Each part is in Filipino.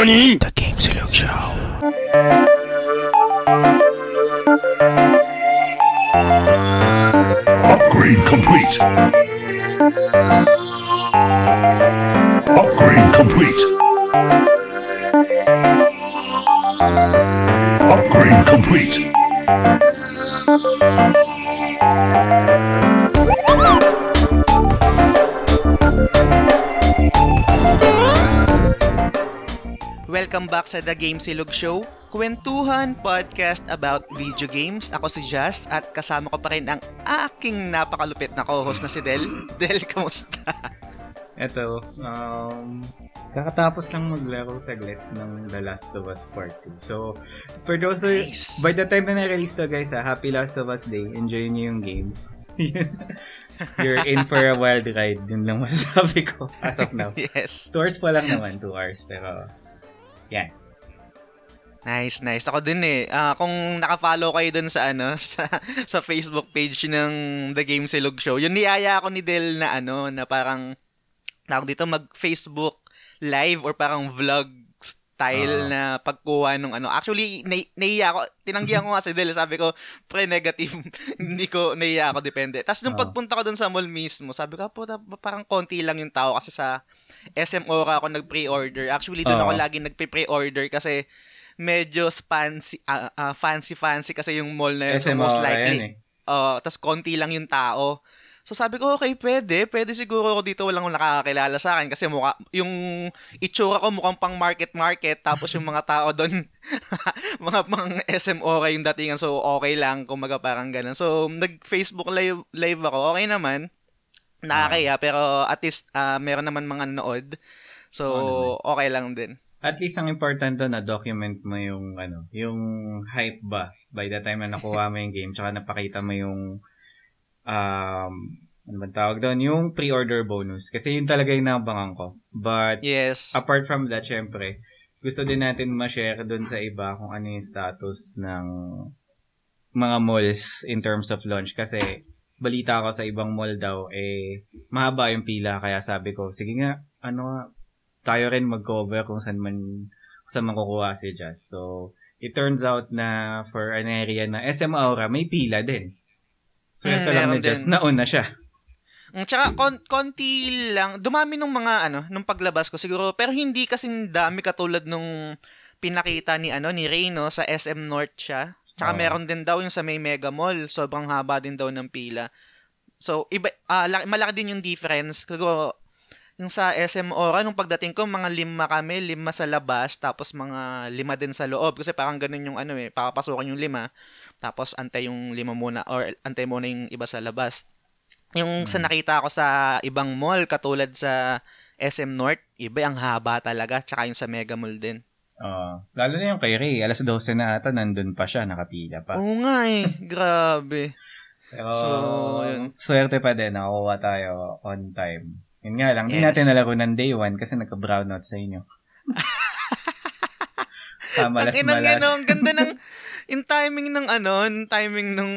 NANI? The Game Silog Show. Upgrade complete. Upgrade complete. Upgrade complete. Welcome back sa The Game Silog Show, kwentuhan podcast about video games. Ako si Jazz at kasama ko pa rin ang aking napakalupit na co-host na si Del. Del, kamusta? Eto, um, kakatapos lang maglaro saglit ng The Last of Us Part 2. So, for those who, Nice. by the time na na-release to guys, ah, happy Last of Us Day. Enjoy niyo yung game. You're in for a wild ride. Yun lang masasabi ko as of now. yes. 2 hours pa lang naman, 2 hours. Pero, yan. Nice, nice. Ako din eh. Ah, kung naka-follow kayo dun sa ano, sa, sa Facebook page ng The Game Silog Show, yun niyaya ako ni Del na ano, na parang tawag dito mag-Facebook live or parang vlog style Ah. na pagkuha nung ano. Actually, na- naiya ako. Tinanggihan ko nga si Del. Sabi ko, pre, negative. Hindi ko naiya ako, depende. Tapos nung Ah. pagpunta ko dun sa mall mismo, sabi ko, po, parang konti lang yung tao kasi sa SM Aura ako nag-pre-order. Actually, doon Oo. ako lagi nagpe-pre-order kasi medyo fancy ah, ah, fancy fancy kasi yung mall na yun. So, SM most Aura likely. eh. Oh, tas konti lang yung tao. So sabi ko, okay, pwede. Pwede siguro ako dito walang nakakakilala sa akin kasi mukha, yung itsura ko mukhang pang market-market tapos yung mga tao doon, mga pang SM okay yung datingan. So okay lang, kumaga parang ganun. So nag-Facebook live, live ako. Okay naman. Nakakaya, pero at least ah, meron naman mga nanood. So Oo okay lang din. At least ang important doon na document mo yung ano, yung hype ba by the time na nakuha mo yung game tsaka napakita mo yung um ano ba tawag doon? Yung pre-order bonus. Kasi yun talaga yung nabangan ko. But Yes. apart from that, syempre, gusto din natin ma-share doon sa iba kung ano yung status ng mga malls in terms of launch. Kasi balita ko sa ibang mall daw, eh, mahaba yung pila. Kaya sabi ko, sige nga, ano nga, tayo rin mag-cover kung saan man, kung saan man kukuha si Jazz. So, it turns out na for an area na SM Aura, may pila din. Swerte Mm, lang na Jazz, nauna siya. Mm, Tsaka kon- konti lang, dumami nung mga ano, nung paglabas ko siguro, pero hindi kasing dami katulad nung pinakita ni ano ni Reyno sa SM North siya. Tsaka Oo. meron din daw yung sa may Mega Mall, sobrang haba din daw ng pila. So, iba ah, laki- malaki din yung difference. Siguro yung sa SM Ora, nung pagdating ko, mga lima kami, lima sa labas, tapos mga lima din sa loob. Kasi parang ganun yung ano eh, papapasukin yung lima, tapos antay yung lima muna, or antay muna yung iba sa labas. Yung sa nakita ko sa ibang mall, katulad sa SM North, iba ang haba talaga, tsaka yung sa Mega Mall din. Oo. lalo na yung kay Ray, alas 12 na ata, nandun pa siya, nakapila pa. Oo nga eh, grabe. Pero, So, yun. swerte pa din, nakakuha tayo on time. Yun nga lang, hindi Yes. natin nalaro ng day one kasi nagka-brownout sa inyo. Ang inang malas. ang ganda ng yung timing ng ano, yung timing ng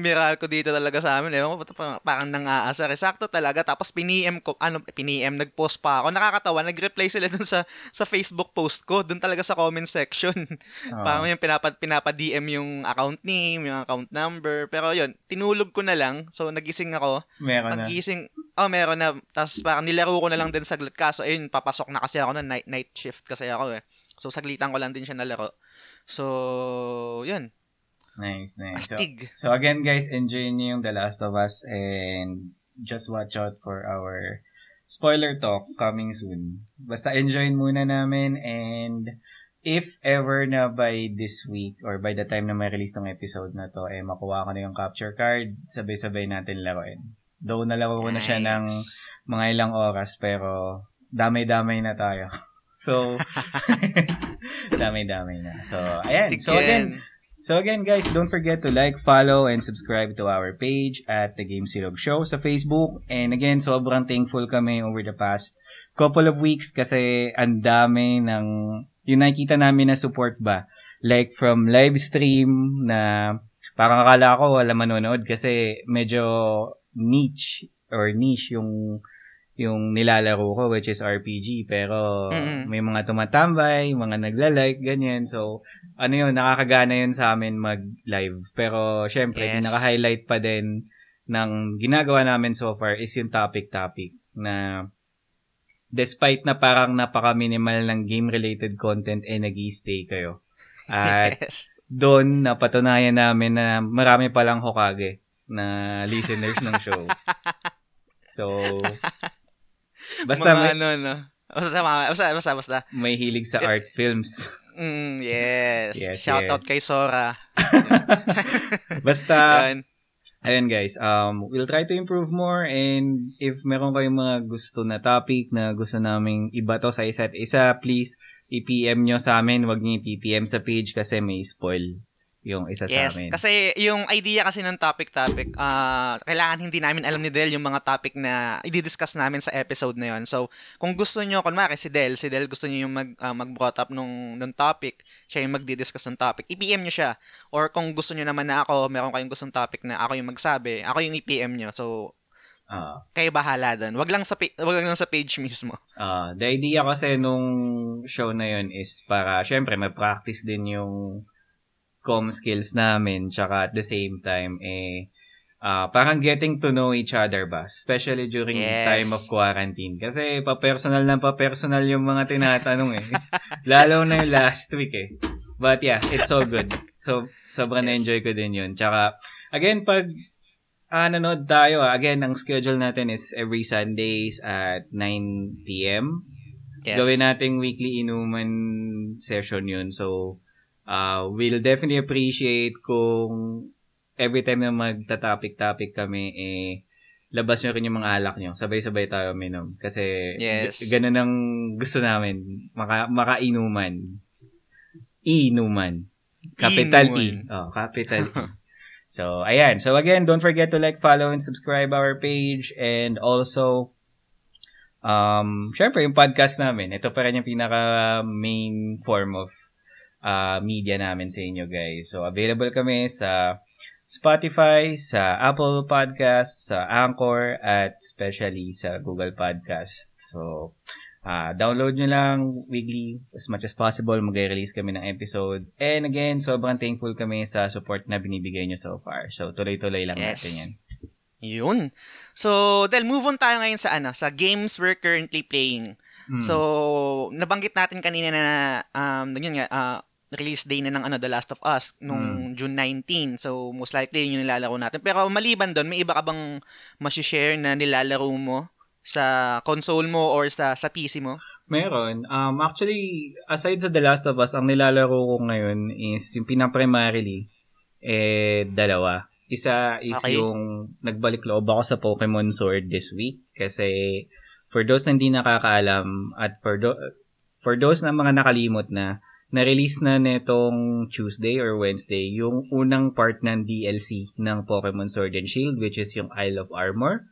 Meralco dito talaga sa amin. Ewan ko, parang, nang-aasar. eh. Sakto talaga. Tapos piniem ko, ano, piniem, nag-post pa ako. Nakakatawa, nag-reply sila dun sa, sa Facebook post ko. Dun talaga sa comment section. Oo. parang yung pinapa, pinapa-DM yung account name, yung account number. Pero yun, tinulog ko na lang. So, nagising ako. Meron na. Pagising, oh, meron na. Tapos parang nilaro ko na lang din saglit. Kaso, ayun, papasok na kasi ako na night, night shift kasi ako eh. So, saglitan ko lang din siya nalaro. So, yun. Nice, nice. So, Astig. so again guys, enjoy niyo yung The Last of Us and just watch out for our spoiler talk coming soon. Basta enjoy muna namin and if ever na by this week or by the time na may release tong episode na to, eh makuha ko na yung capture card, sabay-sabay natin laruin. Though nalaro ko na siya ng mga ilang oras pero damay-damay na tayo. So, damay-damay na. So, ayan. Astig So, again. So again, guys, don't forget to like, follow, and subscribe to our page at The Game Silog Show sa Facebook. And again, sobrang thankful kami over the past couple of weeks kasi ang dami ng yung nakikita namin na support ba. Like from live stream na parang akala ko wala manonood kasi medyo niche or niche yung yung nilalaro ko which is RPG pero Mm-mm. may mga tumatambay, mga nagla-like ganyan. So ano yun, nakakagana yun sa amin mag-live. Pero syempre, Yes. pinaka-highlight pa din ng ginagawa namin so far is yung topic-topic na despite na parang napaka-minimal ng game-related content, eh nag stay kayo. At yes. doon napatunayan namin na marami palang Hokage na listeners ng show. So, basta mga may, ano, no? Basta, basta, basta, basta. may hilig sa art films. Mm, yes. Yes, Shout out yes. kay Sora. Basta. Ayun guys, um, we'll try to improve more and if meron kayong mga gusto na topic na gusto naming iba to sa isa't isa, please i-PM nyo sa amin. Huwag nyo i-PM sa page kasi may spoil yung isa Yes, sa amin. kasi yung idea kasi ng topic-topic, ah kailangan hindi namin alam ni Del yung mga topic na i-discuss namin sa episode na yon. So, kung gusto nyo, kunwari si Del, si Del gusto niyo yung mag, ah, mag-brought up nung, nung topic, siya yung magdi-discuss ng topic, i-PM nyo siya. Or kung gusto nyo naman na ako, meron kayong gustong topic na ako yung magsabi, ako yung i-PM nyo. So, Ah, kayo bahala doon. Wag lang sa pa- wag lang sa page mismo. ah, the idea kasi nung show na yun is para, syempre, may-practice din yung com skills namin tsaka at the same time, eh, ah parang getting to know each other ba? Especially during Yes. time of quarantine. Kasi pa-personal na pa-personal yung mga tinatanong eh. Lalo na yung last week eh. But yeah, it's so good. So, sobrang Yes. na-enjoy ko din yun. Tsaka, again, pag ah, nanood tayo, ah, again, ang schedule natin is every Sundays at 9 p.m. Yes. Gawin nating weekly inuman session yun. So, uh, we'll definitely appreciate kung every time na magta-topic-topic kami, eh, labas nyo rin yung mga alak nyo. Sabay-sabay tayo minom. Kasi, Yes. ganun ang gusto namin. Maka, makainuman. Inuman. Capital Inuman. E. Oh, capital E. So, ayan. So, again, don't forget to like, follow, and subscribe our page. And also, um, syempre, yung podcast namin. Ito pa rin yung pinaka main form of uh, media namin sa inyo, guys. So, available kami sa Spotify, sa Apple Podcast, sa Anchor, at especially sa Google Podcast. So, ah download nyo lang weekly as much as possible. Mag-release kami ng episode. And again, sobrang thankful kami sa support na binibigay nyo so far. So, tuloy-tuloy lang Yes. natin yan. Yun. So, Del, move on tayo ngayon sa ano, sa games we're currently playing. Hmm. So, nabanggit natin kanina na um yun nga ah, release day na ng ano The Last of Us nung June 19. So, most likely yun yung nilalaro natin. Pero maliban doon, may iba ka bang ma-share na nilalaro mo sa console mo or sa sa PC mo? Meron. Um, actually, aside sa The Last of Us, ang nilalaro ko ngayon is yung pinaka-primarily, eh, dalawa. Isa is Okay. yung nagbalik loob ako sa Pokemon Sword this week. Kasi, for those na hindi nakakaalam, at for, do- for those na mga nakalimot na, na-release na netong Tuesday or Wednesday yung unang part ng DLC ng Pokemon Sword and Shield, which is yung Isle of Armor.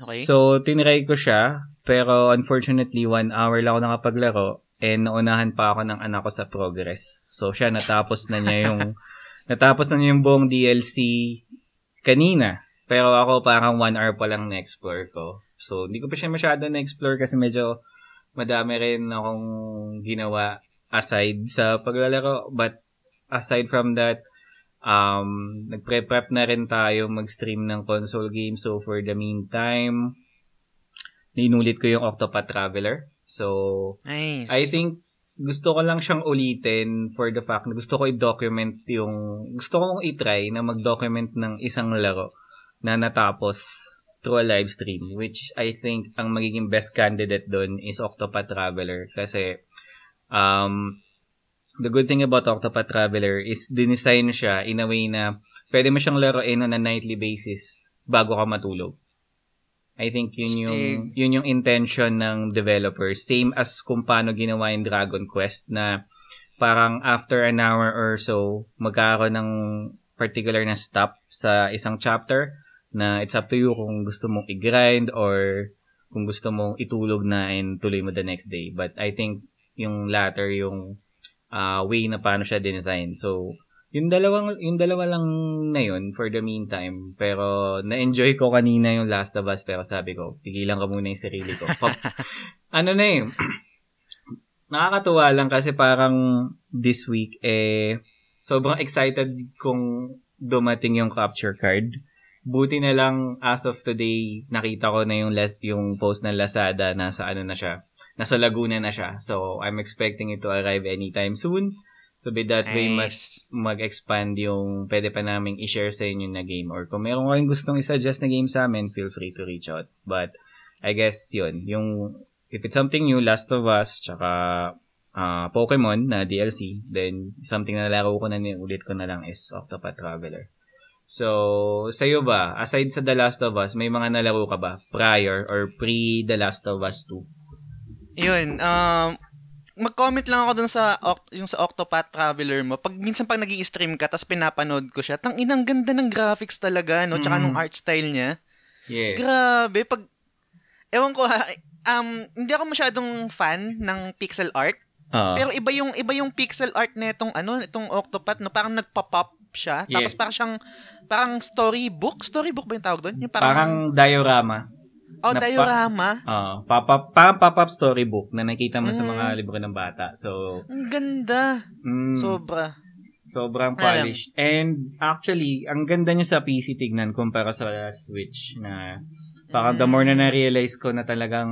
Okay? So, tinry ko siya, pero unfortunately, one hour lang ako nakapaglaro, and naunahan pa ako ng anak ko sa progress. So, siya natapos na niya yung, natapos na niya yung buong DLC kanina. Pero ako parang one hour pa lang na-explore ko. So, hindi ko pa siya masyado na-explore kasi medyo madami rin akong ginawa aside sa paglalaro. But, aside from that, um, nagpre-prep na rin tayo mag-stream ng console game. So, for the meantime, ninulit ko yung Octopath Traveler. So, Nice. I think gusto ko lang siyang ulitin for the fact na gusto ko i-document yung, gusto kong i-try na mag-document ng isang laro na natapos through a live stream, which I think ang magiging best candidate doon is Octopath Traveler kasi um, the good thing about Octopath Traveler is dinesign siya in a way na pwede mo siyang laruin on a nightly basis bago ka matulog. I think yun yung yun yung intention ng developers. Same as kung paano ginawa yung Dragon Quest na parang after an hour or so, magkakaroon ng particular na stop sa isang chapter na it's up to you kung gusto mong i-grind or kung gusto mong itulog na and tuloy mo the next day. But I think yung latter, yung uh, way na paano siya design. So, Yung dalawang yung dalawa lang na yun for the meantime. Pero na-enjoy ko kanina yung Last of Us pero sabi ko, pigilan ko muna yung sarili ko. Pap- ano na eh, nakakatuwa lang kasi parang this week eh sobrang excited kung dumating yung capture card. Buti na lang as of today nakita ko na yung les- yung post ng Lazada nasa ano na siya. Nasa Laguna na siya. So I'm expecting it to arrive anytime soon. So by that way mas Nice. mag-expand yung pwede pa naming i-share sa inyo na game or kung meron kayong gustong i-suggest na game sa amin, feel free to reach out. But I guess yun, yung if it's something new, Last of Us, tsaka ah, Pokemon na DLC, then something na laro ko na ulit ko na lang is Octopath Traveler. So, sa'yo ba, aside sa The Last of Us, may mga nalaro ka ba prior or pre The Last of Us 2? Yun, um, mag-comment lang ako dun sa yung sa Octopath Traveler mo. Pag minsan pag nag stream ka tapos pinapanood ko siya, tang inang ganda ng graphics talaga, no? Tsaka Mm. nung art style niya. Yes. Grabe, pag Ewan ko ha, um, hindi ako masyadong fan ng pixel art, Oo. pero iba yung iba yung pixel art nitong ano, itong Octopath, no, parang nagpa-pop siya. Tapos Yes. parang siyang parang storybook, storybook ba yung tawag doon? Yung parang, parang diorama. Oh, na pa- diorama. Uh, pop-up, pop-up storybook na nakita mo sa Mm. mga libro ng bata. So, Ang ganda. mm, Sobra. sobrang Alam. polished. And actually, ang ganda niya sa PC tignan kumpara sa Switch na parang the more na na-realize ko na talagang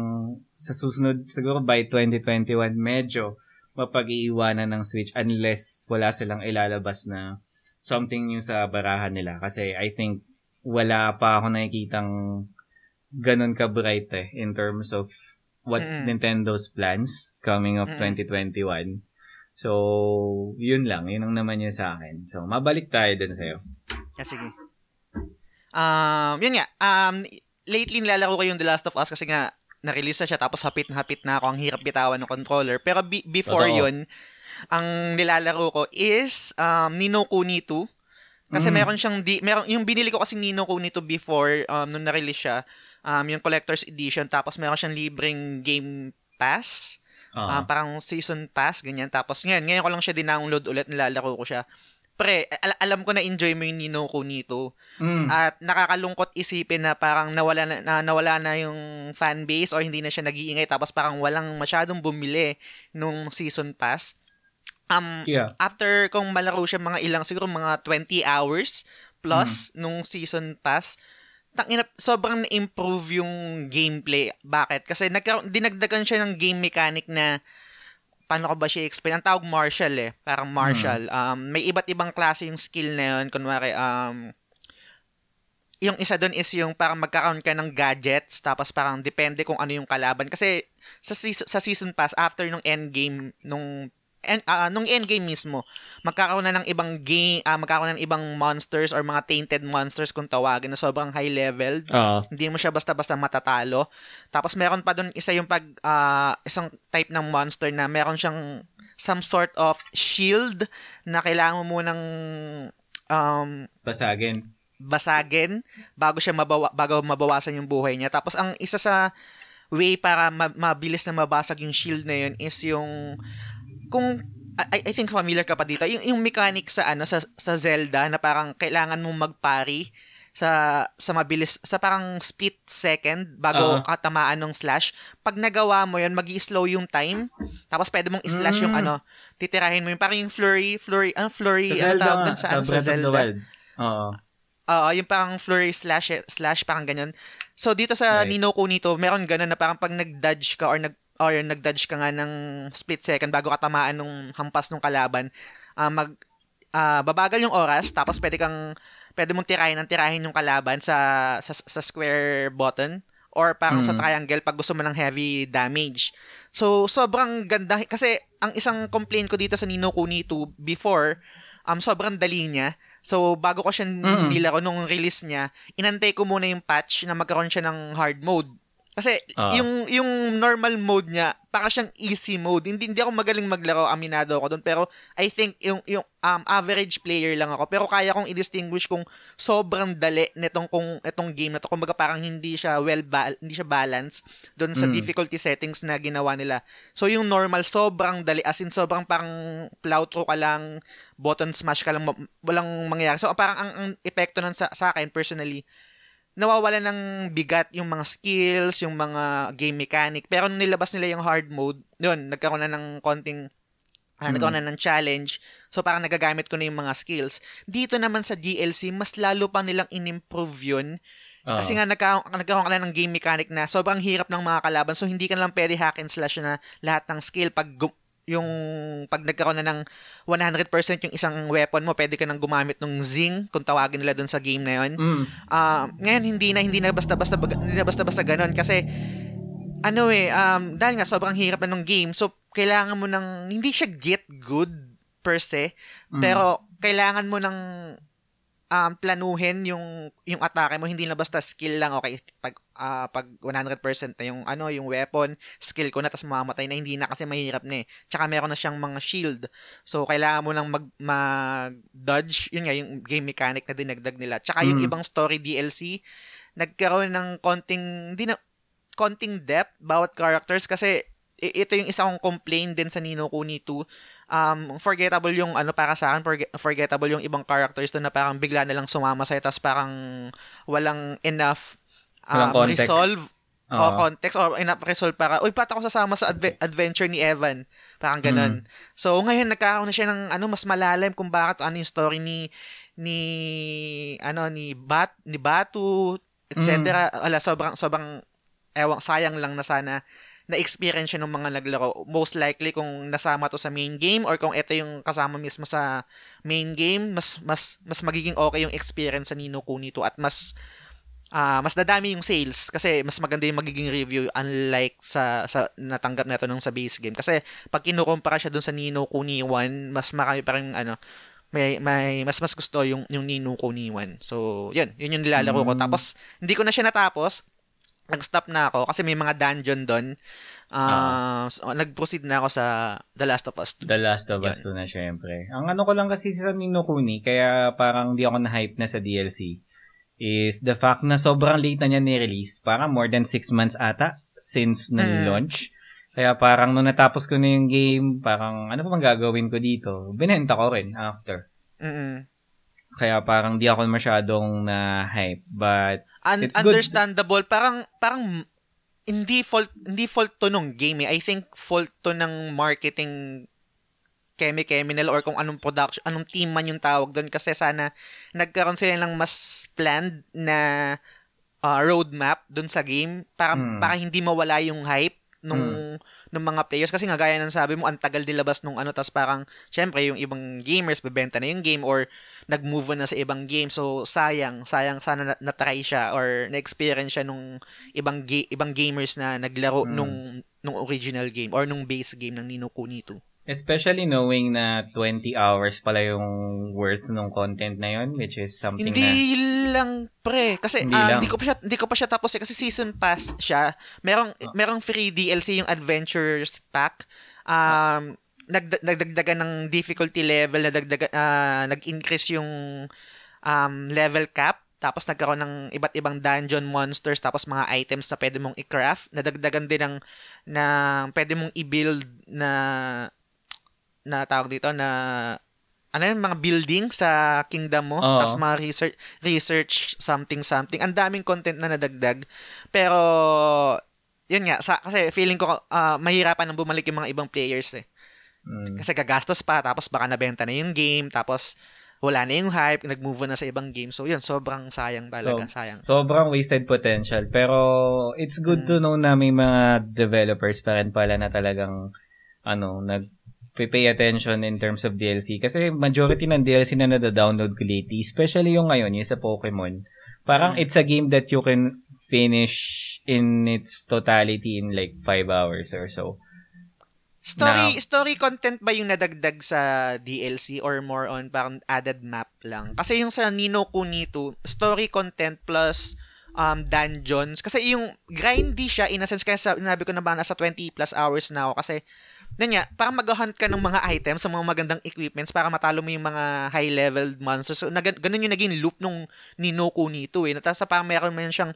sa susunod, siguro by 2021, medyo mapag-iiwanan ng Switch unless wala silang ilalabas na something new sa barahan nila. Kasi I think wala pa ako nakikitang ganun ka-bright eh in terms of what's Mm. Nintendo's plans coming of Mm. 2021. So, yun lang. Yun ang naman yun sa akin. So, mabalik tayo dun sa'yo. Ah, sige. Um, yun nga. Um, lately nilalaro ko yung The Last of Us kasi nga na-release na siya tapos hapit na hapit na ako ang hirap bitawan ng controller. Pero be- before Totoo. yun, ang nilalaro ko is um, Nino Kuni 2. Kasi Mm. meron siyang di, meron yung binili ko kasi Nino Kuni 2 before um, nung na-release siya, um, yung collector's edition tapos meron siyang libreng game pass. Ah, Ah. parang season pass, ganyan. Tapos ngayon, ngayon ko lang siya dinownload ulit, nilalaro ko siya. Pre, al- alam ko na enjoy mo yung Nino Kuni 2. Mm. At nakakalungkot isipin na parang nawala na, na nawala na yung fan base or hindi na siya nag-iingay tapos parang walang masyadong bumili nung season pass. Um, yeah. after kong malaro siya mga ilang, siguro mga 20 hours plus nung season pass, tangina, sobrang na-improve yung gameplay. Bakit? Kasi nagkaroon, dinagdagan siya ng game mechanic na paano ko ba siya explain? Ang tawag martial eh. Parang martial. Um, may iba't ibang klase yung skill na yun. Kunwari, um, yung isa doon is yung parang magkakaroon ka ng gadgets tapos parang depende kung ano yung kalaban. Kasi sa, season, sa season pass, after nung endgame, nung en, ah, nung endgame mismo, magkakaroon na ng ibang game, ah, magkakaroon na ng ibang monsters or mga tainted monsters kung tawagin na sobrang high level. Oo. Hindi mo siya basta-basta matatalo. Tapos meron pa doon isa yung pag ah, isang type ng monster na meron siyang some sort of shield na kailangan mo munang um, Basagin. basagin bago siya mabawa, bago mabawasan yung buhay niya. Tapos ang isa sa way para ma- mabilis na mabasag yung shield na yun is yung kung I, I think familiar ka pa dito. Yung, yung mechanic sa ano sa, sa Zelda na parang kailangan mong magpari sa sa mabilis sa parang split second bago Oo. katamaan ng slash. Pag nagawa mo 'yon, magi-slow yung time. Tapos pwede mong i-slash yung Mm. ano, titirahin mo yung parang yung flurry, flurry, ang flurry, Sa ano Zelda tawag dun sa, sa ano, sa Zelda. Oo. Oo, yung parang flurry slash slash parang ganyan. So dito sa Right. Nino Kunito, meron ganun na parang pag nag-dodge ka or nag or nag-dodge ka nga ng split second bago ka tamaan ng hampas ng kalaban, ah, mag ah, babagal yung oras tapos pwede kang pwede mong tirahin ang tirahin yung kalaban sa sa, sa square button or parang sa Mm. triangle pag gusto mo ng heavy damage. So sobrang ganda kasi ang isang complaint ko dito sa Nino Kuni 2 before um sobrang dali niya. So bago ko siya Mm. nilaro nung release niya, inantay ko muna yung patch na magkaroon siya ng hard mode. Kasi Ah. yung yung normal mode niya, para siyang easy mode. Hindi hindi ako magaling maglaro, aminado ako doon, pero I think yung yung um, average player lang ako. Pero kaya kong i-distinguish kung sobrang dali nitong kung itong game na to. Kumbaga parang hindi siya well ba- hindi siya balance doon sa Mm. difficulty settings na ginawa nila. So yung normal sobrang dali as in sobrang parang plow through ka lang, button smash ka lang, walang mangyayari. So parang ang, ang epekto nun sa, sa akin personally, nawawala ng bigat yung mga skills, yung mga game mechanic. Pero nung nilabas nila yung hard mode, yun, nagkaroon na ng konting ah, Mm. nagkaroon na ng challenge. So parang nagagamit ko na yung mga skills. Dito naman sa DLC, mas lalo pa nilang in-improve yun. Oo. Kasi nga nagkaroon, nagkaroon ka na ng game mechanic na sobrang hirap ng mga kalaban. So hindi ka lang pwede hack and slash na lahat ng skill pag gu- yung pag nagkaroon na ng 100% yung isang weapon mo, pwede ka nang gumamit ng zing kung tawagin nila doon sa game na yun. Mm. Ah, ngayon hindi na hindi na basta-basta hindi na basta-basta ganun kasi ano eh um dahil nga sobrang hirap na ng game so kailangan mo ng hindi siya get good per se Mm. pero kailangan mo ng um, planuhin yung yung atake mo. Hindi na basta skill lang okay? Pag ah, pag 100% na yung ano yung weapon skill ko na tapos mamamatay na. Hindi na kasi mahirap na eh. Tsaka meron na siyang mga shield. So kailangan mo lang mag mag dodge yun nga yung game mechanic na dinagdag nila. Tsaka yung Mm. ibang story DLC nagkaroon ng konting hindi na konting depth bawat characters. Kasi ito yung isa kong complaint din sa Nino Kuni 2 um, forgettable yung ano para sa akin, forget- forgettable yung ibang characters doon na parang bigla na lang sumama sa'yo tapos parang walang enough Walang um, context. resolve o Oo. context or enough resolve para, uy, ba't ako sasama sa adve- adventure ni Evan? Parang ganun. Mm. So, ngayon, nagkakaroon na siya ng, ano, mas malalim kung bakit, ano yung story ni, ni, ano, ni Bat, ni Batu, etc. Mm. Wala, sobrang, sobrang, ewan, sayang lang na sana na-experience siya ng mga naglaro. Most likely kung nasama to sa main game or kung ito yung kasama mismo sa main game, mas mas mas magiging okay yung experience sa Nino Kuni 2 at mas ah mas dadami yung sales kasi mas maganda yung magiging review unlike sa sa natanggap nito nung sa base game. Kasi pag kinukumpara siya dun sa Nino Kuni 1 mas marami pa rin ano may may mas mas gusto yung yung Nino Kuni 1 so yun. Yun yung nilalaro ko. Mm. tapos hindi ko na siya natapos nag-stop na ako kasi may mga dungeon doon Ah, so, nag-proceed na ako sa The Last of Us 2 The Last of Us 2 na syempre. Ang ano ko lang kasi sa Nino Kuni, kaya parang di ako na-hype na sa DLC, is the fact na sobrang late na niya ni-release. Parang more than 6 months ata since Mm. nag-launch. Kaya parang nung natapos ko na yung game, parang ano pa bang gagawin ko dito? Binenta ko rin after. Mm-mm. Kaya parang di ako masyadong na-hype. But, Un- It's good. understandable. Parang parang hindi fault hindi fault to nung game eh. I think fault to ng marketing kemi criminal or kung anong production, anong team man yung tawag doon kasi sana nagkaroon sila ng mas planned na uh, roadmap doon sa game para Mm. para hindi mawala yung hype nung nung mga players. Kasi nga gaya ng sabi mo ang tagal dilabas nung ano tas parang syempre yung ibang gamers bebenta na yung game or nag-move on na sa ibang game. So sayang sayang sana na, na-try siya or na-experience siya nung ibang ga- ibang gamers na naglaro Mm. nung nung original game or nung base game ng Nino Kuni 2 especially knowing na 20 hours pala yung worth ng content na yun, which is something Hindi na... lang pre kasi Hindi lang. hindi ko pa siya hindi ko pa siya tapos eh kasi season pass siya. Merong Ah. merong free DLC yung Adventures pack. Um nagda- nagdagdagan ng difficulty level, nagdagdagan ah, nag-increase yung um level cap tapos nagkaroon ng iba't ibang dungeon monsters tapos mga items na pwede mong i-craft nadagdagan din ng na pwede mong i-build na na tawag dito na ano yun, mga building sa kingdom mo, Oo. tapos mga research, research something something. Ang daming content na nadagdag. Pero yun nga, sa, kasi feeling ko ah, mahirapan nang bumalik yung mga ibang players eh. Mm. Kasi gagastos pa, tapos baka nabenta na yung game, tapos wala na yung hype, nag-move na sa ibang game. So yun, sobrang sayang talaga, So, sayang. Sobrang wasted potential. Pero, it's good Mm. to know na may mga developers pa rin pala na talagang, ano, nag pay attention in terms of DLC. Kasi majority ng DLC na nada-download ko lately, especially yung ngayon, yung sa Pokemon, parang Mm. it's a game that you can finish in its totality in like 5 hours or so. Story Now- story content ba yung nadagdag sa DLC or more on parang added map lang? Kasi yung sa Nino Kuni 2, story content plus um, dungeons. Kasi yung grindy siya, in a sense, kaya sinabi ko na ba, nasa 20 plus hours na ako. Kasi, yun nga, parang mag-hunt ka ng mga items sa mga magandang equipments para matalo mo yung mga high-level monsters. So, na, ganun yung naging loop nung Ninoku nito eh. Tapos parang meron man siyang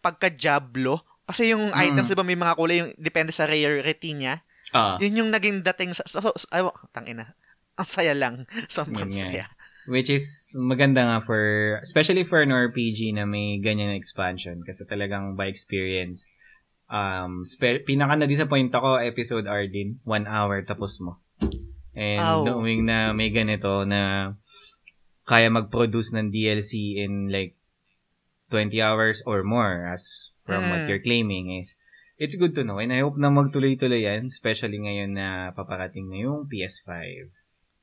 pagka-Diablo. Kasi yung Mm. items, di ba, may mga kulay, yung depende sa rarity niya. Ah. Yun yung naging dating sa... So, so, ay, tangina. Ang saya lang. Sobrang saya. Which is maganda nga for, especially for an RPG na may ganyan na expansion. Kasi talagang by experience, um, spe- pinaka na-disappoint ako, episode R din. One hour, tapos mo. And Ow. knowing na may ganito na kaya mag-produce ng DLC in like 20 hours or more as from what Mm. you're claiming is it's good to know. And I hope na magtuloy-tuloy yan, especially ngayon na paparating na yung PS5.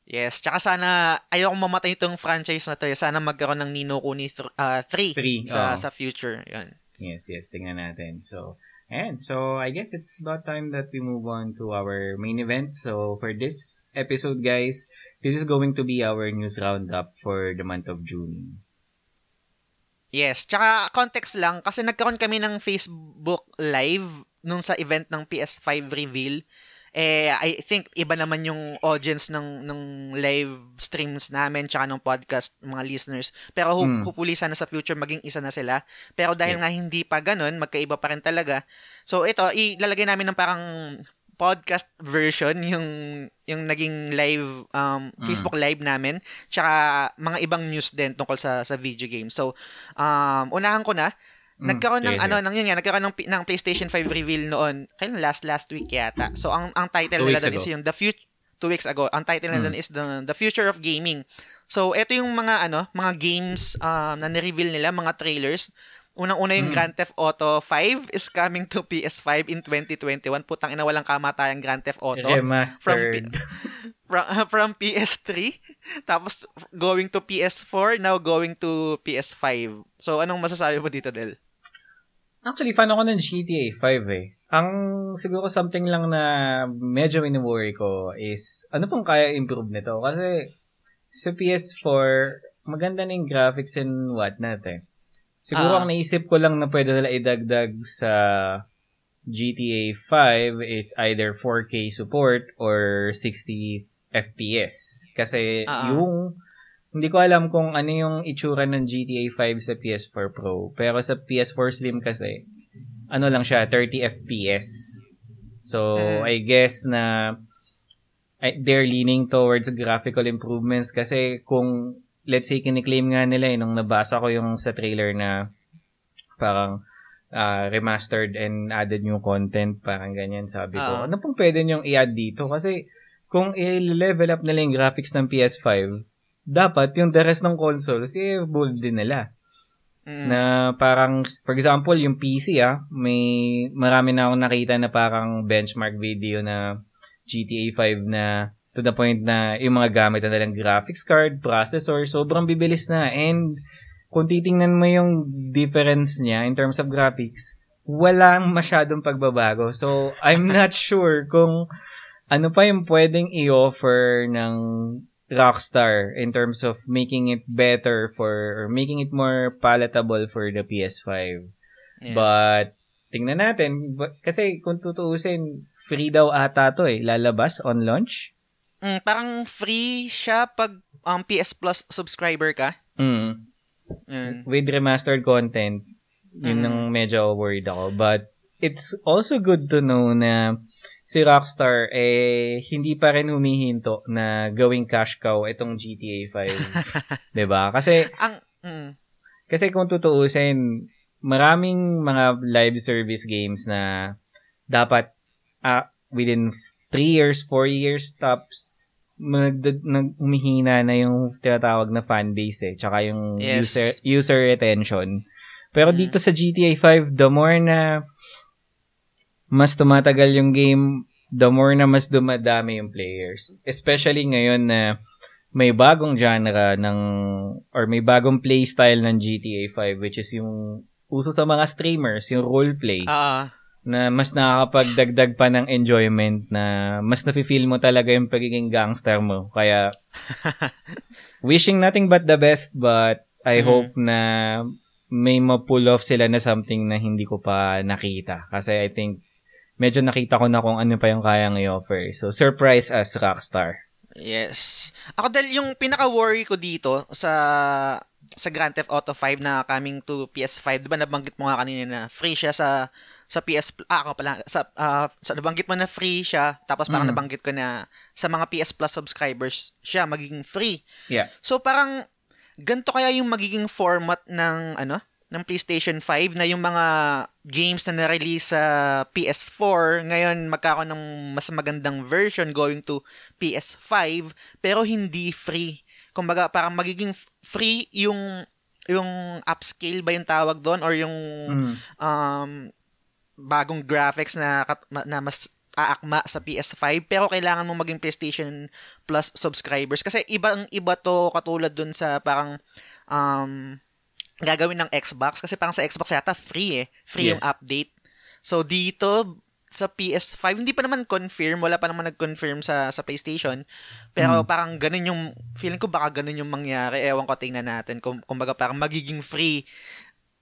Yes, tsaka sana ayoko mamatay itong franchise na to. eh. Sana magkaroon ng Nino Kuni 3 Three, sa oo. sa future. Yan. Yes, yes, tingnan natin. So, and so I guess it's about time that we move on to our main event. So, for this episode, guys, this is going to be our news roundup for the month of June. Yes, tsaka context lang kasi nagkaroon kami ng Facebook live nung sa event ng PS5 reveal. Eh I think iba naman yung audience ng ng live streams namin tsaka ng podcast mga listeners. Pero ho- Mm. hopefully sana sa future maging isa na sila. Pero dahil Yes. nga hindi pa ganun, magkaiba pa rin talaga. So ito, ilalagay namin ng parang podcast version yung yung naging live um, Mm. Facebook live namin tsaka mga ibang news din tungkol sa sa video game. So um unahan ko na Mm, nagkaroon ng sige, ano sige. ng yun nga nagkaroon ng, ng PlayStation 5 reveal noon kailan last last week yata. So ang ang title Two nila doon is yung The Future two weeks ago. Ang title nila Mm. doon is the, the Future of Gaming. So ito yung mga ano mga games um, na ni-reveal nila, mga trailers. Unang-una yung Mm. Grand Theft Auto 5 is coming to PS5 in 2021. Putang ina walang kamatayang Grand Theft Auto Remastered. from, from PS3 tapos going to PS4 now going to PS5 so anong masasabi mo dito Del Actually, fan ako ng GTA 5 eh. Ang siguro something lang na medyo wini-worry ko is ano pong kaya improve nito? Kasi sa PS4, maganda na yung graphics and whatnot eh. Siguro Ah. ang naisip ko lang na pwede nila idagdag sa GTA 5 is either 4K support or 60 FPS. Kasi Ah. yung hindi ko alam kung ano yung itsura ng GTA 5 sa PS4 Pro. Pero sa PS4 Slim kasi, ano lang siya, 30 FPS. So, Mm. I guess na they're leaning towards graphical improvements kasi kung, let's say, kiniklaim nga nila eh, nung nabasa ko yung sa trailer na parang ah, remastered and added new content, parang ganyan, sabi ko. Ah. Ano pong pwede niyong i-add dito? Kasi kung i-level up nila yung graphics ng PS5, dapat yung the rest ng consoles, i-evolve din nila. Mm. Na parang, for example, yung PC ah, may marami na akong nakita na parang benchmark video na GTA 5 na to the point na yung mga gamit na nilang graphics card, processor, sobrang bibilis na. And kung titingnan mo yung difference niya in terms of graphics, walang masyadong pagbabago. So, I'm not sure kung ano pa yung pwedeng i-offer ng Rockstar in terms of making it better for or making it more palatable for the PS5. Yes. But tingnan natin kasi kung tutuusin free daw ata to eh lalabas on launch. Mm, parang free siya pag um, PS Plus subscriber ka Mm. Yun. With remastered content, yun Mm. ang medyo worried ako. But it's also good to know na si Rockstar eh hindi pa rin humihinto na gawing cash cow itong GTA 5. 'Di ba? Kasi ang mm, Kasi kung tutuusin, maraming mga live service games na dapat ah, within 3 years, 4 years tops, mag, nag, umihina na yung tinatawag na fan base eh, tsaka yung Yes. user, user retention. Pero Mm. dito sa GTA 5, the more na mas tumatagal yung game, the more na mas dumadami yung players. Especially ngayon na may bagong genre ng or may bagong playstyle ng GTA 5 which is yung uso sa mga streamers, yung roleplay ah, na mas nakakapagdagdag pa ng enjoyment na mas nafe-feel mo talaga yung pagiging gangster mo. Kaya wishing nothing but the best but I Mhm. hope na may ma-pull off sila na something na hindi ko pa nakita. Kasi I think medyo nakita ko na kung ano pa yung kayang i-offer. So, surprise us, Rockstar. Yes. Ako dahil yung pinaka-worry ko dito sa sa Grand Theft Auto 5 na coming to PS5, 'di ba nabanggit mo nga kanina na free siya sa sa PS ah ako pala sa uh, sa nabanggit mo na free siya tapos parang Mm. nabanggit ko na sa mga PS Plus subscribers siya magiging free. Yeah. So parang ganito kaya yung magiging format ng ano ng PlayStation 5 na yung mga games na na-release sa PS4 ngayon magkakaroon ng mas magandang version going to PS5 pero hindi free. Kumbaga parang magiging free yung yung upscale ba yung tawag doon or yung Mm. um, bagong graphics na, na mas aakma sa PS5 pero kailangan mo maging PlayStation Plus subscribers kasi ibang iba to katulad dun sa parang um, gagawin ng Xbox. Kasi parang sa Xbox yata free eh. Free yung Yes. update. So dito sa PS5 hindi pa naman confirm. Wala pa naman nag-confirm sa sa PlayStation. Pero parang ganun yung feeling ko baka ganun yung mangyari. Ewan ko tingnan natin. Kung kumbaga parang magiging free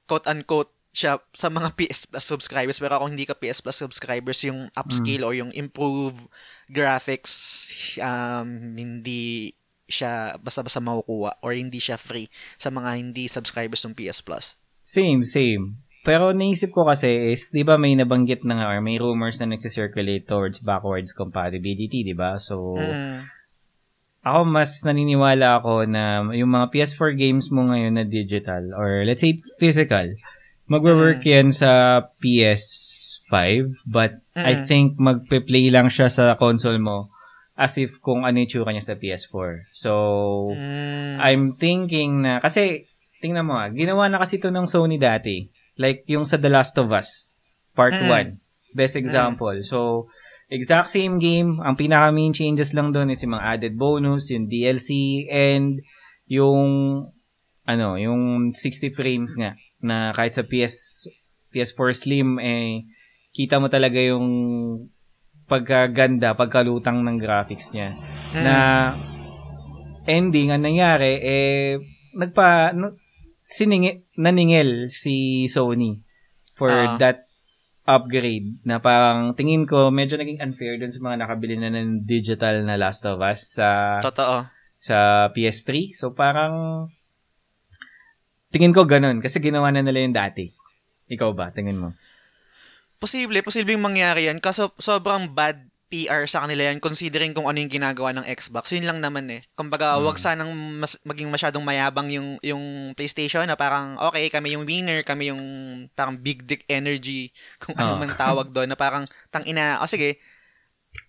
quote unquote siya sa mga PS Plus subscribers. Pero kung hindi ka PS Plus subscribers. Yung upscale or yung improve graphics um, hindi siya basta-basta makukuha or hindi siya free sa mga hindi subscribers ng PS Plus. Same, same. Pero naisip ko kasi is, di ba may nabanggit na nga or may rumors na nagsisirculate towards backwards compatibility, di ba? So, Mm. ako mas naniniwala ako na yung mga PS4 games mo ngayon na digital or let's say physical, magwo-work yan sa PS5 but I Mm. think magpe-play lang siya sa console mo as if kung ano yung tsura niya sa PS4. So, Mm. I'm thinking na, kasi, tingnan mo ah, ginawa na kasi ito ng Sony dati. Like, yung sa The Last of Us, Part Mm. 1. Best example. So, exact same game. Ang pinaka main changes lang doon is yung mga added bonus, yung DLC, and yung, ano, yung 60 frames nga, na kahit sa PS, PS4 Slim, eh, kita mo talaga yung pagkaganda, pagkalutang ng graphics niya Mm. na ending ang nangyari eh nagpa no, siningi, naningil si Sony for Ah. that upgrade na parang tingin ko medyo naging unfair dun sa mga nakabili na ng digital na Last of Us sa Totoo. sa PS3 so parang tingin ko ganun kasi ginawa na nila yung dati ikaw ba tingin mo Posible, posibleng mangyari yan kaso sobrang bad PR sa kanila yan considering kung ano yung ginagawa ng Xbox. Yun lang naman eh. Kumbaga, wag sanang mas, maging masyadong mayabang yung yung PlayStation na parang okay, kami yung winner, kami yung parang big dick energy kung ano Oh. man tawag doon na parang tang ina, oh sige,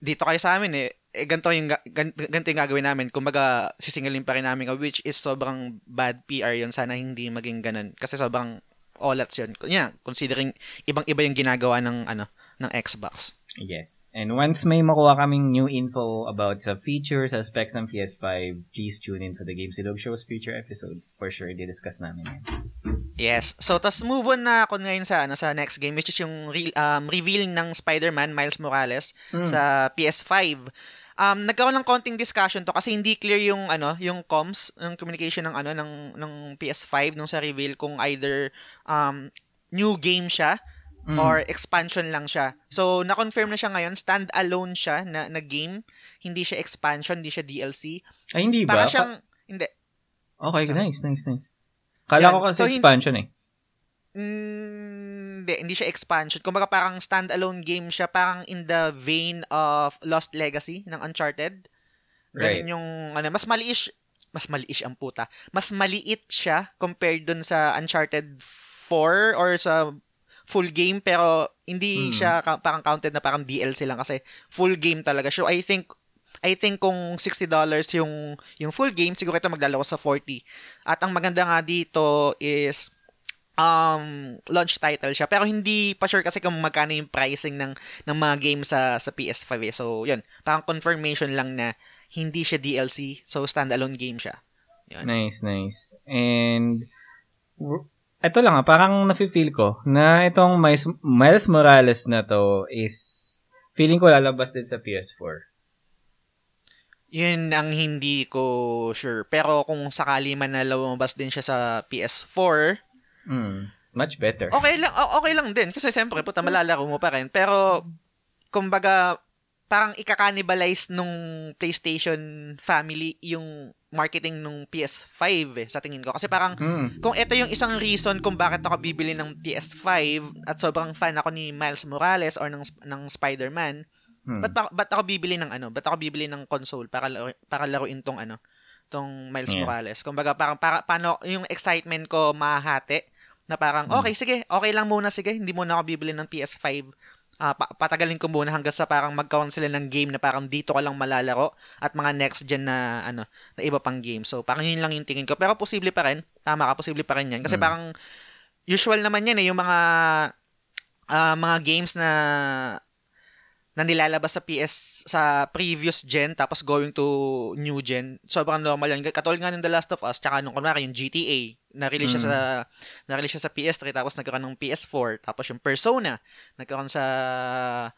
dito kayo sa amin eh. Eh, ganito yung, ga- gan- ganito yung gagawin namin. Kumbaga, sisingilin pa rin namin, which is sobrang bad PR yun. Sana hindi maging ganun. Kasi sobrang olats yun. Yeah, considering ibang-iba yung ginagawa ng, ano, ng Xbox. Yes. And once may makuha kaming new info about sa features, sa specs ng PS5, please tune in sa The Game Silog Show's future episodes. For sure, di-discuss namin yan. Yes. So, tas move on na ako ngayon sa, ano, sa next game, which is yung re- um, reveal ng Spider-Man Miles Morales sa PS5. Um, nagkaroon ng konting discussion to kasi hindi clear yung ano, yung comms, yung communication ng ano ng ng PS5 nung sa reveal kung either um new game siya Mm. or expansion lang siya. So, na-confirm na siya ngayon, stand-alone siya na, na game. Hindi siya expansion, hindi siya DLC. Ay, hindi ba? Para siyang, hindi. Okay, So- nice, nice, nice. Kala Yan. ko kasi So, expansion eh. Mm, hindi, hindi siya expansion. Kumbaga parang standalone game siya, parang in the vein of Lost Legacy ng Uncharted. Right. Ganun yung, ano, mas maliit, mas maliit ang puta. Mas maliit siya compared dun sa Uncharted 4 or sa full game pero hindi Mm. siya ka- parang counted na parang DLC lang kasi full game talaga. So I think I think kung $60 yung yung full game, siguro ito maglalako sa 40. At ang maganda nga dito is um launch title siya pero hindi pa sure kasi kung magkano yung pricing ng ng mga games sa sa PS5 eh. So yun, parang confirmation lang na hindi siya DLC, so standalone game siya. Yun. Nice, nice. And, eto lang ah, parang nafe-feel ko na itong Miles, Miles Morales na to is, feeling ko lalabas din sa PS4. Yun ang hindi ko sure. Pero kung sakali man na lumabas din siya sa PS4, Mm, much better. Okay lang, okay lang din. Kasi siyempre, puta, malalaro mo pa rin. Pero, kumbaga, parang ika-cannibalize nung PlayStation family yung marketing nung PS5 eh, sa tingin ko. Kasi parang, Mm. kung ito yung isang reason kung bakit ako bibili ng PS5 at sobrang fan ako ni Miles Morales or ng, ng Spider-Man, Hmm. ba't, ba- ba't ako bibili ng ano? Ba't ako bibili ng console para, para laruin tong ano? Tong Miles Yeah. Morales. Kumbaga, parang, para, paano yung excitement ko mahati na parang, Hmm. okay, sige, okay lang muna, sige, hindi muna ako bibili ng PS5 ah, pa- patagalin ko muna hanggang sa parang magkaroon sila ng game na parang dito ka lang malalaro at mga next gen na ano na iba pang game. So parang yun lang yung tingin ko. Pero posible pa rin. Tama ka, posible pa rin yan. Kasi Mm. parang usual naman yan eh, yung mga ah, mga games na na nilalabas sa PS sa previous gen tapos going to new gen. Sobrang normal yan. Katulad nga ng The Last of Us tsaka nung kunwari yung GTA na-release siya Mm. sa na-release siya sa PS3 tapos nagkaroon ng PS4 tapos yung Persona nagkaroon sa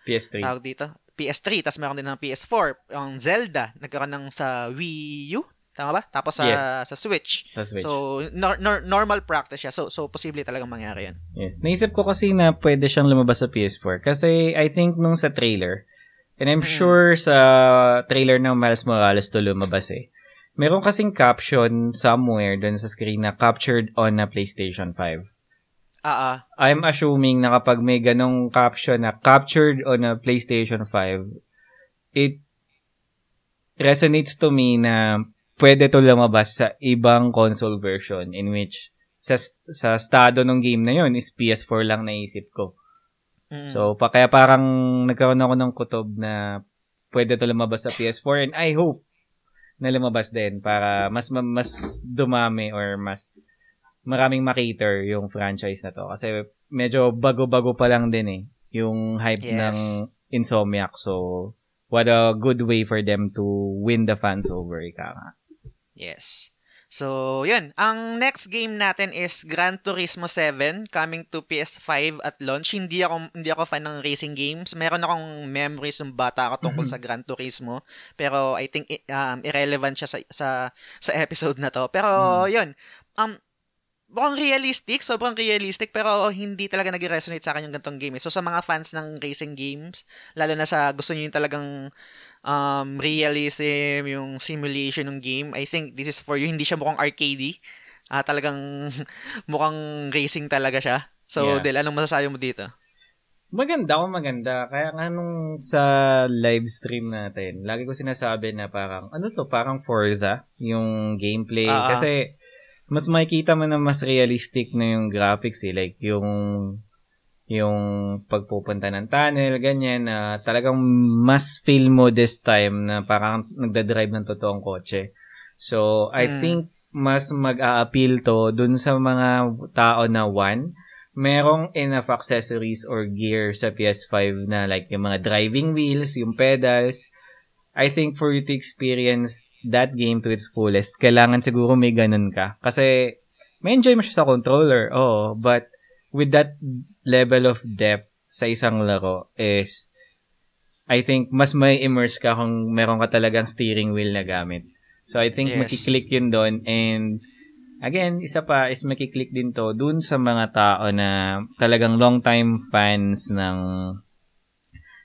PS3. tawag dito PS3 tapos meron din ng PS4 yung Zelda nagkaroon ng sa Wii U tama ba tapos sa Yes. sa Switch. sa Switch. So nor- nor- normal practice siya. So so posible talagang mangyari 'yan. Yes. Naisip ko kasi na pwede siyang lumabas sa PS4. Kasi I think nung sa trailer, and I'm Mm. sure sa trailer ng Miles Morales to lumabas eh, meron kasing caption somewhere dun sa screen na captured on a PlayStation 5. Ah ah. I'm assuming na kapag may ganong caption na captured on a PlayStation 5, it resonates to me na pwede to lumabas sa ibang console version in which sa, sa estado ng game na yon is PS4 lang naisip ko. Mm. So, pa, kaya parang nagkaroon ako ng kutob na pwede to lumabas sa PS4 and I hope na lumabas din para mas ma- mas dumami or mas maraming makiter yung franchise na to. Kasi medyo bago-bago pa lang din eh yung hype Yes. ng Insomniac. So, what a good way for them to win the fans over, ika nga. Yes. So, yun. Ang next game natin is Gran Turismo 7 coming to PS5 at launch. Hindi ako hindi ako fan ng racing games. Meron akong memories ng bata ako tungkol sa Gran Turismo, pero I think um, irrelevant siya sa sa sa episode na to. Pero yun. Um mukhang realistic, sobrang realistic, pero hindi talaga nag-resonate sa akin yung gantong game. So, sa mga fans ng racing games, lalo na sa gusto nyo yung talagang um, realism, yung simulation ng game, I think this is for you. Hindi siya mukhang arcadey. Ah, talagang mukhang racing talaga siya. So, Yeah. Del, anong masasabi mo dito? Maganda ako maganda. Kaya nga nung sa live stream natin, lagi ko sinasabi na parang, ano to, parang Forza, yung gameplay. Ah. Kasi, mas makikita mo na mas realistic na yung graphics eh. Like, yung, yung pagpupunta ng tunnel, ganyan, na talagang mas feel mo this time na parang nagdadrive ng totoong kotse. So, I Mm. think mas mag-a-appeal to dun sa mga tao na one, merong enough accessories or gear sa PS5 na like yung mga driving wheels, yung pedals. I think for you to experience that game to its fullest, kailangan siguro may ganun ka. Kasi may enjoy mo siya sa controller, oo, but with that level of depth sa isang laro is I think mas may immerse ka kung meron ka talagang steering wheel na gamit. So I think Yes. makiklik yun doon and again, isa pa is makiklik din to dun sa mga tao na talagang long time fans ng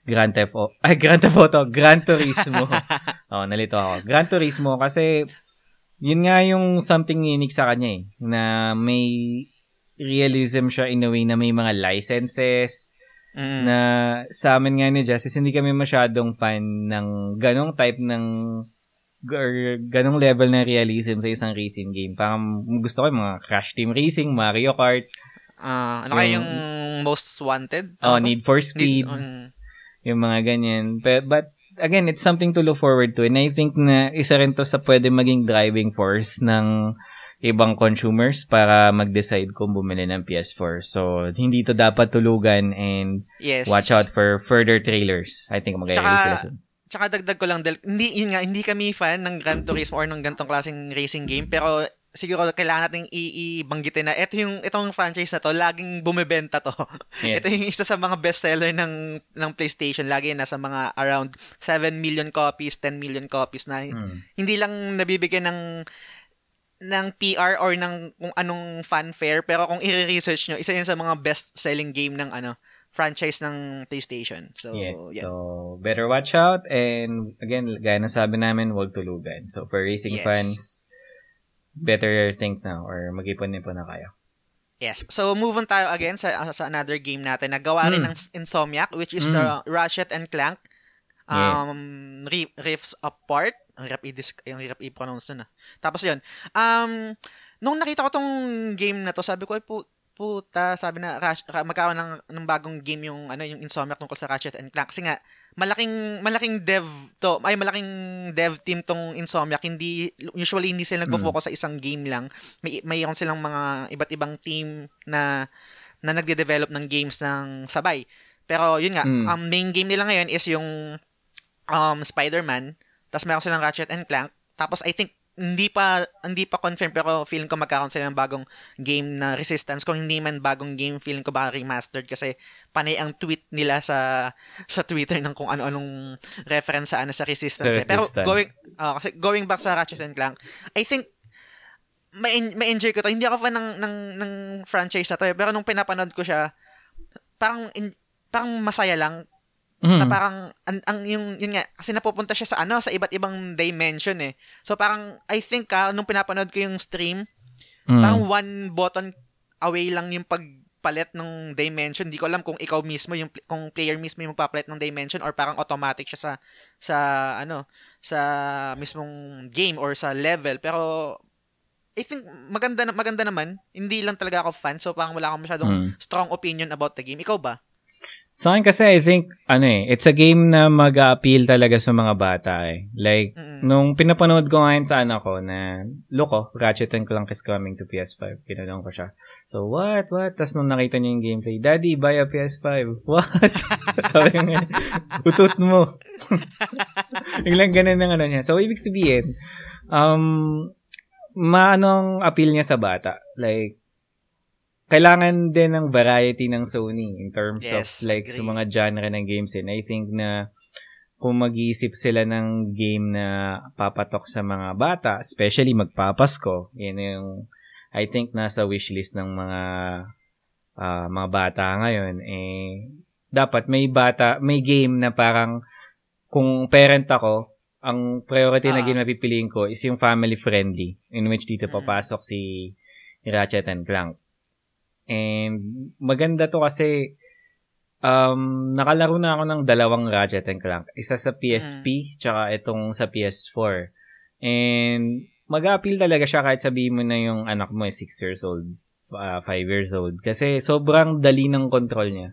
Grand Theft Auto. Ay, Grand Theft Auto. Gran Turismo. oh, nalito ako. Gran Turismo kasi yun nga yung something unique sa kanya eh. Na may realism siya in a way na may mga licenses Mm. na sa amin nga ni Justice, hindi kami masyadong fan ng ganong type ng or ganong level ng realism sa isang racing game. Parang gusto ko yung mga Crash Team Racing, Mario Kart, Ah, ano kaya Yung- yung most wanted? oh? Need for Speed, Need- mm. yung mga ganyan. But, but again, it's something to look forward to. And I think na isa rin to sa pwede maging driving force ng ibang consumers para mag-decide kung bumili ng PS4. So, hindi to dapat tulugan and yes. watch out for further trailers. I think mag-release sila soon. Tsaka dagdag ko lang, Del, hindi, yun nga, hindi kami fan ng Gran Turismo or ng gantong klaseng racing game, pero siguro kailangan nating ibanggitin na ito yung itong franchise na to laging bumebenta to. Yes. Ito yung isa sa mga bestseller ng ng PlayStation lagi nasa mga around 7 million copies, 10 million copies na Hmm. hindi lang nabibigyan ng ng PR or ng kung anong fanfare pero kung i-research nyo, isa yan sa mga best-selling game ng ano franchise ng PlayStation. So, yes. yeah. So, better watch out. And again, gaya na sabi namin, huwag tulugan. So, for racing Yes. fans, better think now or mag-ipon-ipon na kayo. Yes. So, move on tayo again sa, sa another game natin na gawa rin Mm. ng Insomniac which is Mm. the Ratchet and Clank Yes. um, Ri- Rifts Apart. Ang hirap i-dis- yung hirap i-pronounce nun ah. Tapos yun. Um, nung nakita ko tong game na to, sabi ko, ay pu- puta, sabi na, Rash, ra- magkaroon ng, ng bagong game yung, ano, yung Insomniac tungkol sa Ratchet and Clank. Kasi nga, malaking, malaking dev to, ay malaking dev team tong Insomniac. Hindi, usually hindi sila nagpo-focus sa isang game lang. May, mayroon silang mga iba't ibang team na, na nagde-develop ng games ng sabay. Pero yun nga, Mm. ang main game nila ngayon is yung um, Spider-Man. Tapos meron silang Ratchet and Clank. Tapos I think hindi pa hindi pa confirm pero feeling ko magkakaroon sila ng bagong game na Resistance kung hindi man bagong game feeling ko baka remastered kasi panay ang tweet nila sa sa Twitter ng kung ano-anong reference sa ano sa Resistance. Sa eh. Pero Resistance. going ah, kasi going back sa Ratchet and Clank, I think may enjoy ko to. Hindi ako fan ng ng ng franchise na to eh. Pero nung pinapanood ko siya, parang in, parang masaya lang Mm. na parang ang, ang yung yun nga kasi napupunta siya sa ano sa iba't ibang dimension eh. So parang I think ah, nung pinapanood ko yung stream, Mm. parang one button away lang yung pagpalit ng dimension. Hindi ko alam kung ikaw mismo yung kung player mismo yung magpapalit ng dimension or parang automatic siya sa sa ano sa mismong game or sa level pero I think maganda maganda naman. Hindi lang talaga ako fan so parang wala akong masyadong Mm. strong opinion about the game. Ikaw ba? Sa akin kasi, I think, ano eh, it's a game na mag-appeal talaga sa mga bata eh. Like, Mm-mm. nung pinapanood ko ngayon sa anak ko na, loko, Ratchet and Clank is coming to PS5. Pinanong ko siya. So, what, what? Tapos nung nakita niya yung gameplay, Daddy, buy a PS5. What? Sabi nga, utot mo. Biglang ganun ang ano niya. So, ibig sabihin, um, maanong appeal niya sa bata? Like, kailangan din ng variety ng Sony in terms of Yes, like agree. sa mga genre ng games and I think na kung mag-iisip sila ng game na papatok sa mga bata, especially magpapasko, yun yung I think nasa wishlist ng mga ah, mga bata ngayon eh dapat may bata, may game na parang kung parent ako, ang priority na Ah. game na pipiliin ko is yung family friendly in which dito Mm. papasok si Ratchet and Clank. And maganda to kasi um, nakalaro na ako ng dalawang Ratchet and Clank. Isa sa PSP, tsaka itong sa PS4. And mag-appeal talaga siya kahit sabihin mo na yung anak mo is 6 years old, 5 years old. Kasi sobrang dali ng control niya.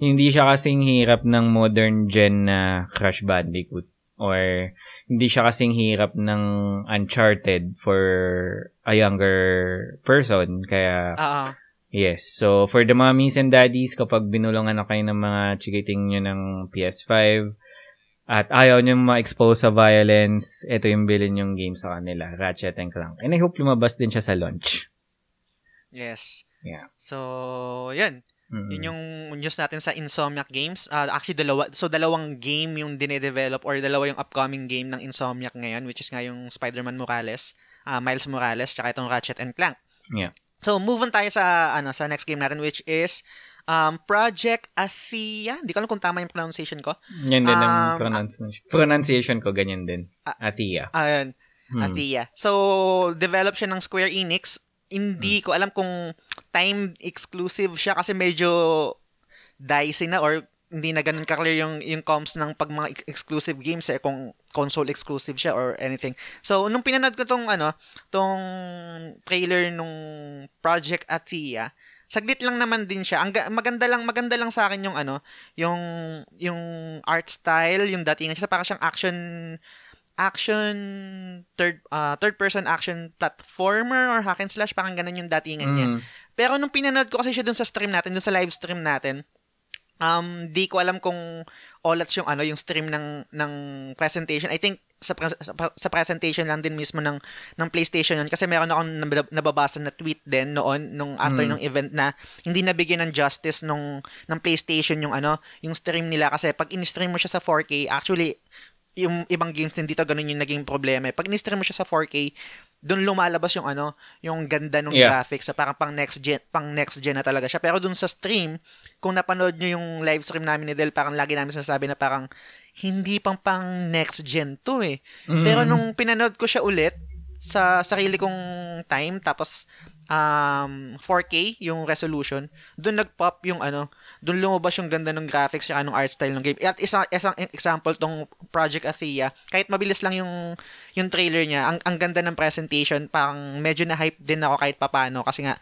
Hindi siya kasing hirap ng modern gen na Crash Bandicoot. Or hindi siya kasing hirap ng Uncharted for a younger person. Kaya Oo. Yes. So, for the mommies and daddies, kapag binulungan na kayo ng mga chikiting nyo ng PS5 at ayaw nyo ma-expose sa violence, ito yung bilhin yung game sa kanila, Ratchet and Clank. And I hope lumabas din siya sa launch. Yes. Yeah. So, yun. Mm-mm. Yun yung news natin sa Insomniac Games. Ah, actually, dalawa, so dalawang game yung dinedevelop or dalawa yung upcoming game ng Insomniac ngayon, which is nga yung Spider-Man Morales, ah, Miles Morales, tsaka itong Ratchet and Clank. Yeah. So, move on tayo sa, ano, sa next game natin, which is um, Project Athia. Hindi ko alam kung tama yung pronunciation ko. Yan din ang Um, pronunciation. pronunciation ko, ganyan din. Ah, Athia. Ayun. Hmm. Athia. So, develop siya ng Square Enix. Hindi Hmm. ko alam kung time exclusive siya kasi medyo dicey na or hindi na ganun ka-clear yung, yung comps ng pag mga ex- exclusive games eh, kung console exclusive siya or anything. So, nung pinanood ko tong, ano, tong trailer nung Project Athia, saglit lang naman din siya. Ang ga- maganda lang, maganda lang sa akin yung, ano, yung, yung art style, yung datingan siya. Parang siyang action, action third uh, third person action platformer or hack and slash parang ganun yung datingan niya. Mm. Pero nung pinanood ko kasi siya dun sa stream natin, dun sa live stream natin, um di ko alam kung olats yung ano yung stream ng ng presentation. I think sa, pre- sa, sa presentation lang din mismo ng ng PlayStation yun kasi meron akong nab- nababasa na tweet din noon nung after Mm. ng event na hindi nabigyan ng justice nung ng PlayStation yung ano yung stream nila kasi pag in-stream mo siya sa 4K actually yung ibang games din dito ganun yung naging problema. Pag in-stream mo siya sa 4K doon lumalabas yung ano, yung ganda ng Yeah. graphics sa parang pang next gen, pang next gen na talaga siya. Pero doon sa stream, kung napanood nyo yung live stream namin ni Del, parang lagi namin sinasabi na parang hindi pang pang next gen to eh. Mm. Pero nung pinanood ko siya ulit sa sarili kong time tapos um 4K yung resolution, doon nag-pop yung ano, doon lumabas yung ganda ng graphics at ng art style ng game. At isang isang example tong Project Athea, kahit mabilis lang yung yung trailer niya, ang ang ganda ng presentation, parang medyo na hype din ako kahit papano kasi nga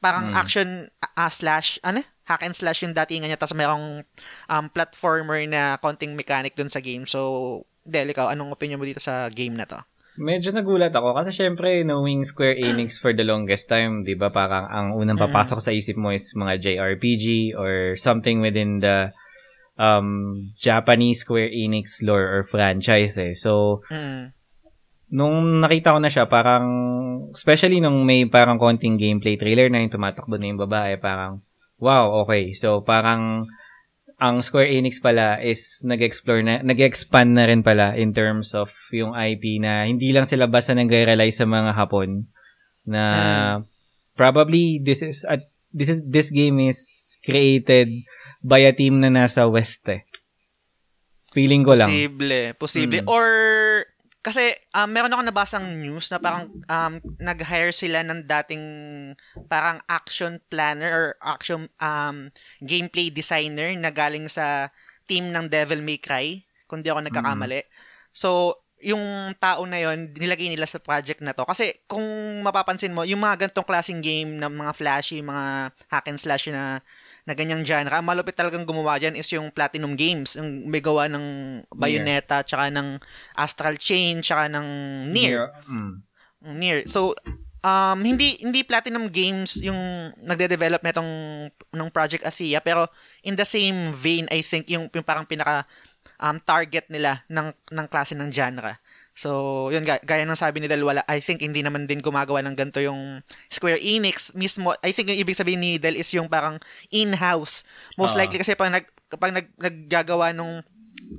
parang action uh, slash ano hack and slash yung datingan niya tapos mayroong um, platformer na konting mechanic dun sa game. So, Del, ikaw, anong opinion mo dito sa game na to? Medyo nagulat ako kasi syempre knowing Square Enix for the longest time, 'di ba? Parang ang unang papasok sa isip mo is mga JRPG or something within the um Japanese Square Enix lore or franchise eh. So, Mm. nung nakita ko na siya, parang especially nung may parang konting gameplay trailer na yung tumatakbo na yung babae, parang wow, okay. So, parang ang Square Enix pala is nag-explore na, nag-expand na rin pala in terms of yung IP na hindi lang sila basta nag-rely sa mga Hapon na probably this is at this is this game is created by a team na nasa West eh. Feeling ko lang. Posible. Posible. Mm. Or, kasi um, meron ako nabasang news na parang um, nag-hire sila ng dating parang action planner or action um, gameplay designer na galing sa team ng Devil May Cry, kung di ako nagkakamali. So, yung tao na yon nilagay nila sa project na to. Kasi kung mapapansin mo, yung mga gantong klaseng game na mga flashy, mga hack and slash na na ganyang genre, ang malupit talagang gumawa dyan is yung Platinum Games, yung may gawa ng Bayonetta, tsaka ng Astral Chain, tsaka ng Nier. Mm. Nier. So, um, hindi hindi Platinum Games yung nagde-develop nitong ng Project Athea, pero in the same vein, I think, yung, yung parang pinaka um, target nila ng, ng klase ng genre. So, yun, ga- gaya ng sabi ni Del, wala, I think hindi naman din gumagawa ng ganito yung Square Enix mismo. I think yung ibig sabihin ni Del is yung parang in-house. Most Ah. likely kasi pag, nag, kapag nag, naggagawa nung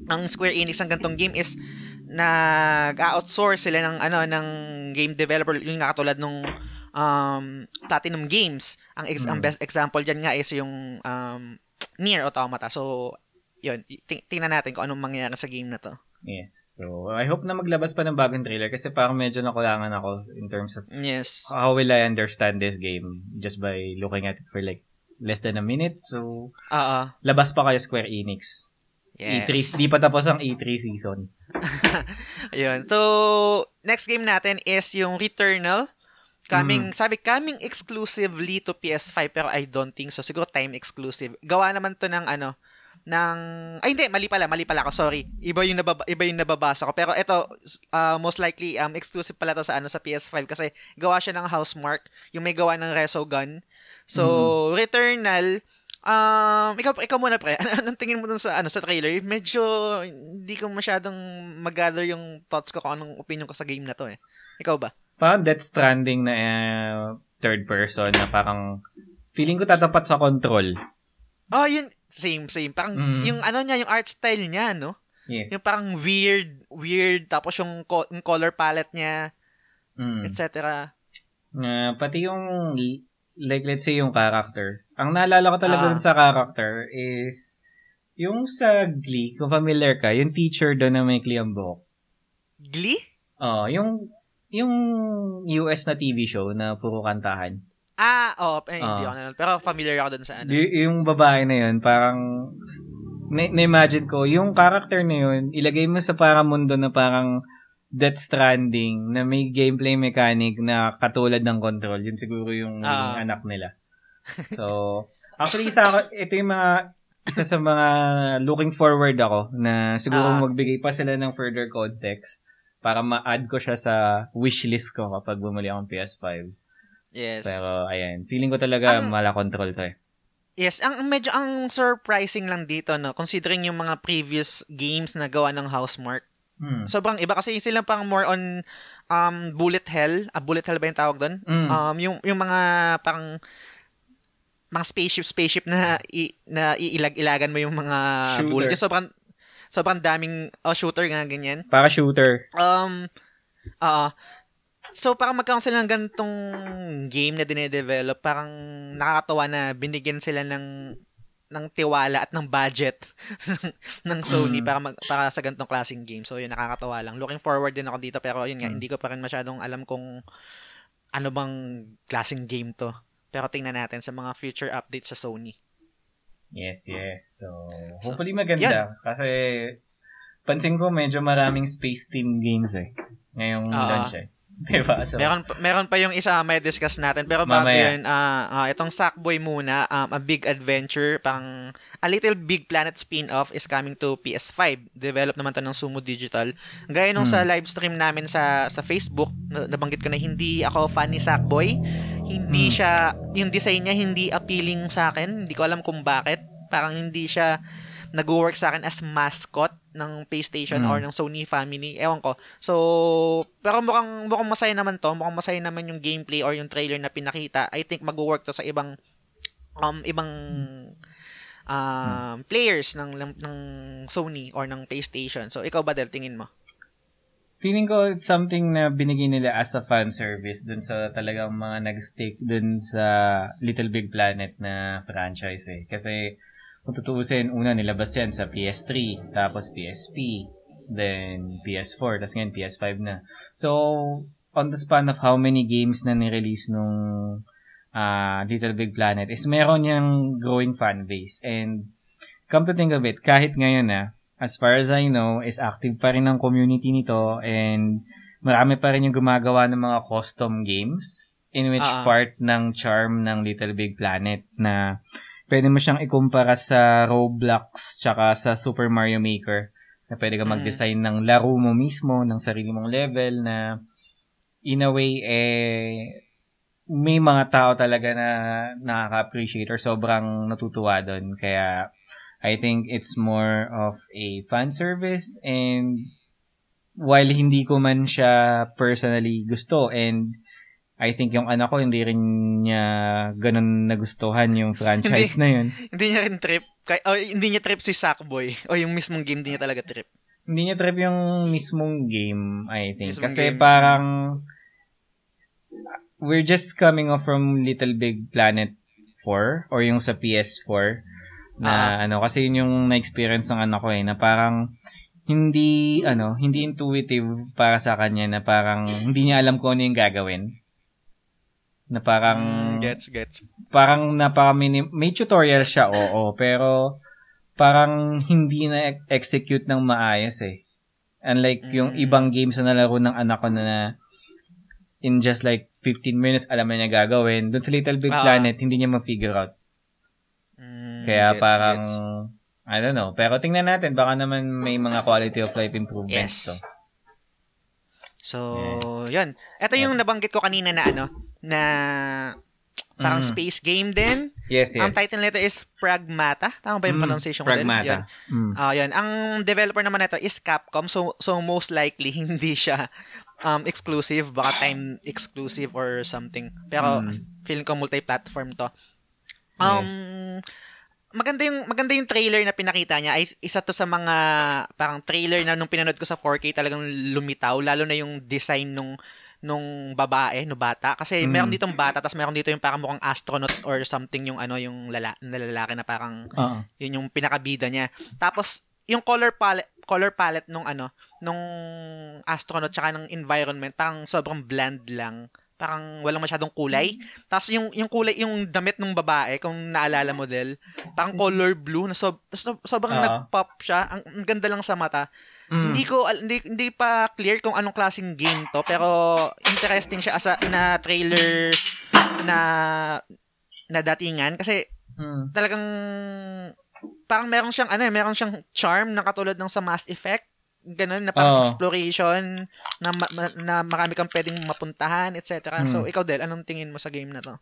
ang Square Enix ng gantong game is nag-outsource sila ng ano ng game developer yung nga katulad nung um, Platinum Games. Ang ex- ang best example diyan nga is yung um, Nier Automata. So, yun, ting- tingnan natin kung anong mangyayari sa game na to. Yes. So, I hope na maglabas pa ng bagong trailer kasi parang medyo nakulangan ako in terms of Yes. how will I understand this game just by looking at it for like less than a minute. So, Oo. labas pa kayo Square Enix. Yes. E3, di pa tapos ang E3 season. Ayun. So, next game natin is yung Returnal. Coming, sabi, coming exclusively to PS5 pero I don't think so. Siguro time exclusive. Gawa naman to ng ano, ng, ay hindi, mali pala, mali pala ako, sorry. Iba yung, nababa, iba yung nababasa ko. Pero ito, uh, most likely, um, exclusive pala to sa ano sa PS5 kasi gawa siya ng Housemark, yung may gawa ng Resogun. So, Returnal, Um, ikaw ikaw muna pre. Ano, anong tingin mo dun sa ano sa trailer? Medyo hindi ko masyadong mag-gather yung thoughts ko kung anong opinion ko sa game na to eh. Ikaw ba? Parang Death Stranding na eh, third person na parang feeling ko tatapat sa control. Oh, yun same same. Parang Mm. yung ano niya, yung art style niya, no? Yes. Yung parang weird, weird tapos yung, co- yung color palette niya, Mm. etc. Uh, pati yung, like, let's say yung character. Ang naalala ko talaga Ah. dun sa character is, yung sa Glee, kung familiar ka, yung teacher doon na may buhok. Glee? Oh, yung, yung US na TV show na puro kantahan. Ah, oh, eh, hindi Ah. ako nanonood. Pero familiar ako dun sa ano. Y- yung babae na yun, parang, na- na-imagine ko, yung character na yun, ilagay mo sa parang mundo na parang Death Stranding, na may gameplay mechanic na katulad ng control. Yun siguro yung Ah. anak nila. So, actually, isa ako, ito yung mga, isa sa mga looking forward ako na siguro Ah. magbigay pa sila ng further context para ma-add ko siya sa wishlist ko kapag bumuli akong PS5. Yes. Pero, ayan, feeling ko talaga Ang- mala control to eh. Yes, ang medyo ang surprising lang dito no, considering yung mga previous games na gawa ng Housemark. Hmm. Sobrang iba kasi sila pang more on um bullet hell, ah, bullet hell ba yung tawag doon? Mm. Um yung yung mga parang mga spaceship spaceship na i, na iilag-ilagan mo yung mga Shooter. bullet. Yung sobrang sobrang daming oh, shooter nga ganyan. Para shooter. Um, ah So, parang magkaroon sila ng ganitong game na dinedevelop, parang nakakatawa na binigyan sila ng ng tiwala at ng budget ng Sony Mm. para mag, para sa ganitong klaseng game. So, yun nakakatawa lang. Looking forward din ako dito pero yun nga, Mm. hindi ko pa rin masyadong alam kung ano bang klaseng game to. Pero tingnan natin sa mga future updates sa Sony. Yes, yes. So, hopefully maganda. Kasi, pansin ko medyo maraming space team games eh. Ngayong Oo. launch eh. Diba? So, Meron pa- meron pa yung isa may discuss natin pero bago Mamaya. yun, ah ah, itong Sackboy muna, um, a big adventure, pang A Little Big Planet spin-off is coming to PS5. Develop naman to ng Sumo Digital. Gaya nung sa live stream namin sa sa Facebook, na- nabanggit ko na hindi ako fan ni Sackboy. Hindi Hmm. siya yung design niya hindi appealing sa akin. Hindi ko alam kung bakit. Parang hindi siya nag-work sa akin as mascot ng PlayStation Mm. or ng Sony family. Ewan ko. So, pero mukhang, mukhang masaya naman to. Mukhang masaya naman yung gameplay or yung trailer na pinakita. I think mag-work to sa ibang um ibang um players ng, ng ng Sony or ng PlayStation. So, ikaw ba Del, tingin mo? feeling ko it's something na binigay nila as a fan service dun sa talagang mga nag-stick dun sa Little Big Planet na franchise eh. Kasi kung tutuusin, una nilabas yan sa PS3, tapos PSP, then PS4, tapos ngayon PS5 na. So, on the span of how many games na ni-release nung ah, Little Big Planet is meron niyang growing fan base. And come to think of it, kahit ngayon na, as far as I know, is active pa rin ang community nito and marami pa rin yung gumagawa ng mga custom games in which Ah. part ng charm ng Little Big Planet na pwede mo siyang ikumpara sa Roblox tsaka sa Super Mario Maker na pwede ka Mm. mag-design ng laro mo mismo, ng sarili mong level na in a way, eh, may mga tao talaga na nakaka-appreciate or sobrang natutuwa doon. Kaya, I think it's more of a fan service and while hindi ko man siya personally gusto and I think yung anak ko hindi rin niya ganun nagustuhan yung franchise na yun. Hindi niya rin trip. Kay, oh, hindi niya trip si Sackboy. O yung mismong game, hindi niya talaga trip. Hindi niya trip yung mismong game, I think. Mismong Kasi game. parang we're just coming off from Little Big Planet 4 or yung sa PS4 na ano kasi yun yung na-experience ng anak ko eh na parang hindi ano hindi intuitive para sa kanya na parang hindi niya alam kung ano yung gagawin na parang Mm, gets, gets. parang napaka may tutorial siya oo pero parang hindi na execute ng maayos eh unlike yung Mm. ibang games na nalaro ng anak ko na in just like 15 minutes alam na niya gagawin doon sa Little Big Ah. Planet hindi niya ma-figure out Mm, kaya gets, parang gets. I don't know pero tingnan natin baka naman may mga quality of life improvements Yes. to So, yun. Ito yung nabanggit ko kanina na ano, na parang Mm. space game din. yes yes Ang title nito is Pragmata. Tama ba yung Mm, pronunciation ko din? Yun. Pragmata Mm. Ah, yun. Ang developer naman nito is Capcom. So, so most likely, hindi siya um, exclusive. Baka time exclusive or something. Pero, Mm. feeling ko multi-platform to. Um, maganda yung maganda yung trailer na pinakita niya ay isa to sa mga parang trailer na nung pinanood ko sa 4K talagang lumitaw lalo na yung design nung nung babae, no bata. Kasi Mm. meron ditong bata, tapos meron dito yung parang mukhang astronaut or something yung ano, yung lala, lalaki na parang Oo. yun yung pinakabida niya. Tapos, yung color palette, color palette nung ano, nung astronaut tsaka ng environment, parang sobrang bland lang. Parang walang masyadong kulay. Tapos yung yung kulay, yung damit ng babae, kung naalala mo del, parang color blue na sob, so, sobrang Oo. nag-pop siya. Ang, ang ganda lang sa mata. Mm. Hindi ko hindi, hindi pa clear kung anong klaseng game to, pero interesting siya as a, na trailer na na datingan kasi Mm. talagang parang meron siyang ano eh, meron siyang charm na katulad ng sa Mass Effect. Ganun, na parang Oo. exploration, na, ma- ma- na marami kang pwedeng mapuntahan, etc. Hmm. So, ikaw, Del, anong tingin mo sa game na to?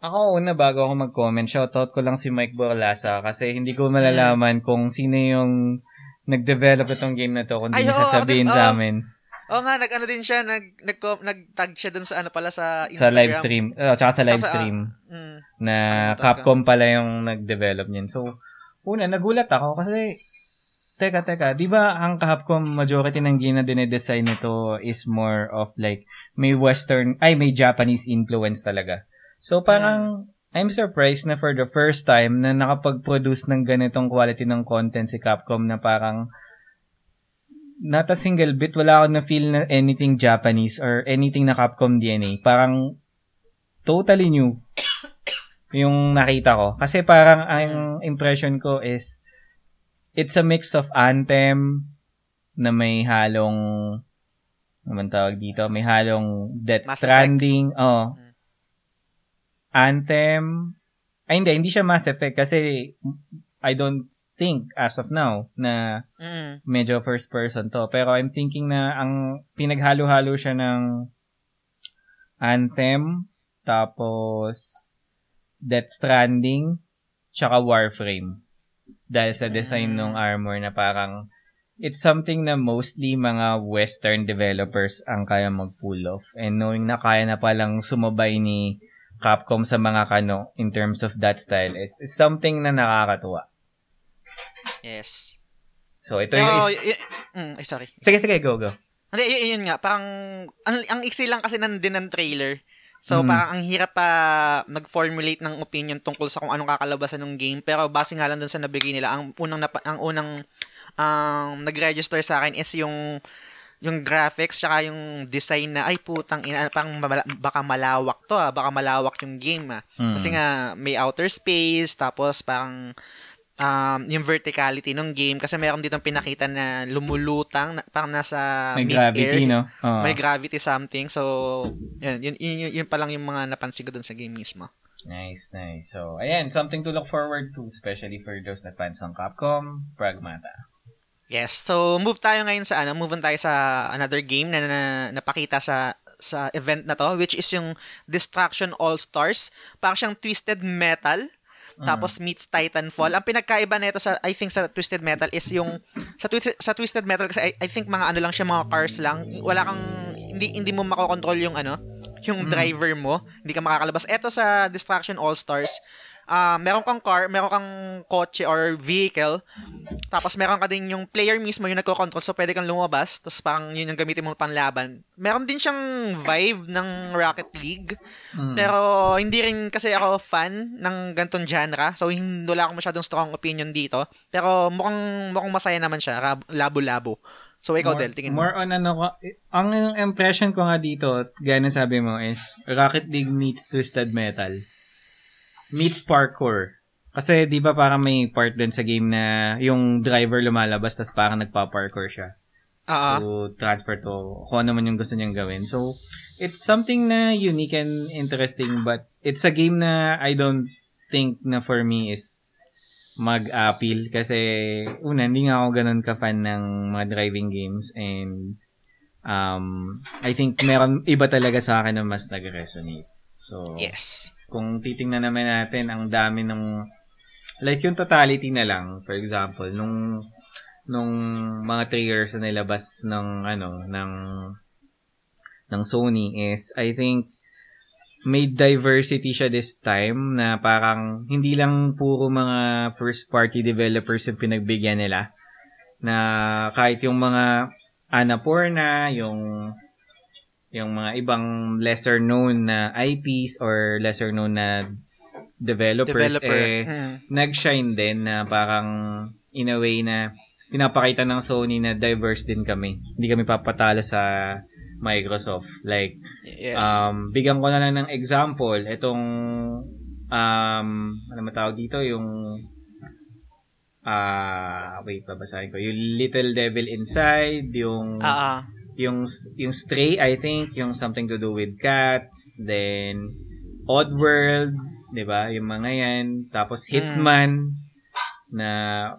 Ako una bago ako mag-comment, shoutout ko lang si Mike Borlasa kasi hindi ko malalaman kung sino yung nag-develop itong game na to kung Ay, di oo, niya sasabihin sa amin Oo nga, nag-ano din siya, nag, nag, nag-tag siya dun sa ano pala sa sa Instagram. live stream. Oh, tsaka sa live sa, stream Mm, na Capcom pala yung nag-develop niyan. So, una, nagulat ako kasi teka, teka. Di ba ang Capcom majority ng game na dinedesign nito is more of like may western, ay may Japanese influence talaga. So parang I'm surprised na for the first time na nakapag-produce ng ganitong quality ng content si Capcom na parang not a single bit wala ako na feel na anything Japanese or anything na Capcom DNA. Parang totally new yung nakita ko. Kasi parang ang impression ko is it's a mix of Anthem na may halong naman tawag dito, may halong Death Mass Stranding. Oh. Mm. Anthem. Ay, hindi. Hindi siya Mass Effect kasi I don't think as of now na Mm. medyo first person to. Pero I'm thinking na ang pinaghalo-halo siya ng Anthem, tapos Death Stranding, tsaka Warframe. Dahil sa design ng armor na parang it's something na mostly mga western developers ang kaya mag-pull off. And knowing na kaya na palang sumabay ni Capcom sa mga kano in terms of that style, it's, it's something na nakakatuwa. Yes. So, ito yung... Is- y- y- mm, ay, sorry. sige, sige, go, go. Hindi, y- yun nga, parang, ang, ang iksi lang kasi nan din ng trailer. So, Mm. parang ang hirap pa mag-formulate ng opinion tungkol sa kung anong kakalabasan ng game. Pero base nga lang dun sa nabigay nila, ang unang, napa, ang unang um, nag-register sa akin is yung yung graphics tsaka yung design na ay putang ina mala- baka malawak to ah baka malawak yung game ah Mm. kasi nga may outer space tapos parang um, yung verticality ng game kasi meron ditong pinakita na lumulutang na, parang nasa May mid-air gravity, no? Oo. may gravity something. So, yun, yun, yun, yun, yun pa lang yung mga napansin ko dun sa game mismo. Nice, nice. So, ayan, something to look forward to, especially for those na fans ng Capcom, Pragmata. Yes. So, move tayo ngayon sa ano, move on tayo sa another game na, na napakita sa sa event na to, which is yung Destruction All-Stars. Parang siyang Twisted Metal. Tapos meets Titanfall. Ang pinagkaiba nito sa I think sa Twisted Metal is yung sa Twisted sa Twisted Metal kasi I, I think mga ano lang siya mga cars lang. Wala kang hindi hindi mo makokontrol yung ano, yung driver mo. Hindi ka makakalabas. Ito sa Destruction All-Stars, ah meron kang car, meron kang kotse or vehicle. Tapos meron ka din yung player mismo yung nagko-control so pwede kang lumabas. Tapos parang yun yung gamitin mo panlaban. Meron din siyang vibe ng Rocket League. Pero hindi rin kasi ako fan ng gantong genre. So hindi wala akong masyadong strong opinion dito. Pero mukhang mukhang masaya naman siya, rab- labo-labo. So ikaw more, Del, tingin mo. More on ano ko, ang impression ko nga dito, gaya ng sabi mo, is Rocket League meets Twisted Metal. Meets parkour. Kasi di ba parang may part dun sa game na yung driver lumalabas tas parang nagpa-parkour siya Ah, to transfer to kung ano man yung gusto niyang gawin. So, it's something na unique and interesting but it's a game na I don't think na for me is mag-appeal kasi una, hindi nga ako ganun ka-fan ng mga driving games and um, I think meron iba talaga sa akin na mas nag-resonate. So, yes. Kung titingnan naman natin ang dami ng like yung totality na lang. For example nung nung mga 3 years na nilabas ng ano ng ng Sony is I think may diversity siya this time na parang hindi lang puro mga first party developers yung pinagbigyan nila. Na kahit yung mga Annapurna, yung yung mga ibang lesser known na IPs or lesser known na developers Developer. eh Mm. nag-shine din na parang in a way na pinapakita ng Sony na diverse din kami. Hindi kami papatalo sa Microsoft. Like, Yes. um, bigyan ko na lang ng example. Itong, um, ano matawag dito? Yung, ah, wait, babasahin ko. Yung Little Devil Inside, yung, ah. Yung yung Stray I think yung something to do with cats then Oddworld 'di ba? Yung mga yan. Tapos Hitman na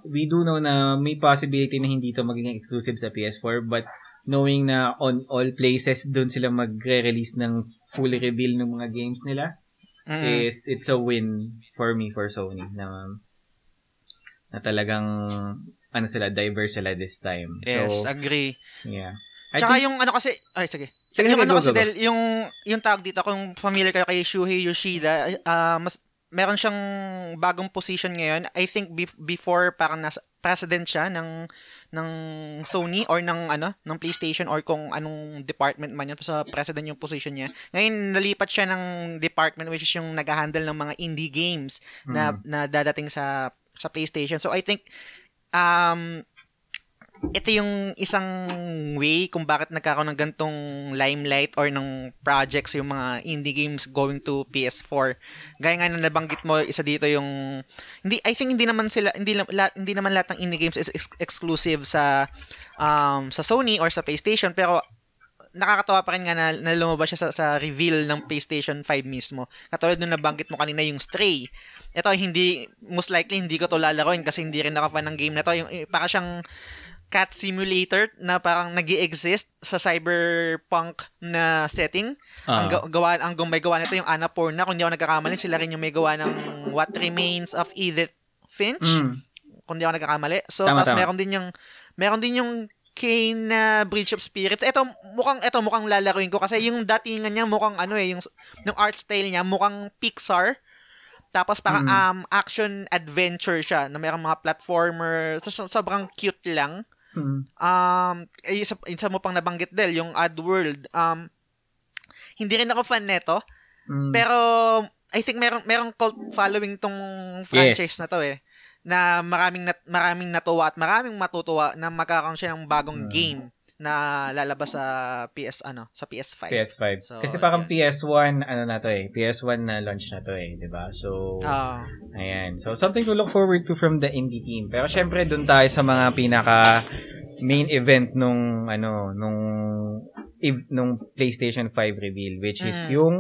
we do know na may possibility na hindi to magiging exclusive sa PS4 but knowing na on all places doon sila magre-release ng full reveal ng mga games nila Mm. is it's a win for me for Sony na na talagang ano sila diverse sila this time. Yes, so agree. yeah I Tsaka think- yung ano kasi, ay sige. Sige, yung sige, ano go, kasi go, go. Del, yung yung tawag dito kung familiar kayo kay Shuhei Yoshida, ah mas meron siyang bagong position ngayon. I think be- before parang nasa president siya ng ng Sony or ng ano ng PlayStation or kung anong department man yun sa president yung position niya. Ngayon nalipat siya ng department which is yung nag-handle ng mga indie games na na dadating sa sa PlayStation. So I think um ito yung isang way kung bakit nagkakaroon ng gantong limelight or ng projects yung mga indie games going to PS4. Gaya nga na nabanggit mo, isa dito yung hindi I think hindi naman sila hindi la, hindi naman lahat ng indie games is ex- exclusive sa um sa Sony or sa PlayStation pero nakakatawa pa rin nga na, na lumabas siya sa, sa reveal ng PlayStation 5 mismo. Katulad nung nabanggit mo kanina yung Stray. Ito hindi most likely hindi ko to lalaroin kasi hindi rin ako fan ng game na to. Yung eh, para siyang cat simulator na parang nag exist sa cyberpunk na setting. Ah. Ang ga- gawa ang may gawa nito yung Annapurna kung hindi ako nagkakamali sila rin yung may gawa ng What Remains of Edith Finch Mm. kung hindi ako nagkakamali. So Tama, tapos tama. meron din yung meron din yung Kane na Bridge of Spirits. Ito mukhang ito mukhang lalaruin ko kasi yung datingan niya mukhang ano eh yung yung art style niya mukhang Pixar. Tapos parang Mm. um action adventure siya na merong mga platformer. So, sobrang cute lang. Mm. Um, eh, isa, isa mo pang nabanggit Del, yung Oddworld. Um, hindi rin ako fan neto, Mm. pero I think meron merong cult following tong franchise Yes. na to eh na maraming nat, maraming natuwa at maraming matutuwa na magkakaroon siya ng bagong Mm. game na lalabas sa PS ano, sa PS5. PS5. So, Kasi parang ayan. PS1, ano na to eh. PS1 na launch na to eh, di ba? So, Ah, ayan. So, something to look forward to from the indie team. Pero syempre, dun tayo sa mga pinaka main event nung, ano, nung, ev- nung PlayStation 5 reveal, which is Mm. yung,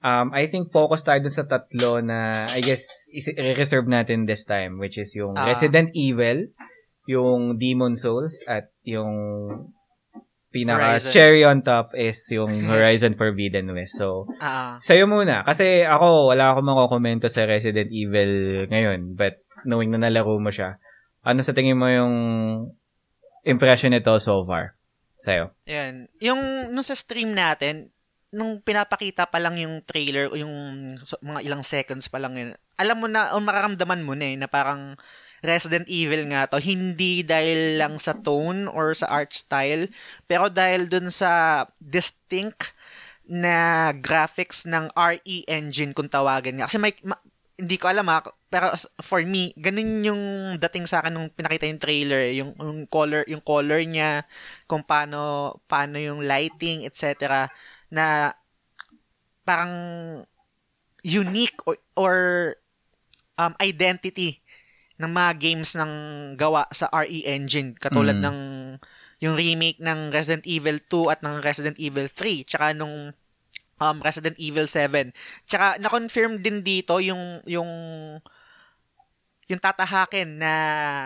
um, I think focus tayo dun sa tatlo na, I guess, is- i-reserve natin this time, which is yung Ah. Resident Evil, yung Demon Souls, at yung pinaka Horizon. cherry on top is yung Horizon Forbidden West. So, ah, Sa'yo muna. Kasi ako, wala akong makokomento sa Resident Evil ngayon. But knowing na nalaro mo siya, ano sa tingin mo yung impression nito so far? Sa'yo. Yan. Yung nung sa stream natin, nung pinapakita pa lang yung trailer o yung mga ilang seconds pa lang yun, alam mo na, o mararamdaman mo na eh, na parang Resident Evil nga to, hindi dahil lang sa tone or sa art style, pero dahil dun sa distinct na graphics ng RE engine kung tawagan nga. Kasi may, ma- hindi ko alam ha, pero for me, ganun yung dating sa akin nung pinakita yung trailer, eh, yung, yung color, yung color niya, kung paano, paano yung lighting, etc. na parang unique or, or um, identity ng mga games ng gawa sa RE engine katulad Mm. ng yung remake ng Resident Evil 2 at ng Resident Evil 3 tsaka nung um, Resident Evil 7 tsaka na-confirm din dito yung yung yung tatahakin na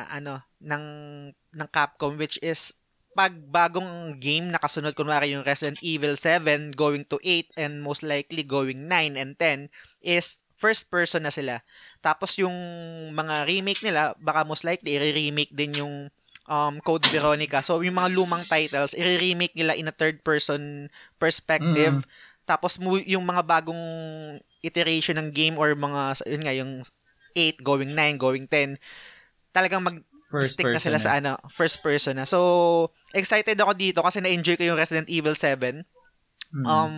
ano ng ng Capcom which is pag bagong game nakasunod kunwari yung Resident Evil 7 going to 8 and most likely going 9 and 10 is first person na sila. Tapos yung mga remake nila baka most likely i-remake din yung um, Code Veronica. So yung mga lumang titles i-remake nila in a third person perspective. Tapos mu- yung mga bagong iteration ng game or mga yun nga yung 8 going 9 going 10 talagang mag First stick na sila sa ano, first person na. So, excited ako dito kasi na-enjoy ko yung Resident Evil 7. Mm. Um,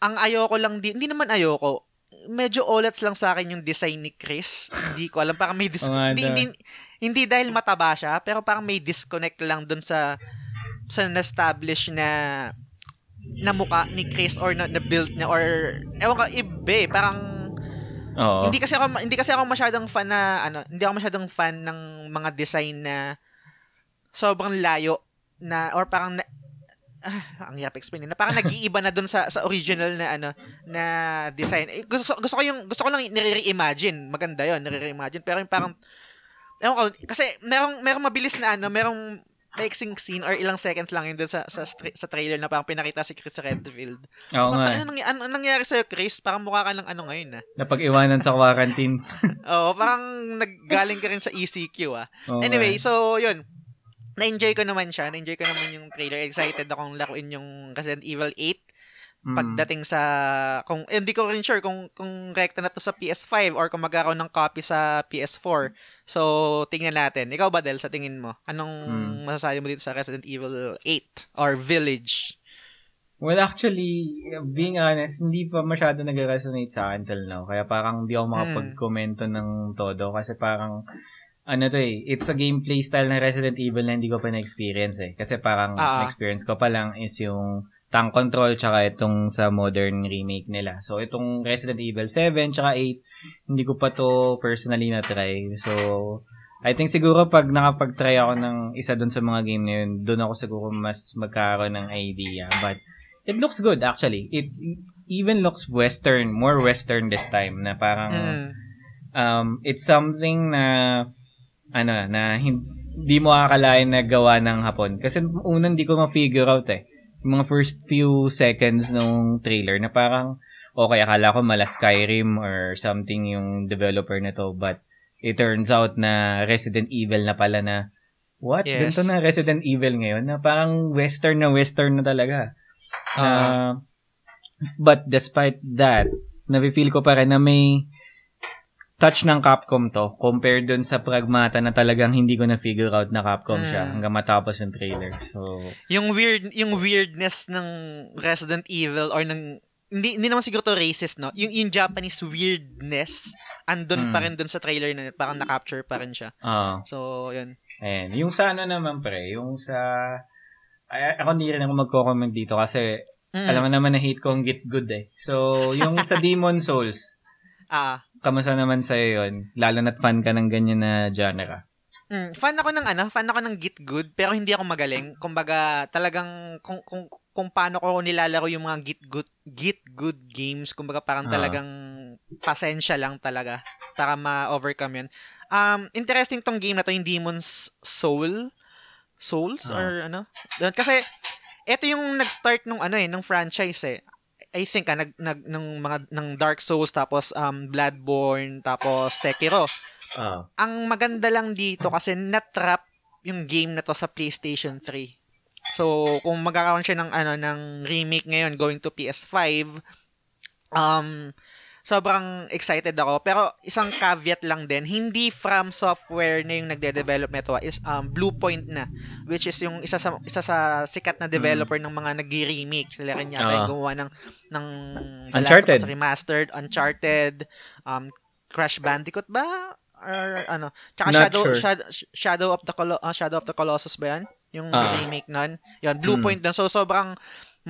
ang ayoko lang di, hindi naman ayoko. Medyo olats lang sa akin yung design ni Chris. hindi ko alam, parang may dis- Oo nga hindi, hindi, hindi dahil mataba siya, pero parang may disconnect lang dun sa sa na-establish na na mukha ni Chris or na, na build niya or ewan ko iba eh, parang Oo. hindi kasi ako hindi kasi ako masyadong fan na ano, hindi ako masyadong fan ng mga design na sobrang layo na or parang na, ah, ang hirap explain na parang nag-iiba na dun sa sa original na ano na design. Eh, gusto gusto ko yung gusto ko lang nire-reimagine. Maganda 'yon, nire-reimagine pero yung parang ewan ko, kasi merong merong mabilis na ano, merong mixing scene or ilang seconds lang yun dun sa sa, sa trailer na parang pinakita si Chris Redfield. Oo nga. Ano, ano, ano, nangyari sa'yo, Chris? Parang mukha ka ng ano ngayon, ah. Napag-iwanan sa quarantine. Oo, parang naggaling ka rin sa ECQ ah. Oo Anyway, nga. so yun. Na-enjoy ko naman siya. Na-enjoy ko naman yung trailer. Excited akong laruin yung Resident Evil 8. Mm. pagdating sa kung eh, hindi ko rin sure kung kung rekta na to sa PS5 or kung magkakaroon ng copy sa PS4. So, tingnan natin. Ikaw ba Del sa tingin mo? Anong Mm. masasabi mo dito sa Resident Evil 8 or Village? Well, actually, being honest, hindi pa masyado nag-resonate sa akin till now. Kaya parang hindi ako makapag-komento ng todo. Kasi parang, ano to eh, it's a gameplay style ng Resident Evil na hindi ko pa na-experience eh. Kasi parang, Ah. na-experience ko pa lang is yung tank control tsaka itong sa modern remake nila. So, itong Resident Evil 7 tsaka 8, hindi ko pa to personally na-try. So, I think siguro pag nakapag-try ako ng isa dun sa mga game na yun, dun ako siguro mas magkaroon ng idea. But, it looks good actually. It even looks western, more western this time na parang Mm. um it's something na ano na hindi mo akalain na gawa ng Hapon kasi unang hindi ko ma-figure out eh. Yung mga first few seconds nung trailer na parang okay akala ko mala Skyrim or something yung developer na to but it turns out na Resident Evil na pala na what? Yes. Ganito na Resident Evil ngayon na parang western na western na talaga. Ah. Uh, but despite that, nafe-feel ko pa rin na may touch ng Capcom to compared dun sa Pragmata na talagang hindi ko na figure out na Capcom siya Mm. hanggang matapos yung trailer. So, Yung weird yung weirdness ng Resident Evil or ng hindi, hindi naman siguro to racist, no? Yung, yung Japanese weirdness, andun pa Mm. rin dun sa trailer na. Parang na-capture pa rin siya. ah So, yun. Ayan. Yung sa ano naman pre, yung sa... Ay, ako hindi rin ako magko-comment dito kasi Mm. alam mo naman na hate ko ang Git Good eh. So, yung sa Demon Souls, Ah, kamusta naman sa'yo yun? Lalo na't fan ka ng ganyan na genre. Mm, fan ako ng ano, fan ako ng Git Good, pero hindi ako magaling. Kumbaga, talagang kung kung kung paano ko nilalaro yung mga Git Good Git Good games, kumbaga parang Ah. talagang pasensya lang talaga para ma-overcome 'yun. Um, interesting tong game na to, yung Demon's Soul. Souls Ah. or ano? Kasi ito yung nag-start nung ano eh, nung franchise eh. I think ah, nag, nag ng mga ng Dark Souls tapos um Bloodborne tapos Sekiro Ah. ang maganda lang dito kasi natrap yung game na to sa PlayStation 3. So, kung magkakaroon siya ng ano ng remake ngayon going to PS5, um sobrang excited ako. Pero isang caveat lang din, hindi from software na yung nagde-develop nito is um, Bluepoint na, which is yung isa sa isa sa sikat na developer ng mga nag-remake. Sila rin yata yung gumawa ng ng Uncharted. Remastered, Uncharted, um Crash Bandicoot ba? Or ano? Tsaka Not Shadow, sure. Shadow Shadow of the Colo- ah, Shadow of the Colossus ba 'yan? Yung Ah. remake nun. Yun, Bluepoint dun. So sobrang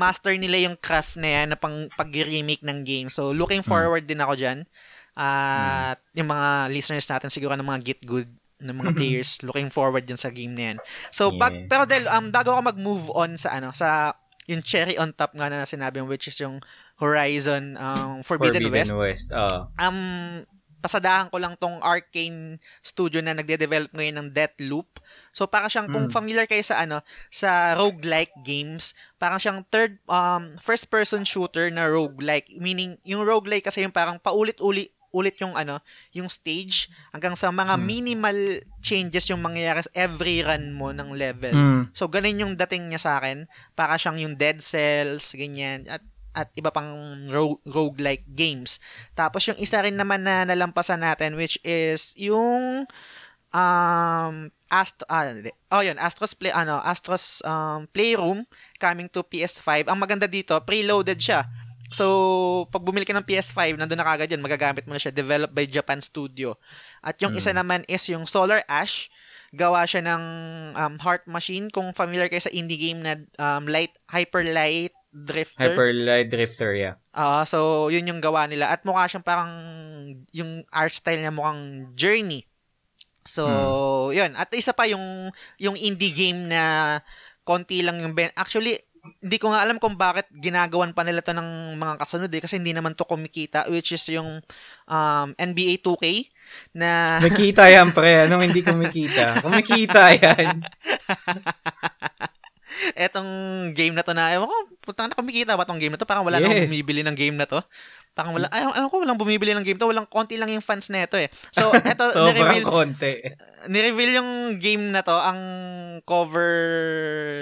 master nila yung craft na yan na pang pag-remake ng game. So looking forward din ako diyan. At yung mga listeners natin siguro ng mga Git Good ng mga players looking forward din sa game na yan. So Yeah. pero Del um bago ako mag-move on sa ano sa yung cherry on top nga na sinabi mo which is yung Horizon um, Forbidden, West. West. Ah. Um pasadahan ko lang tong Arcane Studio na nagde-develop ngayon ng Deathloop. So para siyang kung Mm. familiar kayo sa ano sa roguelike games, parang siyang third um first person shooter na roguelike. Meaning yung roguelike kasi yung parang paulit-ulit ulit yung ano, yung stage hanggang sa mga Mm. minimal changes yung mangyayari sa every run mo ng level. Mm. So, ganun yung dating niya sa akin. Para siyang yung Dead Cells, ganyan. At at iba pang ro- roguelike games. Tapos yung isa rin naman na nalampasan natin which is yung um Astro ah, oh yun Astros play ano Astros um, Playroom coming to PS5 ang maganda dito preloaded siya. So pag bumili ka ng PS5 nandun na kagad yun magagamit mo na siya developed by Japan Studio. At yung isa naman is yung Solar Ash. Gawa siya ng um, Heart Machine. Kung familiar kayo sa indie game na um, light hyper light drifter Hyper Light Drifter, yeah. Ah, so yun yung gawa nila at mukha siyang parang yung art style niya mukhang Journey. So, yun. At isa pa yung yung indie game na konti lang yung ben- actually hindi ko nga alam kung bakit ginagawan pa nila to ng mga kasunod eh, kasi hindi naman to kumikita which is yung um, NBA 2K na Nakita yan, pre. Anong hindi kumikita? Kumikita yan. etong game na to na, ewan ko, putang na kumikita ba tong game na to? Parang wala nang Yes. bumibili ng game na to. Parang wala, ay, alam ko, walang bumibili ng game to. Walang, konti lang yung fans na ito eh. So, eto, Sobrang nireveal, konti. nireveal yung game na to. Ang cover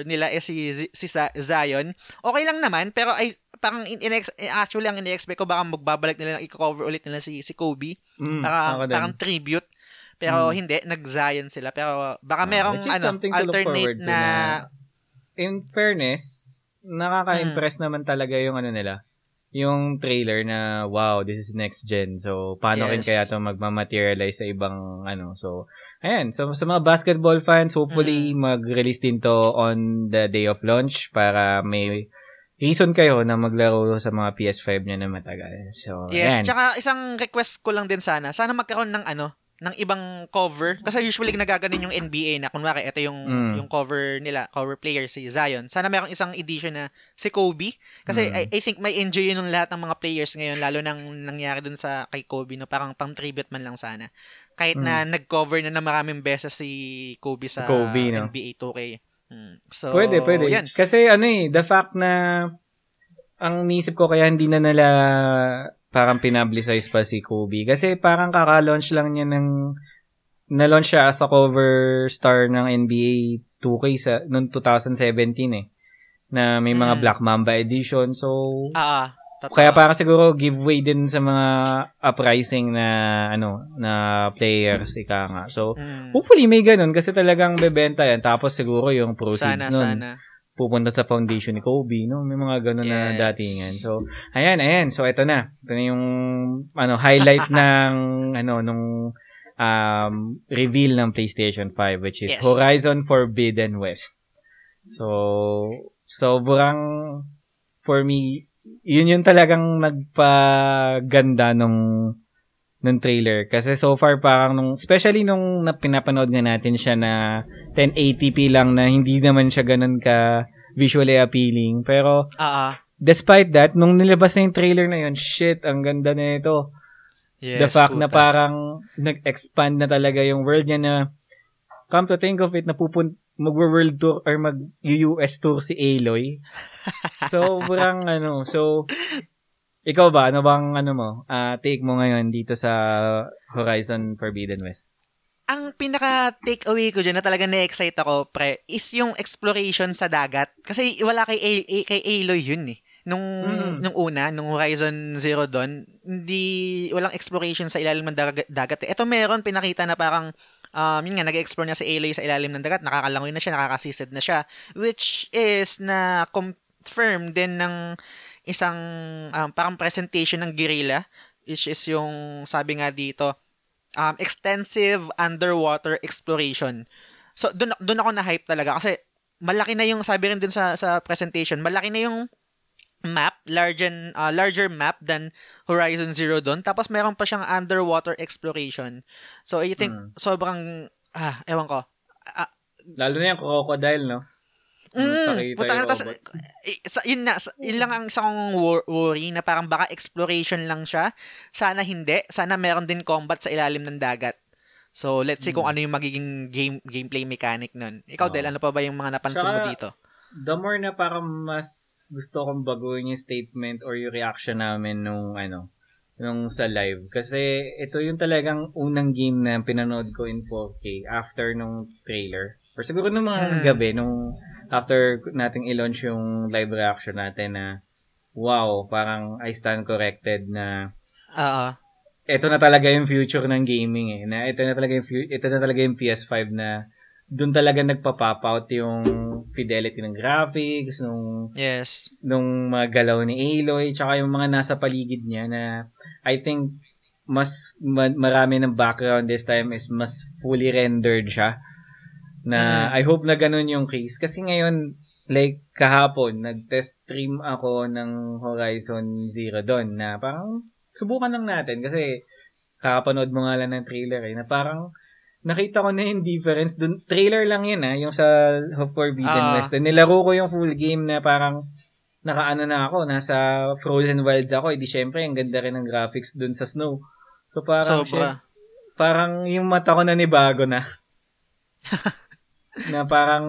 nila is si, si Zion. Okay lang naman, pero ay, parang in, in, actually ang ini-expect ko baka magbabalik nila i-cover ulit nila si si Kobe. Mm, Para, ako din. parang tribute. Pero Mm. hindi, nag-Zion sila. Pero baka Ah, merong is ano, alternate to na, in fairness, nakaka-impress Hmm. naman talaga yung ano nila. Yung trailer na, wow, this is next gen. So, paano rin Yes. kaya to magmamaterialize sa ibang, ano. So, ayan. So, sa mga basketball fans, hopefully, Hmm. mag-release din to on the day of launch para may reason kayo na maglaro sa mga PS5 nyo na matagal. So, Yes, ayan. tsaka isang request ko lang din sana. Sana magkaroon ng ano, ng ibang cover. Kasi usually nagaganon yung NBA na kunwari ito yung Mm. yung cover nila, cover player si Zion. Sana mayroong isang edition na si Kobe kasi Mm. I, I think may enjoy yun ng lahat ng mga players ngayon lalo nang nangyari dun sa kay Kobe no parang pang tribute man lang sana. Kahit na nag-cover na na maraming beses si Kobe sa Si Kobe, no? NBA 2K. Mm. So, Pwede, pwede. Yan. Kasi ano eh, the fact na ang nisip ko kaya hindi na nila parang pinablicize pa si Kobe. Kasi parang kaka-launch lang niya ng na-launch siya as a cover star ng NBA 2K sa noong 2017 eh. Na may mga Mm. Black Mamba edition. So, Ah, ah, totoo. kaya parang siguro giveaway din sa mga uprising na ano na players ika nga. So, Mm. hopefully may ganun kasi talagang bebenta yan. Tapos siguro yung proceeds sana, nun sana. Pupunta sa foundation ni Kobe, no? May mga ganun na Yes. datingan. So, ayan, ayan. So, ito na. Ito na yung ano, highlight ng ano nung um, reveal ng PlayStation 5 which is Yes. Horizon Forbidden West. So, sobrang for me yun yung talagang nagpaganda nung nung trailer kasi so far parang nung especially nung na, pinapanood nga natin siya na 1080p lang na hindi naman siya ganun ka visually appealing pero ah. despite that nung nilabas na yung trailer na yun shit ang ganda na ito Yes, the fact na puta. parang nag-expand na talaga yung world niya na come to think of it napupun mag-world tour or mag-US tour si Aloy sobrang ano so ikaw ba ano bang ano mo ah take mo ngayon dito sa Horizon Forbidden West ang pinaka takeaway ko dyan na talaga na-excite ako, pre, is yung exploration sa dagat. Kasi wala kay, A- A- kay Aloy yun eh. Nung, Mm. nung una, nung Horizon Zero Dawn, hindi, walang exploration sa ilalim ng dagat. dagat eh. Ito meron, pinakita na parang, um, yun nga, nag-explore niya sa Aloy sa ilalim ng dagat, nakakalangoy na siya, nakakasisad na siya, which is na confirm din ng isang um, parang presentation ng Guerrilla, which is yung sabi nga dito, um, extensive underwater exploration. So, doon doon ako na-hype talaga kasi malaki na yung sabi rin dun sa sa presentation, malaki na yung map, larger uh, larger map than Horizon Zero Dawn. Tapos meron pa siyang underwater exploration. So, I think Mm. sobrang ah, ewan ko. Ah, lalo na yung crocodile no Mm, pakita puta yung na, tas, eh, sa, yun, na, sa- yun lang ang isang wor- worry na parang baka exploration lang siya. Sana hindi. Sana meron din combat sa ilalim ng dagat. So, let's see kung ano yung magiging game gameplay mechanic nun. Ikaw, Oo. Del, ano pa ba yung mga napansin mo Tsaka- dito? the more na parang mas gusto kong baguhin yung statement or yung reaction namin nung ano nung sa live kasi ito yung talagang unang game na pinanood ko in 4K after nung trailer or siguro nung mga Hmm. gabi nung after nating i-launch yung live reaction natin na wow parang I stand corrected na Oo. ito na talaga yung future ng gaming eh. Na ito na talaga yung fu- ito na talaga yung PS5 na doon talaga nagpa-pop out yung fidelity ng graphics, nung yes. nung mga galaw ni Aloy, tsaka yung mga nasa paligid niya na I think mas ma- marami ng background this time is mas fully rendered siya. Na I hope na ganun yung case. Kasi ngayon, like kahapon, nag-test stream ako ng Horizon Zero Dawn na parang subukan lang natin kasi kakapanood mo nga lang ng trailer eh, na parang nakita ko na yung difference dun. Trailer lang yun ah, yung sa Forbidden Ah. West. And nilaro ko yung full game na parang nakaano na ako, nasa Frozen Wilds ako, edi syempre, ang ganda rin ng graphics dun sa snow. So parang, shit, Sobra. parang yung mata ko na nibago na. na parang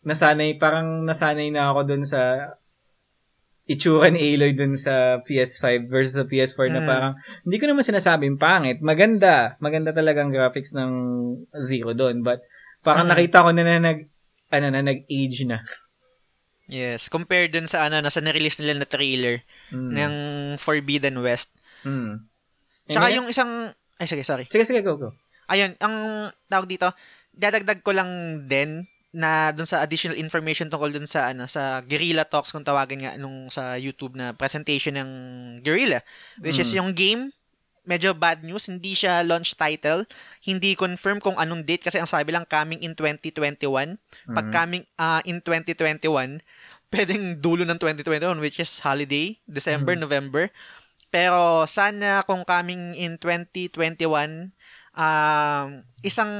nasanay, parang nasanay na ako dun sa itsura ni Aloy dun sa PS5 versus sa PS4 na Mm. parang hindi ko naman sinasabing pangit. Maganda. Maganda talagang graphics ng Zero doon. But parang Mm. nakita ko na na nag ano na nag-age na. Yes, compared dun sa ano, nasa na-release nila na trailer Mm. ng Forbidden West. Mm. Tsaka And then- yung isang... Ay, sige, sorry. Sige, sige, go, go. Ayun, ang tawag dito, dadagdag ko lang din na dun sa additional information tungkol dun sa ano sa Guerrilla Talks kung tawagin nga nung sa YouTube na presentation ng Guerrilla which is Mm. yung game medyo bad news hindi siya launch title hindi confirm kung anong date kasi ang sabi lang coming in 2021 pag Mm. coming ah, in 2021 pwedeng dulo ng 2021 which is holiday December November pero sana kung coming in 2021 um, isang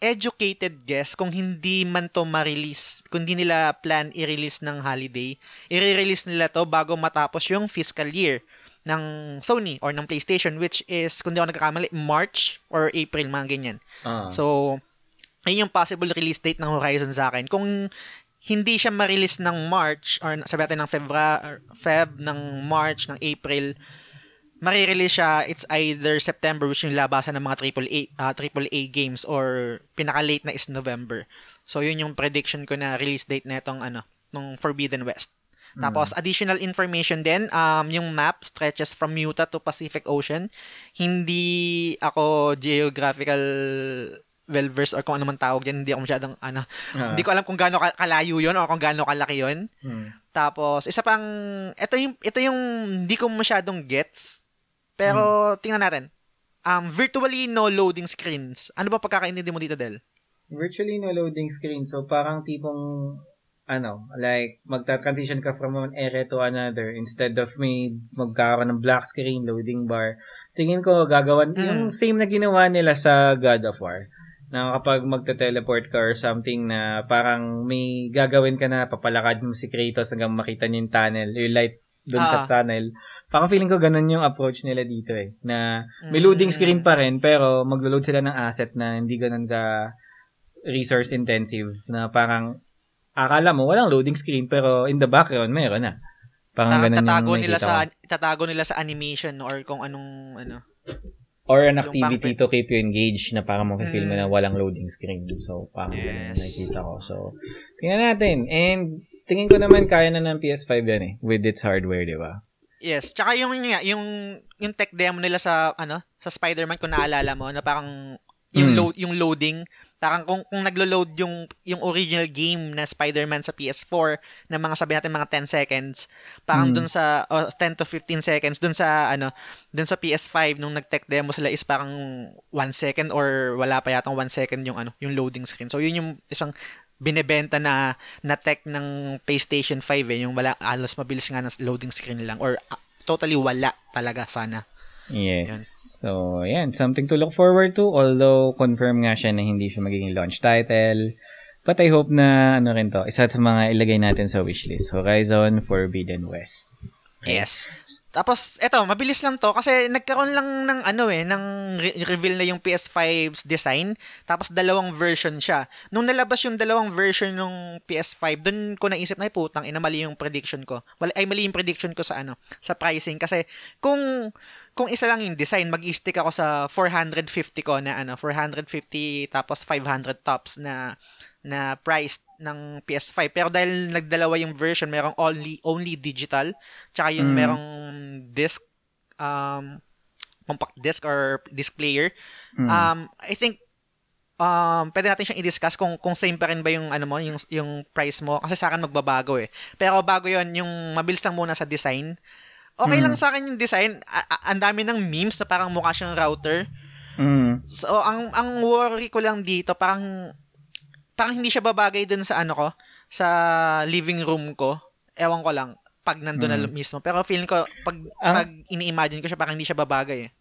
educated guess kung hindi man to ma-release, kung hindi nila plan i-release ng holiday, i-release nila to bago matapos yung fiscal year ng Sony or ng PlayStation which is, kung di ako nagkakamali, March or April, mga ganyan. Ah. So, ayun yung possible release date ng Horizon sa akin. Kung hindi siya ma-release ng March or sabi natin ng Febra, Feb, ng March, ng April, marirelease siya, it's either September which yung labasan ng mga AAA, uh, AAA games or pinaka-late na is November. So, yun yung prediction ko na release date na itong ano, nung Forbidden West. Tapos, additional information din, um, yung map stretches from Utah to Pacific Ocean. Hindi ako geographical well-versed or kung ano man tawag dyan. Hindi ako masyadong, ano, Ah. hindi ko alam kung gaano ka- kalayo yun o kung gaano kalaki yun. Mm. Tapos, isa pang, ito yung, ito yung hindi ko masyadong gets. Pero, tingnan natin. Um, virtually no loading screens. Ano ba pagkakaintindi mo dito, Del? Virtually no loading screen. So, parang tipong, ano, like, magta-transition ka from one area to another. Instead of may magkakaroon ng black screen, loading bar. Tingin ko, gagawan, Mm. yung same na ginawa nila sa God of War. Na kapag magte-teleport ka or something na parang may gagawin ka na, papalakad mo si Kratos hanggang makita niya yung tunnel, yung light doon sa Ah. tunnel. Parang feeling ko ganun yung approach nila dito eh. Na may Mm. loading screen pa rin, pero maglo-load sila ng asset na hindi ganun ka resource intensive na parang akala mo walang loading screen pero in the background meron na. Parang ganun tatago yung nila sa tatago nila sa animation or kung anong ano. or an activity to keep you engaged na parang mafe-feel mo Mm. na walang loading screen. So, parang Yes. nakikita ko. So, tingnan natin. And tingin ko naman kaya na ng PS5 yan eh with its hardware, di ba? Yes, tsaka yung yung yung, yung tech demo nila sa ano, sa Spider-Man kung naalala mo na parang yung Mm. load yung loading parang kung kung naglo-load yung yung original game na Spider-Man sa PS4 na mga sabi natin mga 10 seconds parang Mm. dun sa oh, 10 to 15 seconds dun sa ano dun sa PS5 nung nag-tech demo sila is parang 1 second or wala pa yatang 1 second yung ano yung loading screen so yun yung isang binebenta na na tech ng PlayStation 5 eh yung wala alos mabilis nga na loading screen lang or ah, totally wala talaga sana Yes. Yan. So, yan. Something to look forward to. Although, confirm nga siya na hindi siya magiging launch title. But I hope na, ano rin to, isa sa mga ilagay natin sa wishlist. Horizon Forbidden West. Yes. Tapos, eto, mabilis lang to kasi nagkaroon lang ng ano eh, ng re- reveal na yung PS5's design. Tapos, dalawang version siya. Nung nalabas yung dalawang version ng PS5, dun ko naisip na, "Ay, putang, ina, mali yung prediction ko. Wala, ay, mali yung prediction ko sa ano, sa pricing. Kasi, kung, kung isa lang yung design, mag-stick ako sa 450 ko na ano, 450 tapos 500 tops na na price ng PS5. Pero dahil nagdalawa yung version, merong only only digital, tsaka yung Mm. merong disc um compact disc or disc player. Mm. Um I think um pwede natin siyang i-discuss kung kung same pa rin ba yung ano mo, yung yung price mo kasi sa akin magbabago eh. Pero bago 'yon, yung mabilis lang muna sa design. Okay Mm. lang sa akin yung design. A- ang dami ng memes na parang mukha siyang router. Mm. So, ang ang worry ko lang dito, parang parang hindi siya babagay dun sa ano ko, sa living room ko. Ewan ko lang, pag nandun na mismo. Pero feeling ko, pag, Ang- pag ini-imagine ko siya, parang hindi siya babagay eh.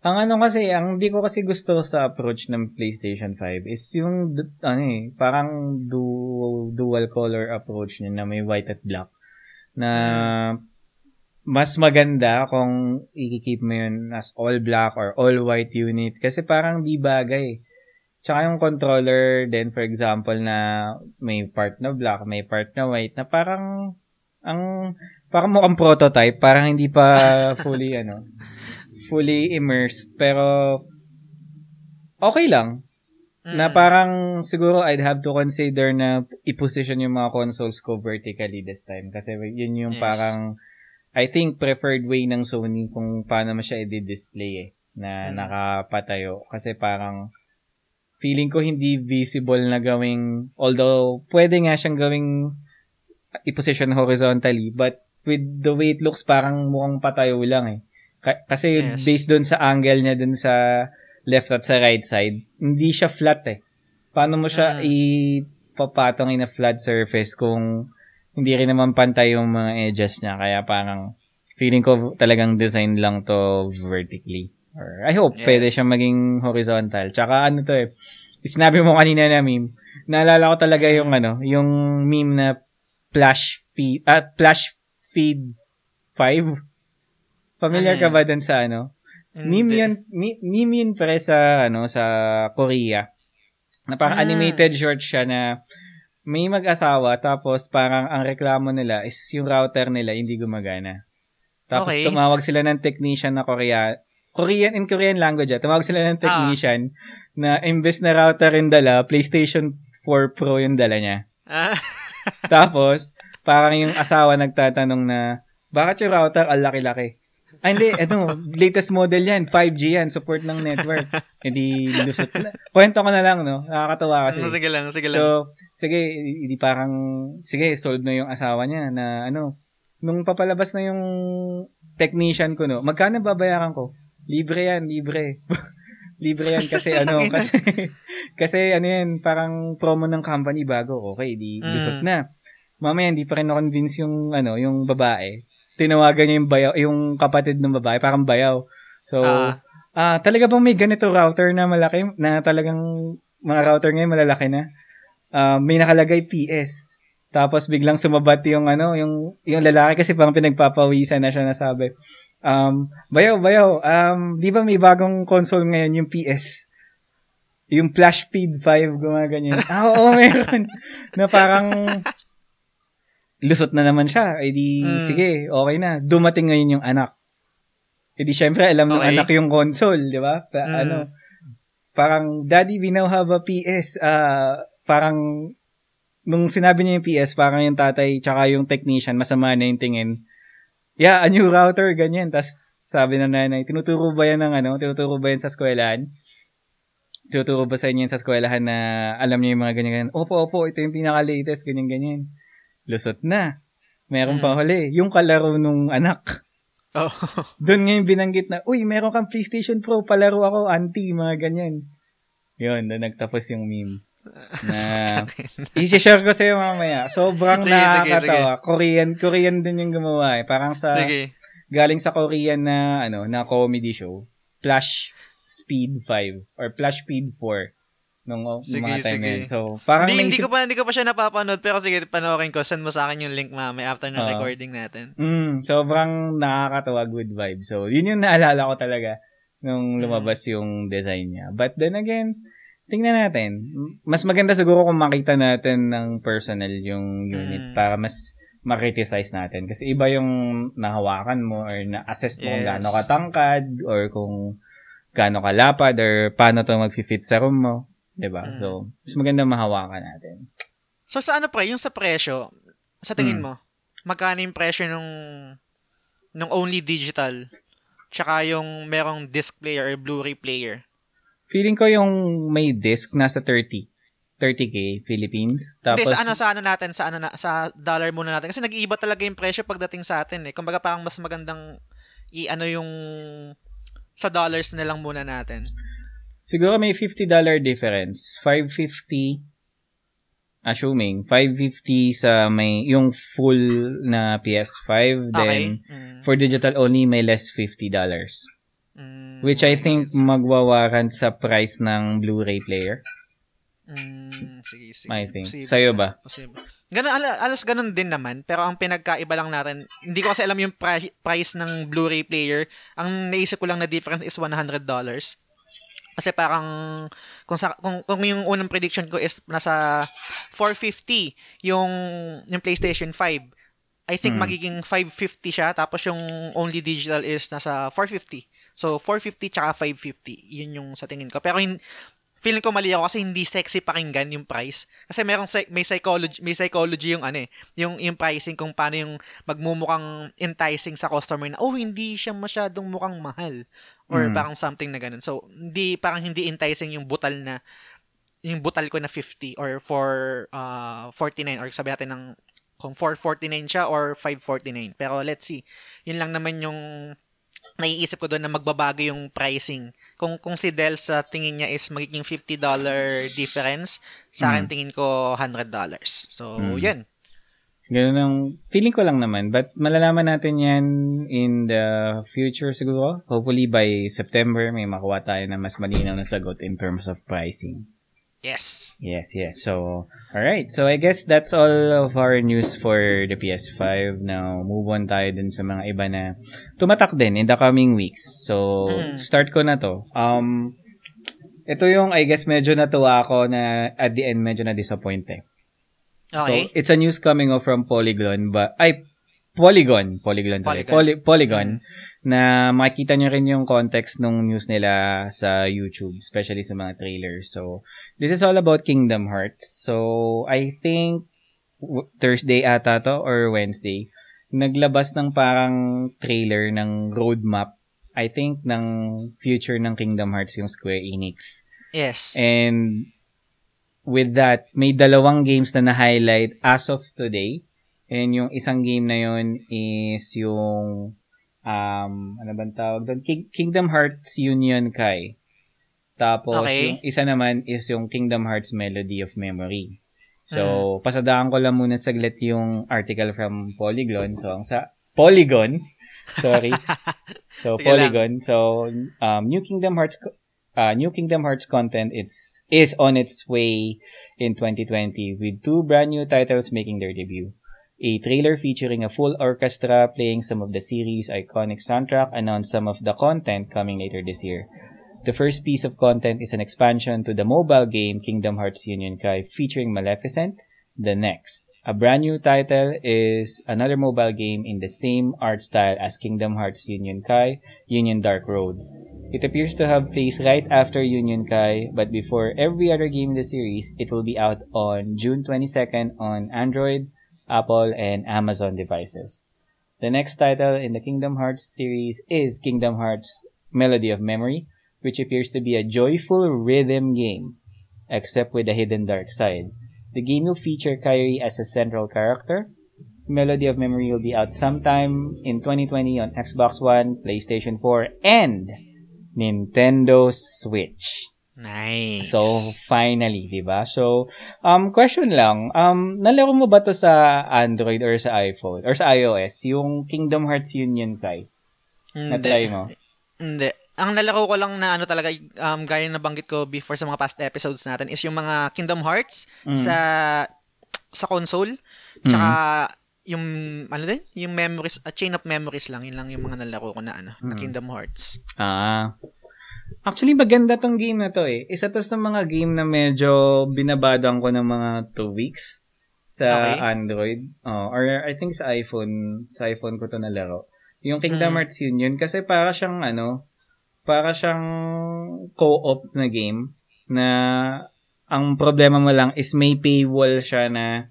Ang ano kasi, ang di ko kasi gusto sa approach ng PlayStation 5 is yung, ano eh, parang dual, dual color approach niya na may white at black. Na mas maganda kung i-keep mo yun as all black or all white unit kasi parang di bagay. Tsaka yung controller din, for example, na may part na black, may part na white, na parang, ang, parang mukhang prototype, parang hindi pa fully, ano, fully immersed. Pero, okay lang. Na parang siguro I'd have to consider na i-position yung mga consoles ko vertically this time. Kasi yun yung Yes. parang I think preferred way ng Sony kung paano mo siya i-display eh. Na Mm. nakapatayo. Kasi parang feeling ko hindi visible na gawing although pwede nga siyang gawing i-position horizontally but with the way it looks parang mukhang patayo lang eh. Ka- kasi Yes. based doon sa angle niya doon sa left at sa right side, hindi siya flat eh. Paano mo siya Mm. ipapatong in a flat surface kung hindi rin naman pantay yung mga edges niya. Kaya parang feeling ko talagang design lang to vertically. Or I hope Yes. pwede siya maging horizontal. Tsaka ano to eh, sinabi mo kanina na meme, naalala ko talaga yung ano, yung meme na flash feed, at flash feed 5. Familiar Ano ka ba dun sa ano? Meme yun, mi- meme yun pre sa, ano, sa Korea. Na parang Ah. animated short siya na may mag-asawa tapos parang ang reklamo nila is yung router nila hindi gumagana. Tapos Okay. tumawag sila ng technician na Korea, Korean in Korean language, ah. tumawag sila ng Ah. technician na imbes na router yung dala, PlayStation 4 Pro yung dala niya. Ah, Tapos, parang yung asawa nagtatanong na, bakit yung router ang laki-laki? Ay, hindi, ano, latest model yan, 5G yan, support ng network. Hindi, lusot na. Kwento ko na lang, no? Nakakatawa kasi. sige lang, sige lang. So, sige, hindi parang, sige, solve na yung asawa niya na, ano, nung papalabas na yung technician ko, no, magkano babayaran ko? Libre yan, libre. libre yan kasi ano, kasi, kasi ano yan, parang promo ng company bago, okay, di, Mm. lusot na. Mamaya, hindi pa rin na-convince yung, ano, yung babae. Tinawagan niya yung bayaw, yung kapatid ng babae, parang bayaw. So, Ah. Ah, talaga bang may ganito router na malaki na talagang mga router ngayon malalaki na? Ah, may nakalagay PS. Tapos biglang sumabat yung ano, yung yung lalaki kasi parang pinagpapawisan na siya nasabi. Um, bayaw, bayaw, um, di ba may bagong console ngayon yung PS? Yung Flash Speed 5, gumaganyan. ah, oo, meron. na parang lusot na naman siya. Eh di, Mm. sige, okay na. Dumating ngayon yung anak. Eh di, syempre, alam ng Okay. anak yung console, di ba? Pa- Mm. Ano, parang, Daddy, we now have a PS. Ah, parang, nung sinabi niya yung PS, parang yung tatay, tsaka yung technician, masama na yung tingin. Yeah, a new router, ganyan. Tapos, sabi ng nanay, tinuturo ba yan ng ano? Tinuturo ba yan sa eskwelahan? Tinuturo ba sa inyo yan sa eskwelahan na alam niyo yung mga ganyan-ganyan? Opo, opo, ito yung pinaka-latest, ganyan-ganyan. Lusot na. Meron pa huli. Yung kalaro nung anak. Oh. Doon ngayon binanggit na, uy, meron kang PlayStation Pro, palaro ako, auntie, mga ganyan. Yun, doon nagtapos yung meme. Na, isi-share ko sa'yo mamaya. Sobrang Sige, sige, nakakatawa. Korean, Korean din yung gumawa eh. Parang sa, sige. galing sa Korean na, ano, na comedy show. Flash Speed 5 or Flash Speed 4 nung, nung Sige, mga time sige. So, parang Hindi, hindi ko pa hindi ko pa siya napapanood pero sige panoorin ko. Send mo sa akin yung link mamaya after ng Oo. recording natin. Mm, sobrang nakakatawa, good vibe. So, yun yung naalala ko talaga nung Mm. lumabas yung design niya. But then again, tingnan natin. Mas maganda siguro kung makita natin ng personal yung unit Mm. para mas ma-criticize natin. Kasi iba yung nahawakan mo or na-assess mo kung Yes. gaano katangkad or kung gaano kalapad or paano to mag-fit sa room mo. ba Mm. So, mas maganda mahawakan natin. So sa ano pre, yung sa presyo, sa tingin Hmm. mo, magkano yung presyo nung nung only digital tsaka yung merong disc player or Blu-ray player? Feeling ko yung may disc nasa 30. 30k Philippines. Tapos Hindi, sa ano, sa ano natin, sa ano na, sa dollar muna natin. Kasi nag-iiba talaga yung presyo pagdating sa atin eh. Kumbaga parang mas magandang i-ano yung sa dollars na lang muna natin. siguro may $50 difference. 550 assuming 550 sa may yung full na PS5 then Okay. Mm. for digital only may less $50 Mm, which I think gets. magwawarrant sa price ng Blu-ray player. Mm, sige, sige. I think. Posible Sa'yo ba? Posible. Ganun, ala, alas ganun din naman. Pero ang pinagkaiba lang natin, hindi ko kasi alam yung pri- price ng Blu-ray player. Ang naisip ko lang na difference is $100. Kasi parang, kung, sa, kung, kung yung unang prediction ko is nasa 450 yung, yung PlayStation 5. I think Hmm. magiging 550 siya. Tapos yung only digital is nasa 450. So, 450 tsaka 550. Yun yung sa tingin ko. Pero hin- feeling ko mali ako kasi hindi sexy pakinggan yung price. Kasi merong may psychology may psychology yung ano eh, yung yung pricing kung paano yung magmumukhang enticing sa customer na oh hindi siya masyadong mukhang mahal or Mm. parang something na ganun. So hindi parang hindi enticing yung butal na yung butal ko na 50 or for uh, 49 or sabi natin ng kung 449 siya or 549. Pero let's see. Yun lang naman yung naiisip ko doon na magbabago yung pricing. Kung kung si Del sa tingin niya is magiging $50 difference, sa akin Mm. tingin ko $100. So, Mm. yun. Ganun ang feeling ko lang naman. But malalaman natin yan in the future siguro. Hopefully by September may makuha tayo na mas malinaw na sagot in terms of pricing. Yes. Yes, yes. So, alright. So, I guess that's all of our news for the PS5. Now, move on tayo dun sa mga iba na tumatak din in the coming weeks. So, Mm. start ko na to. Um, ito yung, I guess, medyo natuwa ako na at the end, medyo na-disappoint eh. Okay. So, it's a news coming off from Polygon, but, ay, Polygon. Polygon. Polygon. Poly, Polygon. Na makikita nyo rin yung context ng news nila sa YouTube, especially sa mga trailers. So, this is all about Kingdom Hearts. So, I think Thursday ata to or Wednesday, naglabas ng parang trailer ng roadmap, I think, ng future ng Kingdom Hearts yung Square Enix. Yes. And with that, may dalawang games na na-highlight as of today. And yung isang game na yun is yung um, ano bang tawag doon? King- Kingdom Hearts Union Kai. Tapos, Okay. yung isa naman is yung Kingdom Hearts Melody of Memory. So, pasadaan ko lang muna saglit yung article from Polygon. So, ang sa Polygon, sorry. So, Polygon. So, um, New Kingdom Hearts uh, New Kingdom Hearts content it's is on its way in 2020 with two brand new titles making their debut. A trailer featuring a full orchestra playing some of the series' iconic soundtrack announced some of the content coming later this year. The first piece of content is an expansion to the mobile game Kingdom Hearts Union Kai featuring Maleficent. The next, a brand new title is another mobile game in the same art style as Kingdom Hearts Union Kai, Union Dark Road. It appears to have place right after Union Kai, but before every other game in the series, it will be out on June 22nd on Android, Apple, and Amazon devices. The next title in the Kingdom Hearts series is Kingdom Hearts Melody of Memory, which appears to be a joyful rhythm game, except with a hidden dark side. The game will feature Kairi as a central character. Melody of Memory will be out sometime in 2020 on Xbox One, PlayStation 4, and Nintendo Switch. Nice. So, finally, di ba? So, um, question lang, um, nalaro mo ba to sa Android or sa iPhone or sa iOS, yung Kingdom Hearts Union Kai? Na-try mo? Hindi. Ang nalaro ko lang na ano talaga, um, gaya na banggit ko before sa mga past episodes natin is yung mga Kingdom Hearts Mm. sa sa console. Tsaka yung ano din, yung memories, a chain of memories lang, yun lang yung mga nalaro ko na ano, na Mm. Kingdom Hearts. Ah. Actually, maganda tong game na to eh. Isa to sa mga game na medyo binabadang ko ng mga 2 weeks sa Okay. Android. Oh, or I think sa iPhone, sa iPhone ko to nalaro. Yung Kingdom Mm. Hearts Union kasi para siyang ano, para siyang co-op na game na ang problema mo lang is may paywall siya na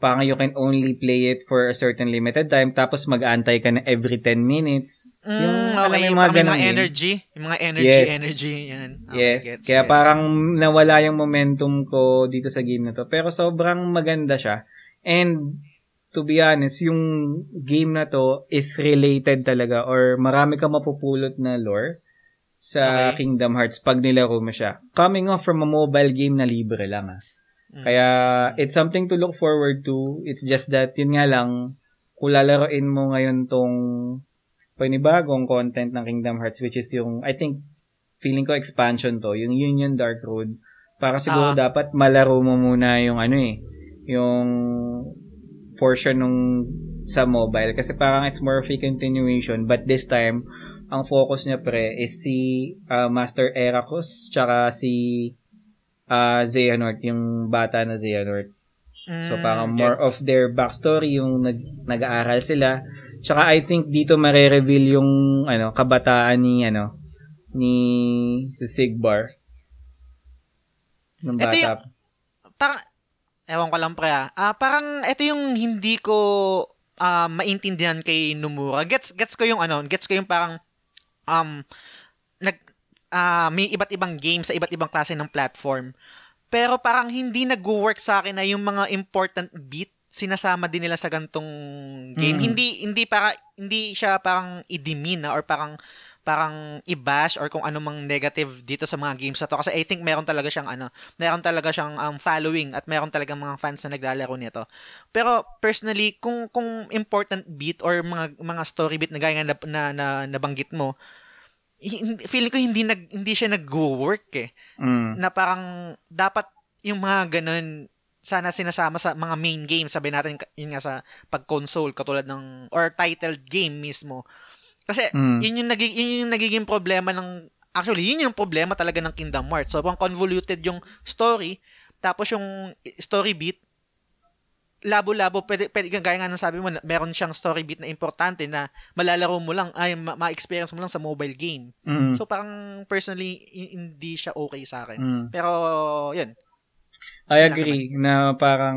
parang you can only play it for a certain limited time tapos mag-aantay ka na every 10 minutes. Mm, mo okay, yung mga, ganong mga game. energy, yung mga energy, Yes. energy, yan. Okay, Yes. gets, Kaya gets. parang nawala yung momentum ko dito sa game na to. Pero sobrang maganda siya. And to be honest, yung game na to is related talaga or marami kang mapupulot na lore sa Okay. Kingdom Hearts pag nilaro mo siya. Coming off from a mobile game na libre lang ah. Mm. Kaya it's something to look forward to. It's just that yun nga lang kung lalaroin mo ngayon tong panibagong content ng Kingdom Hearts which is yung I think feeling ko expansion to, yung Union Dark Road. Para siguro Ah. dapat malaro mo muna yung ano eh, yung portion nung sa mobile kasi parang it's more of a continuation but this time ang focus niya pre is si ah, Master Eracus tsaka si uh, Xehanort, yung bata na Xehanort. So Mm, parang more gets. of their backstory yung nag, nag-aaral sila. Tsaka I think dito mare-reveal yung ano kabataan ni ano ni Sigbar. Ito bata. yung- parang, ewan ko lang pre ah, Ah, parang ito yung hindi ko ah, maintindihan kay Nomura. Gets, gets ko yung ano, gets ko yung parang, um, ah, may iba't ibang games sa iba't ibang klase ng platform. Pero parang hindi nag-work sa akin na yung mga important beat sinasama din nila sa gantong game. Mm. Hindi hindi para hindi siya parang i-demean na or parang parang i-bash or kung anumang negative dito sa mga games na to kasi I think meron talaga siyang ano, meron talaga siyang um, following at meron talaga mga fans na naglalaro nito. Pero personally, kung kung important beat or mga mga story beat na gaya nga na, na, na nabanggit mo, feeling ko hindi nag hindi siya nag-work eh Mm. na parang dapat yung mga ganun sana sinasama sa mga main games sabi natin yun nga sa pag console katulad ng or titled game mismo kasi Mm. yun yung naging yun yung nagiging problema ng actually yun yung problema talaga ng Kingdom Hearts sobrang convoluted yung story tapos yung story beat labo-labo, pwede, pwede, gaya nga ng sabi mo, meron siyang story beat na importante na malalaro mo lang, ay, ma- ma-experience mo lang sa mobile game. Mm. So, parang personally, hi- hindi siya okay sa akin. Mm. Pero, yun. I agree na parang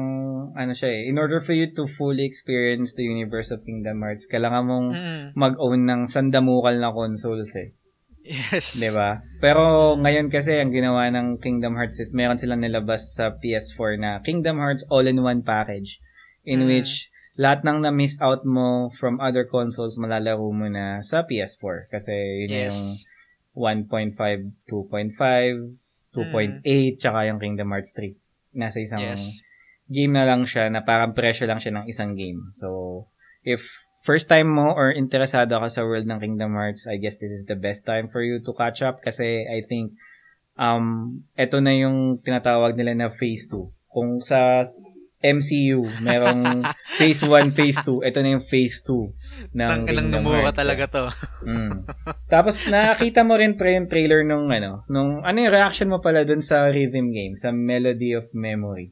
ano siya eh, in order for you to fully experience the universe of Kingdom Hearts, kailangan mong Mm. mag-own ng sandamukal na consoles eh. Yes. 'Di ba? Pero ngayon kasi ang ginawa ng Kingdom Hearts is meron silang nilabas sa PS4 na Kingdom Hearts All-in-One package in Mm. which lahat ng na-miss out mo from other consoles malalaro mo na sa PS4 kasi yun na yung Yes. 1.5, 2.5, 2.8 tsaka yung Kingdom Hearts 3. Nasa isang Yes. game na lang siya na parang presyo lang siya ng isang game. So, if first time mo or interesado ka sa world ng Kingdom Hearts, I guess this is the best time for you to catch up kasi I think um eto na yung tinatawag nila na phase 2. Kung sa MCU, merong phase 1, phase 2. Ito na yung phase 2 ng Ang Kingdom Hearts. talaga to. Mm. Tapos nakita mo rin pre yung trailer nung ano, nung ano yung reaction mo pala dun sa rhythm game, sa Melody of Memory.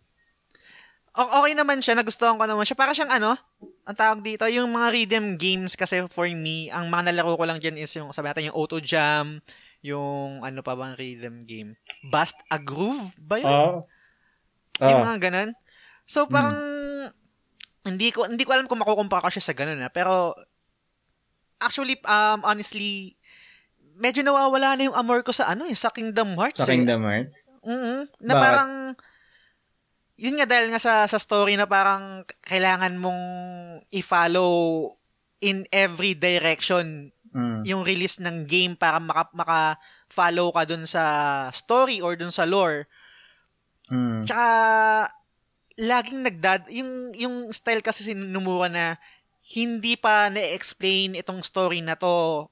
Okay naman siya, nagustuhan ko naman siya. Para siyang ano, ang tawag dito, yung mga rhythm games kasi for me, ang mga nalaro ko lang dyan is yung, sabi natin, yung Auto Jam, yung ano pa bang rhythm game? Bust a Groove ba yun? Oh. Yung Oh. mga ganun. So, parang, hindi ko, hindi ko alam kung makukumpara ko siya sa ganun, ha? pero, actually, um, honestly, medyo nawawala na yung amor ko sa ano eh, sa Kingdom Hearts Sa eh. Kingdom Hearts. mm Na Bakit? parang, yun nga dahil nga sa, sa story na parang kailangan mong i-follow in every direction Mm. yung release ng game para maka, maka-follow ka dun sa story or dun sa lore. Mm. Tsaka, laging nagdad, yung, yung style kasi sinumura na hindi pa na-explain itong story na to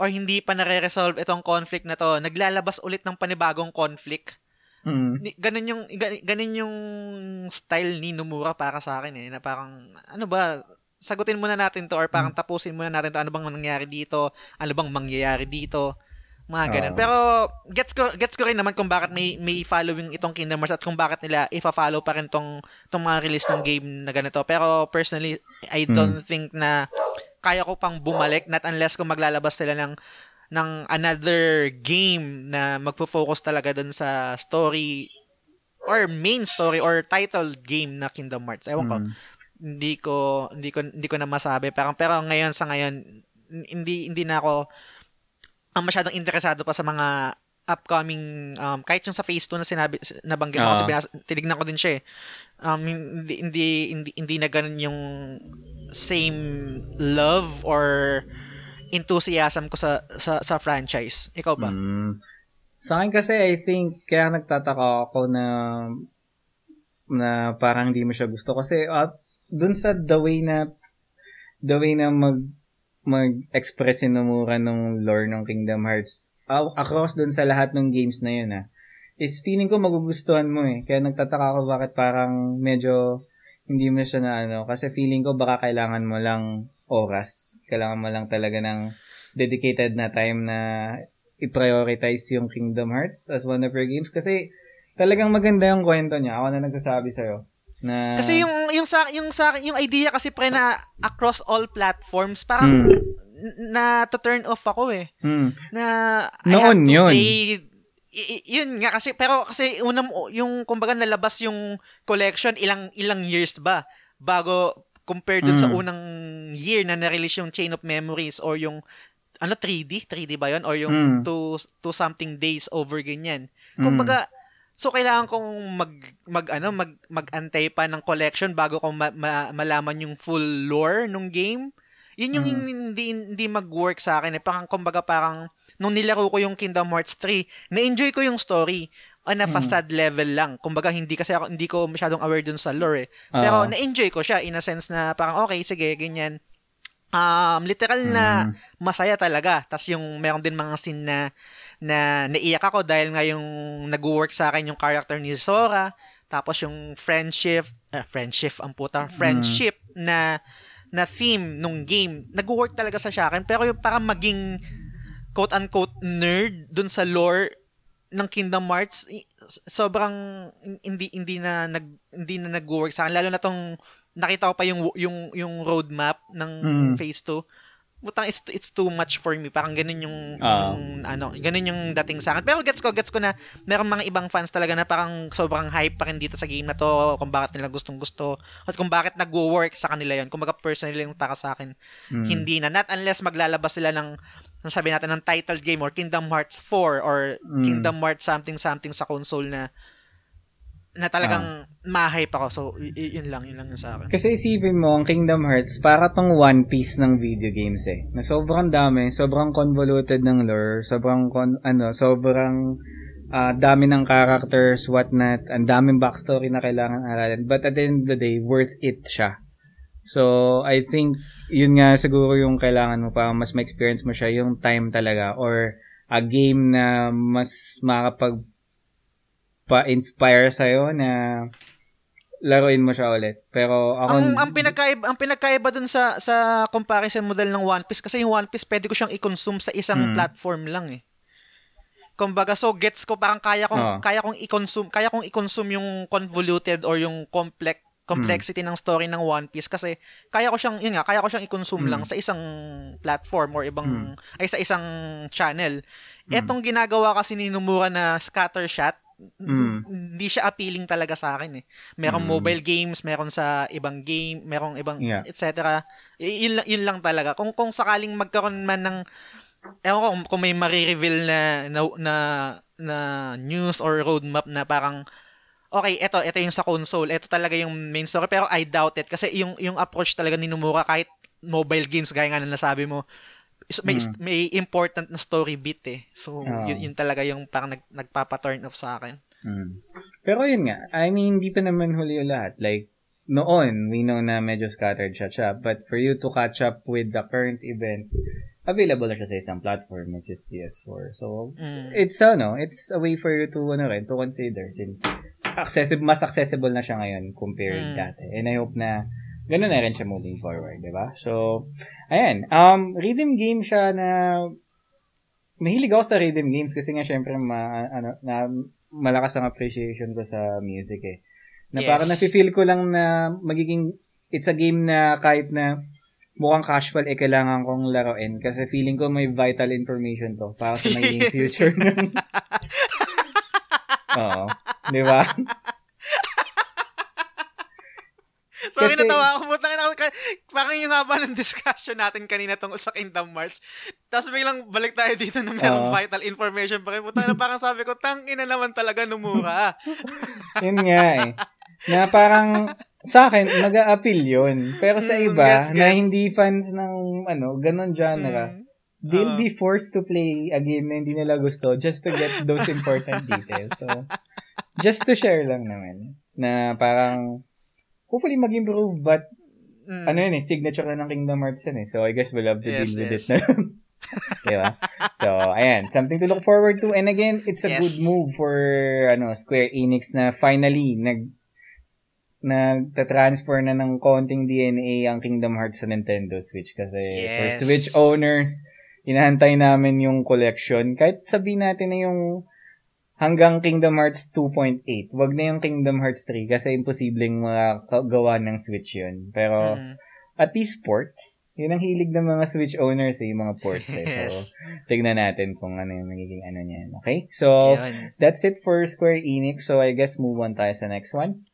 or hindi pa nare-resolve itong conflict na to, naglalabas ulit ng panibagong conflict. Mm. Ganun yung ga- ganun yung style ni Nomura para sa akin eh na parang ano ba sagutin muna natin to or parang tapusin muna natin to ano bang nangyari dito ano bang mangyayari dito mga ganun Oo. pero gets ko gets ko rin naman kung bakit may may following itong Kingdom Hearts at kung bakit nila ifa-follow pa rin tong tong mga release ng game na ganito pero personally I don't think na kaya ko pang bumalik not unless kung maglalabas sila ng ng another game na magfo-focus talaga dun sa story or main story or title game na Kingdom Hearts. Ewan ko. Mm. Hindi ko hindi ko hindi ko na masabi. Parang pero ngayon sa ngayon hindi hindi na ako ang masyadong interesado pa sa mga upcoming um, kahit yung sa phase 2 na sinabi nabanggit mo Ah. kasi binas- tinignan ko din siya eh. Um, hindi, hindi hindi hindi na ganun yung same love or enthusiasm ko sa sa, sa franchise. Ikaw ba? Mm. Sa akin kasi I think kaya nagtataka ako na na parang hindi mo siya gusto kasi uh, dun sa the way na the way na mag mag-express si Nomura ng lore ng Kingdom Hearts uh, across dun sa lahat ng games na yun ah is feeling ko magugustuhan mo eh kaya nagtataka ako bakit parang medyo hindi mo siya na ano kasi feeling ko baka kailangan mo lang oras kailangan mo lang talaga ng dedicated na time na i-prioritize yung Kingdom Hearts as one of your games kasi talagang maganda yung kwento niya. Ako na nagsasabi sa'yo. Na, Kasi yung yung sa yung sa yung idea kasi pre na across all platforms parang Hmm. na to turn off ako eh. Hmm. Na I Noon have to yun. play i- i- yun nga kasi pero kasi unang yung kumbaga nalabas yung collection ilang ilang years ba bago compared dun sa Mm. unang year na na-release yung Chain of Memories or yung ano 3D 3D ba yun or yung Mm. two, two something days over ganyan Mm. kumbaga so kailangan kong mag mag ano mag magantay pa ng collection bago ko ma- ma- malaman yung full lore nung game yun yung Mm. hindi hindi mag-work sa akin eh parang kumbaga parang nung nilaro ko yung Kingdom Hearts 3 na-enjoy ko yung story on a Mm. facade level lang. Kumbaga hindi kasi ako hindi ko masyadong aware dun sa lore eh. Pero Oo. na-enjoy ko siya in a sense na parang okay sige ganyan. Um literal na Mm. masaya talaga. Tas yung meron din mga scene na na naiyak ako dahil nga yung nag-work sa akin yung character ni Sora. Tapos yung friendship eh, friendship ang puta friendship na na theme nung game. Nag-work talaga sa akin pero yung parang maging quote unquote nerd dun sa lore ng Kingdom Hearts i- sobrang hindi hindi na nag hindi na nag-work sa akin lalo na tong nakita ko pa yung yung yung roadmap ng Mm. phase 2 Butang it's it's too much for me. Parang ganun yung, Ah. yung ano, ganun yung dating sa akin. Pero gets ko, gets ko na meron mga ibang fans talaga na parang sobrang hype pa rin dito sa game na to, kung bakit nila gustong gusto at kung bakit nagwo-work sa kanila yon. Kumbaga personally yung para sa akin, Mm. hindi na not unless maglalabas sila ng sabi natin ng title game or Kingdom Hearts 4 or Mm. Kingdom Hearts something something sa console na na talagang ma-hype ako. So, y- y- yun lang, yun lang yung sa akin. Kasi isipin mo, ang Kingdom Hearts, para tong One Piece ng video games eh. Na sobrang dami, sobrang convoluted ng lore, sobrang, con- ano, sobrang ah, dami ng characters, whatnot, ang daming backstory na kailangan aralin. But at the end of the day, worth it siya. So, I think, yun nga siguro yung kailangan mo para mas ma-experience mo siya, yung time talaga, or a game na mas makakapag pa-inspire sa'yo na laruin mo siya ulit. Pero ako... ang ang pinagkaiba ang pinagkaiba dun sa sa comparison model ng One Piece kasi yung One Piece pwede ko siyang i-consume sa isang Mm. platform lang eh. Kumbaga so gets ko parang kaya kong Oo. kaya kong i-consume kaya kong i-consume yung convoluted or yung complex complexity ng story ng One Piece kasi kaya ko siyang yun nga kaya ko siyang i-consume Mm. lang sa isang platform or ibang ay sa isang channel. Mm. Etong ginagawa kasi ni Nomura na scatter shot Mm. hindi siya appealing talaga sa akin eh. Merong Mm. mobile games, meron sa ibang game, merong ibang Yeah. etc. Y- yun, lang- yun lang talaga. Kung kung sakaling magkaroon man ng ewan ko kung, kung may mare-reveal na, na na na news or roadmap na parang okay, eto ito yung sa console, ito talaga yung main story pero I doubt it kasi yung yung approach talaga ni Nomura kahit mobile games gaya nga na nasabi mo may Mm. may important na story beat eh. So Oo. yun, yun talaga yung parang nag, nagpapa-turn off sa akin. Mm. Pero yun nga, I mean, hindi pa naman huli yung lahat. Like, noon, we know na medyo scattered siya siya. But for you to catch up with the current events, available na siya sa isang platform, which is PS4. So, Mm. it's, ano, it's a way for you to, ano rin, to consider since accessible, mas accessible na siya ngayon compared Mm. dati. And I hope na ganun na rin siya moving forward, di ba? So, ayan. Um, rhythm game siya na mahilig ako sa rhythm games kasi nga syempre ma, ano, na, malakas ang appreciation ko sa music eh. Na Yes. parang nafe-feel ko lang na magiging it's a game na kahit na mukhang casual eh kailangan kong laruin kasi feeling ko may vital information to para sa magiging future ng Oo. Di ba? Sorry, Kasi- natawa ako. Butang na Parang yung haba ng discussion natin kanina tungkol sa Kingdom Hearts. Tapos biglang balik tayo dito na mayroong Oo. vital information pa rin. Butang na parang sabi ko, tang ina naman talaga numura. Yun nga eh. Na parang sa akin, nag-a-appeal yun. Pero sa Mm, iba, gets, na gets. hindi fans ng ano, ganon genre, Mm. they'll Oo. be forced to play a game na hindi nila gusto just to get those important details. So, just to share lang naman. Na parang, hopefully mag-improve, but Mm. ano yun eh, signature na ng Kingdom Hearts yun eh. So, I guess we'll have to Yes, deal with yes. it na diba? So, ayan. Something to look forward to. And again, it's a Yes. good move for ano Square Enix na finally nag nagta-transfer na ng konting DNA ang Kingdom Hearts sa Nintendo Switch kasi for Yes. Switch owners, inahantay namin yung collection. Kahit sabihin natin na yung hanggang Kingdom Hearts 2.8. Wag na yung Kingdom Hearts 3 kasi imposibleng makagawa ng Switch yun. Pero Mm. at least ports. Yun ang hilig ng mga Switch owners eh, yung mga ports eh. Yes. So, tignan natin kung ano yung magiging ano niyan. Okay? So, Yun. that's it for Square Enix. So, I guess move on tayo sa next one.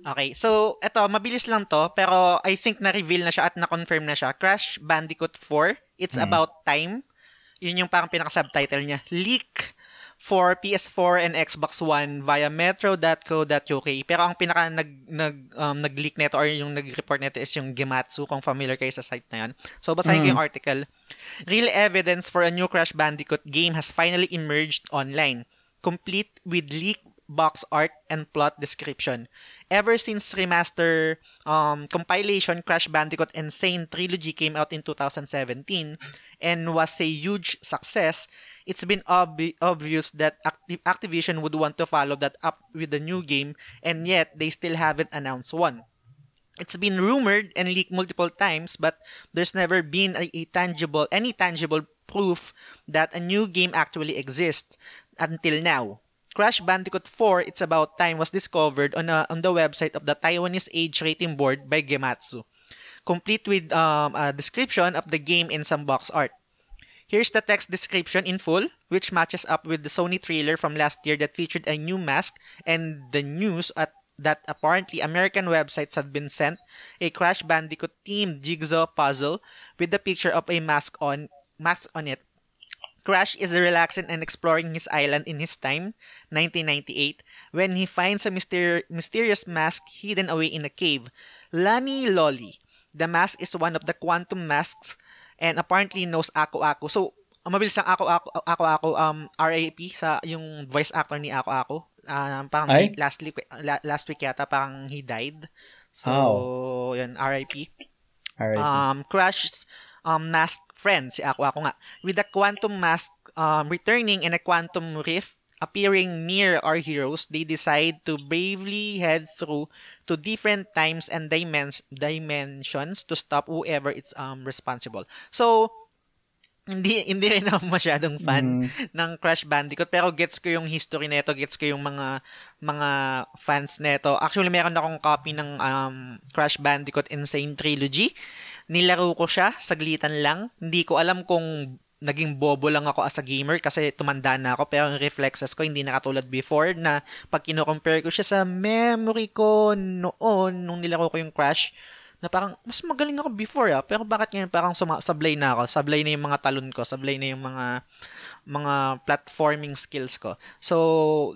Okay, so eto, mabilis lang to, pero I think na-reveal na siya at na-confirm na siya. Crash Bandicoot 4, It's Mm. About Time. Yun yung parang pinaka-subtitle niya. Leak for PS4 and Xbox One via metro.co.uk. Pero ang pinaka nag, nag, um, nag-leak nito or yung nag-report nito is yung Gematsu, kung familiar kayo sa site na yun. So, basahin ko Mm. yung article. Real evidence for a new Crash Bandicoot game has finally emerged online, complete with leaked box art and plot description. Ever since remaster um, compilation Crash Bandicoot Insane Trilogy came out in 2017 and was a huge success, it's been ob- obvious that Acti- Activision would want to follow that up with a new game and yet they still haven't announced one. It's been rumored and leaked multiple times, but there's never been a, a tangible, any tangible proof that a new game actually exists until now. Crash Bandicoot 4, It's About Time was discovered on, a, on the website of the Taiwanese Age Rating Board by Gematsu, complete with um, a description of the game and some box art. Here's the text description in full, which matches up with the Sony trailer from last year that featured a new mask and the news at that apparently American websites had been sent a Crash Bandicoot themed jigsaw puzzle with the picture of a mask on mask on it. Crash is relaxing and exploring his island in his time, 1998, when he finds a myster- mysterious mask hidden away in a cave. Lani Lolly. The mask is one of the quantum masks and apparently knows Ako Ako. So, ang mabilis ang Ako Ako, Ako Ako um, RAP sa yung voice actor ni Ako Ako. Um, parang Ay? last week, la- last week yata parang he died. So, Oh. yun, RIP Alright. um, Crash's um, mask friend, si Ako Ako nga, with a quantum mask um, returning and a quantum rift appearing near our heroes, they decide to bravely head through to different times and dimens- dimensions to stop whoever it's um, responsible. So, hindi hindi rin ako masyadong fan Mm. ng Crash Bandicoot pero gets ko yung history nito, gets ko yung mga mga fans nito. Actually, meron akong copy ng um, Crash Bandicoot Insane Trilogy. Nilaro ko siya, saglitan lang. Hindi ko alam kung naging bobo lang ako as a gamer kasi tumanda na ako. Pero yung reflexes ko hindi na katulad before na pag kino-compare ko siya sa memory ko noon nung nilaro ko yung Crash na parang mas magaling ako before ah. Pero bakit ngayon parang suma- sablay na ako? Sablay na yung mga talon ko. Sablay na yung mga mga platforming skills ko. So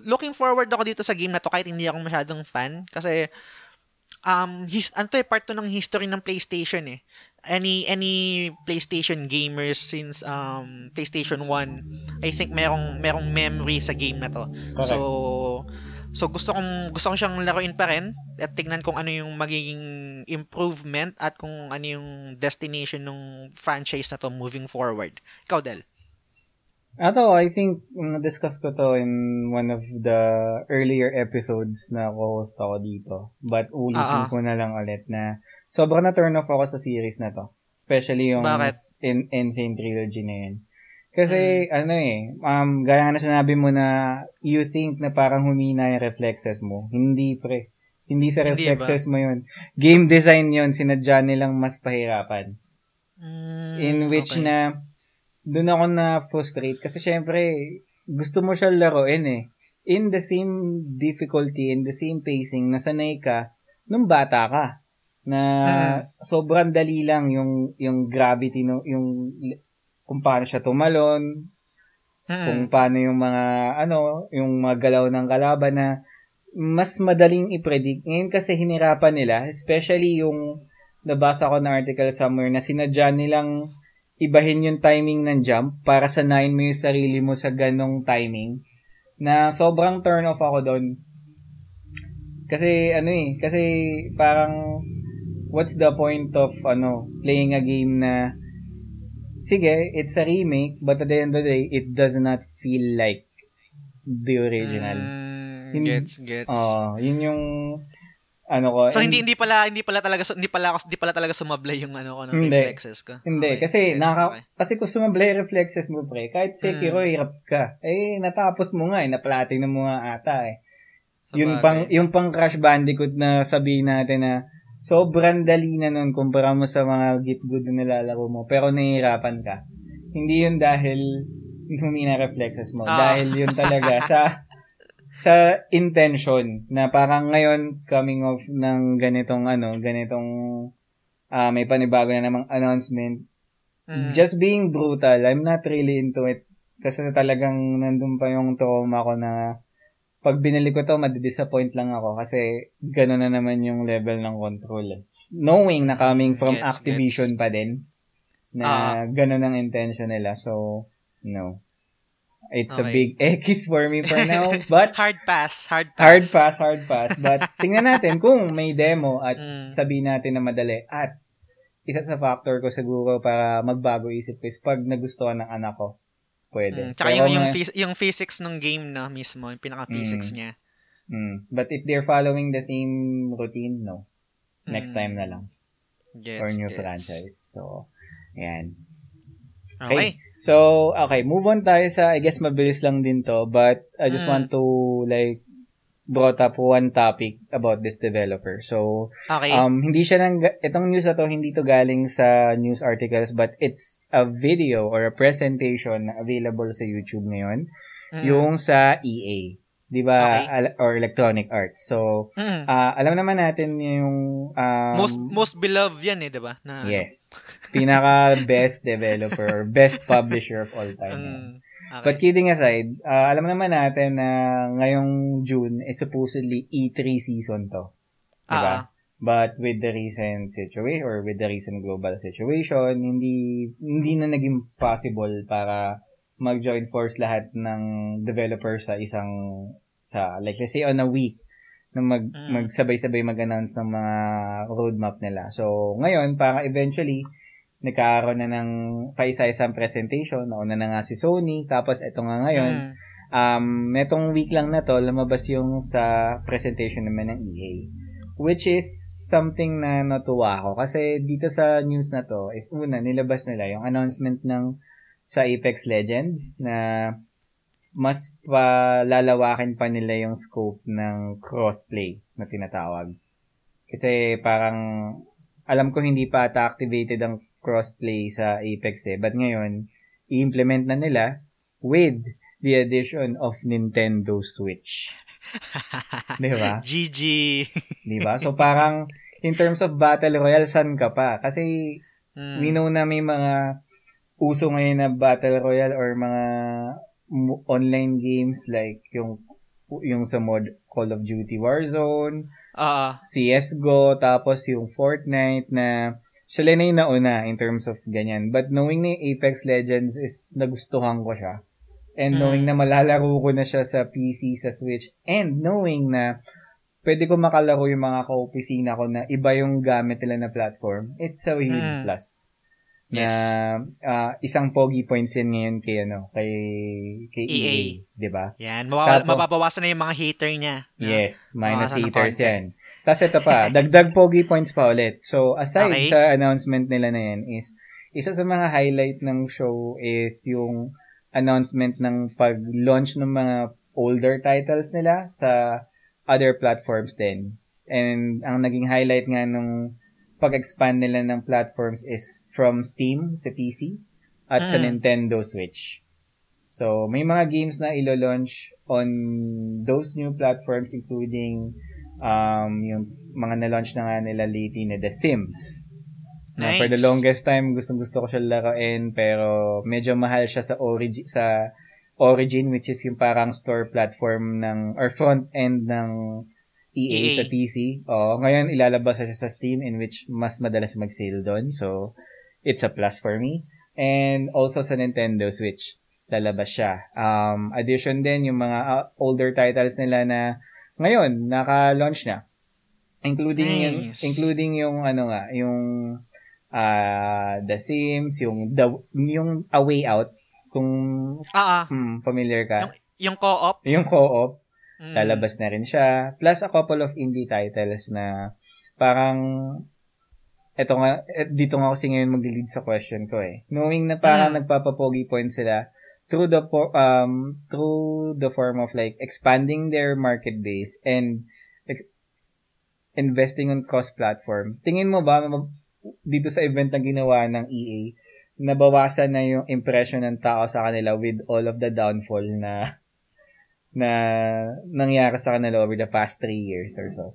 looking forward ako dito sa game na to kahit hindi ako masyadong fan kasi um his ano to eh part to ng history ng PlayStation eh any any PlayStation gamers since um PlayStation 1 I think merong merong memory sa game na to Correct. so so gusto kong gusto ko siyang laruin pa rin at tignan kung ano yung magiging improvement at kung ano yung destination ng franchise na to moving forward ikaw Del Ato, I think, na-discuss ko to in one of the earlier episodes na co-host ako dito. But ulitin Ah, ah. ko na lang ulit na sobrang na-turn off ako sa series na to. Especially yung Bakit? in Insane Trilogy na yun. Kasi, ano eh, um, gaya nga na sinabi mo na you think na parang humina yung reflexes mo. Hindi, pre. Hindi sa Hindi reflexes mo yun. Game design yun, sinadya nilang mas pahirapan. Mm, In which okay. na doon ako na frustrate kasi syempre gusto mo siya laruin eh. In the same difficulty, in the same pacing na sanay ka nung bata ka. Na sobrang dali lang yung yung gravity no yung kung paano siya tumalon, Mm. kung paano yung mga ano, yung mga galaw ng kalaban na mas madaling i-predict. Ngayon kasi hinirapan nila, especially yung nabasa ko na article somewhere na sinadya nilang ibahin yung timing ng jump para sanayin mo yung sarili mo sa ganong timing na sobrang turn off ako doon. Kasi ano eh, kasi parang what's the point of ano playing a game na sige, it's a remake but at the end of the day it does not feel like the original. Mm, Hin- gets, gets. Oh, yun yung ano ko. so and- hindi hindi pala hindi pala talaga hindi pala ako hindi pala talaga sumablay yung ano ko ng Hindi. reflexes ko. Hindi, Okay, kasi gets, naka, okay. kasi kung sumablay reflexes mo, pre, kahit Sekiro, Mm. hirap ka. Eh, natapos mo nga eh, na-platinum mo nga ata eh. Sa Yung bagay. pang, yung pang Crash Bandicoot na sabihin natin na sobrang dali na nun kumpara mo sa mga Git Good na nilalaro mo, pero nahihirapan ka. Hindi yun dahil humina reflexes mo. Ah. Dahil yun talaga sa sa intention na parang ngayon coming off ng ganitong ano, ganitong ah may panibago na namang announcement. Mm. Just being brutal, I'm not really into it. Kasi talagang nandun pa yung trauma ko na pag binili ko to, madidisappoint lang ako kasi gano'n na naman yung level ng control. eh. Knowing na coming from Gets, Activision pa din, na Ah. gano'n ang intention nila. So, no. It's a Okay. big X for me for now. But, hard pass, hard pass. hard pass, hard pass. But, tingnan natin kung may demo at Mm. sabihin natin na madali. At, isa sa factor ko siguro para magbago isip ko is pag nagustuhan ng anak ko, pwede. Mm. Tsaka Pero yung, yung, phys- yung physics ng game na mismo, yung pinaka-physics Mm. niya. Mm. But if they're following the same routine, no. Next Mm. time na lang. Gets, or new gets. franchise. So, ayan. Okay. So, okay, move on tayo sa, I guess mabilis lang din to, but I just Mm. want to, like, brought up one topic about this developer. So, Okay. um, hindi siya nang, itong news na to, hindi to galing sa news articles, but it's a video or a presentation na available sa YouTube ngayon, Mm. yung sa EA. Di ba? Okay. Al- or Electronic Arts. So, Mm. ah alam naman natin yung, um, most most beloved yan eh, 'di ba? Na Yes. Pinaka best developer or best publisher of all time. Mm, okay. But kidding aside, uh, alam naman natin na ngayong June is supposedly E3 season to. Diba? But with the recent situation or with the recent global situation, hindi hindi na naging possible para mag-join force lahat ng developers sa isang sa like let's say on a week na mag Mm. magsabay-sabay mag-announce ng mga roadmap nila. So ngayon para eventually nagkaroon na ng paisa-isang presentation. Nauna na nga si Sony. Tapos ito nga ngayon, mm, um, netong week lang na to, lumabas yung sa presentation naman ng EA. Which is something na natuwa ako. Kasi dito sa news na to, is una, nilabas nila yung announcement ng sa Apex Legends na mas palalawakin pa nila yung scope ng crossplay na tinatawag. Kasi parang alam ko hindi pa ata activated ang crossplay sa Apex eh. But ngayon, i-implement na nila with the addition of Nintendo Switch. Di ba? GG. Di ba? So parang in terms of Battle Royale, san ka pa? Kasi Mm. we know na may mga uso ngayon na Battle Royale or mga online games like yung yung sa mod Call of Duty Warzone, Ah, CSGO, tapos yung Fortnite na sila na yung nauna in terms of ganyan. But knowing na yung Apex Legends is nagustuhan ko siya. And Mm. knowing na malalaro ko na siya sa PC, sa Switch, and knowing na pwede ko makalaro yung mga kaopisina ko na iba yung gamit nila na platform, it's a huge Mm. plus. Yes. Na ah, isang pogi points yan ngayon kay ano, kay kay EA, EA. 'di ba? yan. Mawawala, Tapos- mababawasan na yung mga hater niya. No? Yes, minus Bawasan ng haters yan. Tapos ito pa, dagdag pogi points pa ulit. So, aside Okay. sa announcement nila na yan is, isa sa mga highlight ng show is yung announcement ng pag-launch ng mga older titles nila sa other platforms din. And ang naging highlight nga nung pag-expand nila ng platforms is from Steam sa PC at sa Mm. Nintendo Switch. So, may mga games na ilo-launch on those new platforms including um, yung mga na-launch na nga nila lately na The Sims. Na for the Nice. longest time, gustong gusto ko siya laruin pero medyo mahal siya sa origin sa Origin which is yung parang store platform ng or front end ng EA, EA. sa PC. Oo, ngayon ilalabas siya sa Steam in which mas madalas mag-sale doon. So, it's a plus for me. And also sa Nintendo Switch, lalabas siya. Um, addition din yung mga uh, older titles nila na ngayon naka-launch na. Including yung Nice. including yung ano nga, yung ah The Sims, yung the yung A Way Out kung ah. hmm, familiar ka. Yung co-op. Yung co-op, Mm. lalabas na rin siya. Plus a couple of indie titles na parang eto nga, eh, dito nga kasi ngayon mag-lead sa question ko eh. Knowing na parang Mm. nagpapapogi points sila through the um through the form of like expanding their market base and ex- investing on cross-platform. Tingin mo ba dito sa event na ginawa ng EA, nabawasan na yung impression ng tao sa kanila with all of the downfall na na nangyari sa kanila over the past three years or so?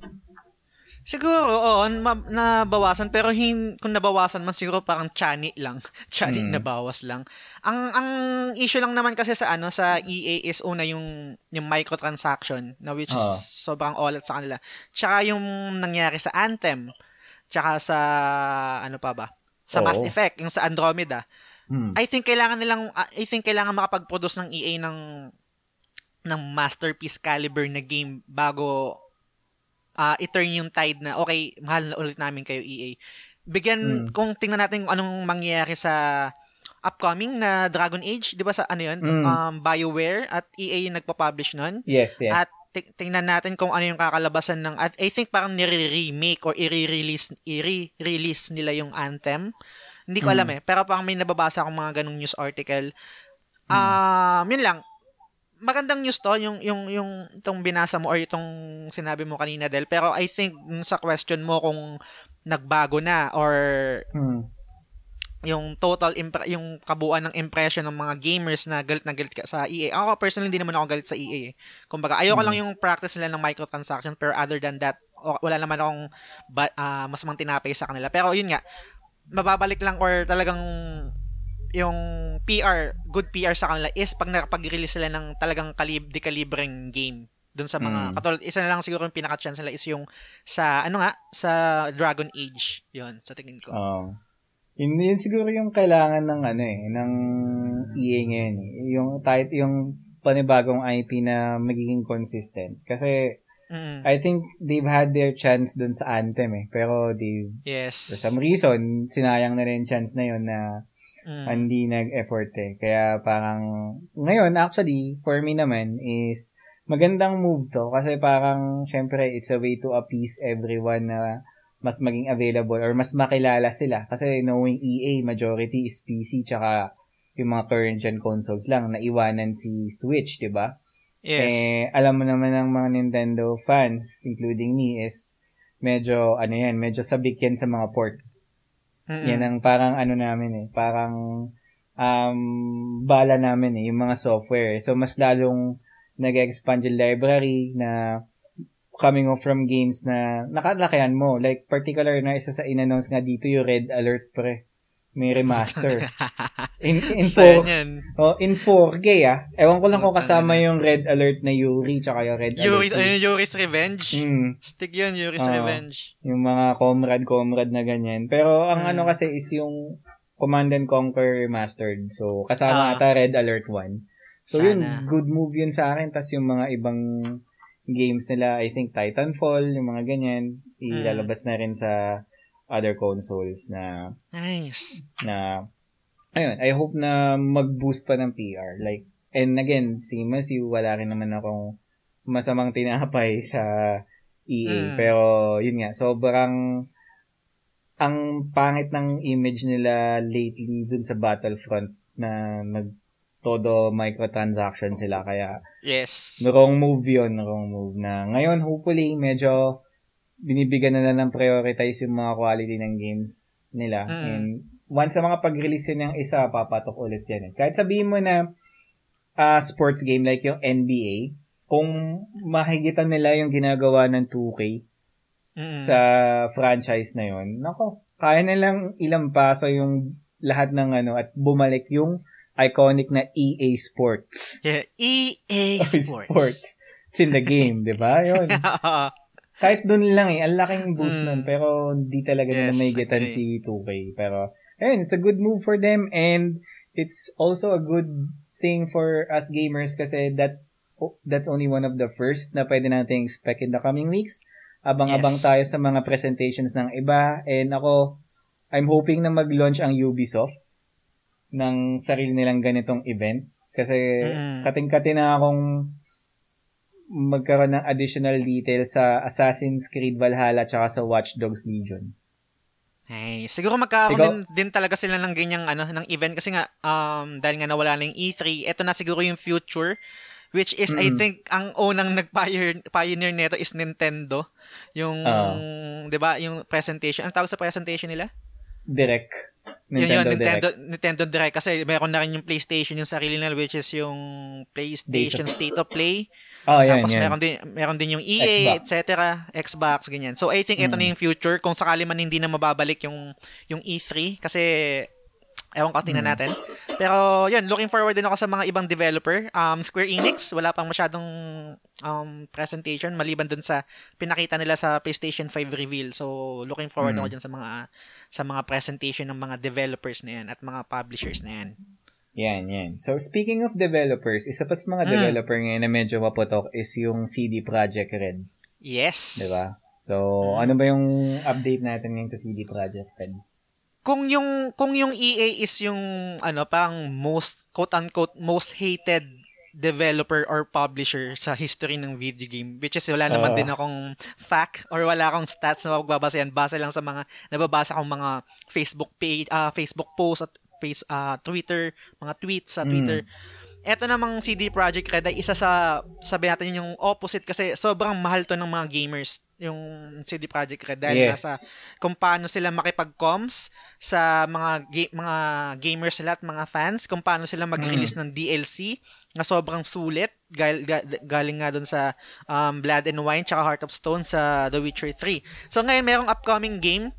Siguro, oo, nabawasan. Pero hin- kung nabawasan man, siguro parang chani lang. chani Mm. nabawas lang. Ang ang issue lang naman kasi sa ano sa EA is una yung yung microtransaction na which is Oo. sobrang olat sa kanila. Tsaka yung nangyari sa Anthem. Tsaka sa ano pa ba? Sa Mass Oo. Effect, yung sa Andromeda. Hmm. I think kailangan nilang I think kailangan makapag-produce ng EA ng ng masterpiece caliber na game bago ah i-turn yung tide na okay, mahal na ulit namin kayo EA. Bigyan Mm. kung tingnan natin kung anong mangyayari sa upcoming na Dragon Age, 'di ba sa ano 'yun? Mm. Um BioWare at EA yung nagpa-publish nun. Yes, yes. At ti- tingnan natin kung ano yung kakalabasan ng at I think parang nire-remake or i-release i-release nila yung Anthem. Hindi ko Mm. alam eh, pero parang may nababasa akong mga ganung news article. Um, yun lang. Magandang news to yung yung yung itong binasa mo or itong sinabi mo kanina Del, pero I think sa question mo kung nagbago na or Hmm. yung total impre- yung kabuuan ng impression ng mga gamers na galit na galit ka sa EA. Ako personally hindi naman ako galit sa EA. eh. Kumbaga ayoko Hmm. lang yung practice nila ng microtransaction pero other than that wala naman akong ba, ah, masamang tinapay sa kanila. Pero yun nga, mababalik lang or talagang yung PR, good PR sa kanila is pag nakapag-release sila ng talagang kalib, dekalibreng game dun sa mga Mm. katulad isa na lang siguro yung pinaka-chance nila is yung sa ano nga sa Dragon Age yun sa tingin ko Oo. Yun, yun siguro yung kailangan ng ano eh, ng EA ngayon eh. Yung tight, yung panibagong IP na magiging consistent. Kasi Mm. I think they've had their chance dun sa Anthem eh. Pero they yes for some reason, sinayang na rin chance na yun na Mm. hindi nag-effort eh. Kaya parang, ngayon actually, for me naman is, magandang move to kasi parang, syempre, it's a way to appease everyone na mas maging available or mas makilala sila. Kasi knowing EA, majority is PC tsaka yung mga current gen consoles lang, naiwanan si Switch, di ba? yes Eh, alam mo naman ng mga Nintendo fans, including me, is medyo, ano yan, medyo sabik yan sa mga port. Mm-mm. Yan ang parang ano namin eh, parang um, bala namin eh, yung mga software. So, mas lalong nag-expand yung library na coming off from games na nakalakihan mo. Like, particular na isa sa in-announce nga dito yung Red Alert pre. May remaster. In, in, four, oh, in 4K ah. Ewan ko lang kung kasama yung Red Alert na Yuri tsaka yung Red Yuri, Alert. ayun, Yuri's Revenge. Mm. Stick yun, Yuri's Oo. Revenge. Yung mga comrade-comrade na ganyan. Pero ang Mm. ano kasi is yung Command and Conquer Remastered. So, kasama Ah. ata Red Alert 1. So, yun, Sana. good move yun sa akin. Tapos yung mga ibang games nila, I think Titanfall, yung mga ganyan, Mm. ilalabas na rin sa other consoles na, Nice. na, ayun, I hope na mag-boost pa ng PR. Like, and again, same as you, wala rin naman akong masamang tinapay sa EA. Mm. Pero, yun nga, sobrang ang pangit ng image nila lately dun sa Battlefront na nag todo microtransaction sila kaya Yes. wrong move yun, wrong move na ngayon hopefully medyo binibigyan na lang ng prioritize yung mga quality ng games nila Mm. and once sa mga pag-release yun ng isa papatok ulit yan eh. kahit sabihin mo na ah, sports game like yung NBA kung mahigitan nila yung ginagawa ng 2K Mm. sa franchise na yon nako, kaya nilang ilang paso yung lahat ng ano at bumalik yung iconic na EA Sports. Yeah, EA Sports. Sports. It's in the game, di ba? Yun. Kahit dun lang eh, ang laking boost Mm. nun, pero hindi talaga nila Yes, may getan agree. si 2K. Pero, ayun, it's a good move for them and it's also a good thing for us gamers kasi that's that's only one of the first na pwede nating expect in the coming weeks. Abang-abang Yes. tayo sa mga presentations ng iba and ako, I'm hoping na mag-launch ang Ubisoft ng sarili nilang ganitong event. Kasi Mm. kating-kati na akong magkaroon ng additional details sa Assassin's Creed Valhalla tsaka sa Watch Dogs Legion. Hey, siguro magkakaroon din, din talaga sila ng ganyang ano ng event kasi nga um dahil nga nawala na yung E3, eto na siguro yung future which is I Mm. think ang unang nag-pioneer pioneer nito is Nintendo. Yung Ah. 'di ba, yung presentation. Ang tawag sa presentation nila? Direct. yun, Nintendo, yun, Nintendo, Direct. Nintendo Direct kasi meron na rin yung PlayStation yung sarili nila which is yung PlayStation State of Play. Oh, yan, Tapos yan. meron din meron din yung EA, Xbox. etc. Xbox ganyan. So I think ito Mm. na yung future kung sakali man hindi na mababalik yung yung E3 kasi ewan ko tingnan Mm. natin. Pero yun, looking forward din ako sa mga ibang developer. Um Square Enix, wala pang masyadong um presentation maliban dun sa pinakita nila sa PlayStation 5 reveal. So looking forward Mm. ako dyan sa mga sa mga presentation ng mga developers na yan at mga publishers na yan. Yan, yan. So, speaking of developers, isa pa sa mga Mm. developer ngayon na medyo maputok is yung CD Projekt Red. Yes. Ba? So, Mm. ano ba yung update natin ngayon sa CD Projekt Red? kung yung kung yung EA is yung ano pang most quote unquote most hated developer or publisher sa history ng video game which is wala naman Oo. din akong fact or wala akong stats na mapagbabasehan base lang sa mga nababasa kong mga Facebook page ah Facebook post at face ah, Twitter mga tweets sa Mm. Twitter eto namang CD Projekt Red ay isa sa sabi natin yung opposite kasi sobrang mahal to ng mga gamers yung CD Projekt Red dahil yes. nasa kung paano sila makipag-comms sa mga ga- mga gamers nila at mga fans, kung paano sila mag-release ng DLC na sobrang sulit gal- ga- galing nga doon sa um, Blood and Wine tsaka Heart of Stone sa The Witcher 3. So ngayon merong upcoming game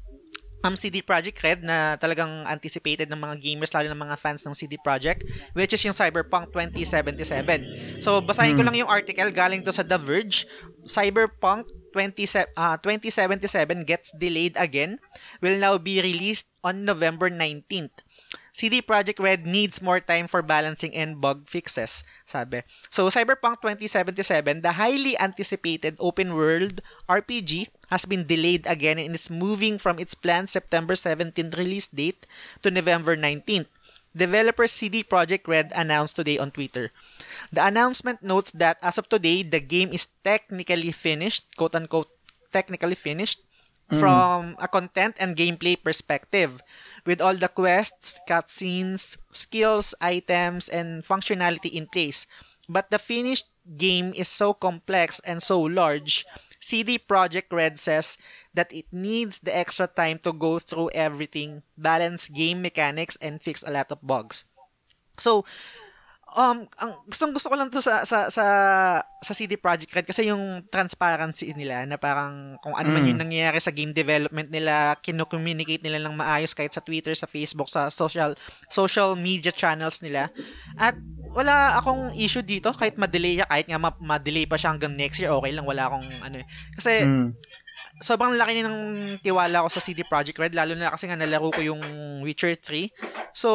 um, CD Projekt Red na talagang anticipated ng mga gamers lalo ng mga fans ng CD Projekt which is yung Cyberpunk 2077. So basahin ko lang yung article galing to sa The Verge. Cyberpunk 20, uh, 2077 gets delayed again will now be released on November 19th. CD Projekt Red needs more time for balancing and bug fixes, sabi. So, Cyberpunk 2077, the highly anticipated open world RPG has been delayed again and is moving from its planned September 17th release date to November 19th. Developer CD Projekt Red announced today on Twitter. The announcement notes that as of today, the game is technically finished, quote unquote, technically finished Mm. from a content and gameplay perspective, with all the quests, cutscenes, skills, items, and functionality in place. But the finished game is so complex and so large, CD Projekt Red says that it needs the extra time to go through everything, balance game mechanics, and fix a lot of bugs. So, um ang gustong gusto ko lang to sa sa sa sa CD Projekt Red kasi yung transparency nila na parang kung ano man Mm. yung nangyayari sa game development nila, kino-communicate nila ng maayos kahit sa Twitter, sa Facebook, sa social social media channels nila. At wala akong issue dito kahit ma-delay kahit nga ma- ma-delay pa siya hanggang next year, okay lang, wala akong ano eh. Kasi Mm. sobrang laki ng tiwala ko sa CD Projekt Red lalo na kasi nga nalaro ko yung Witcher 3. So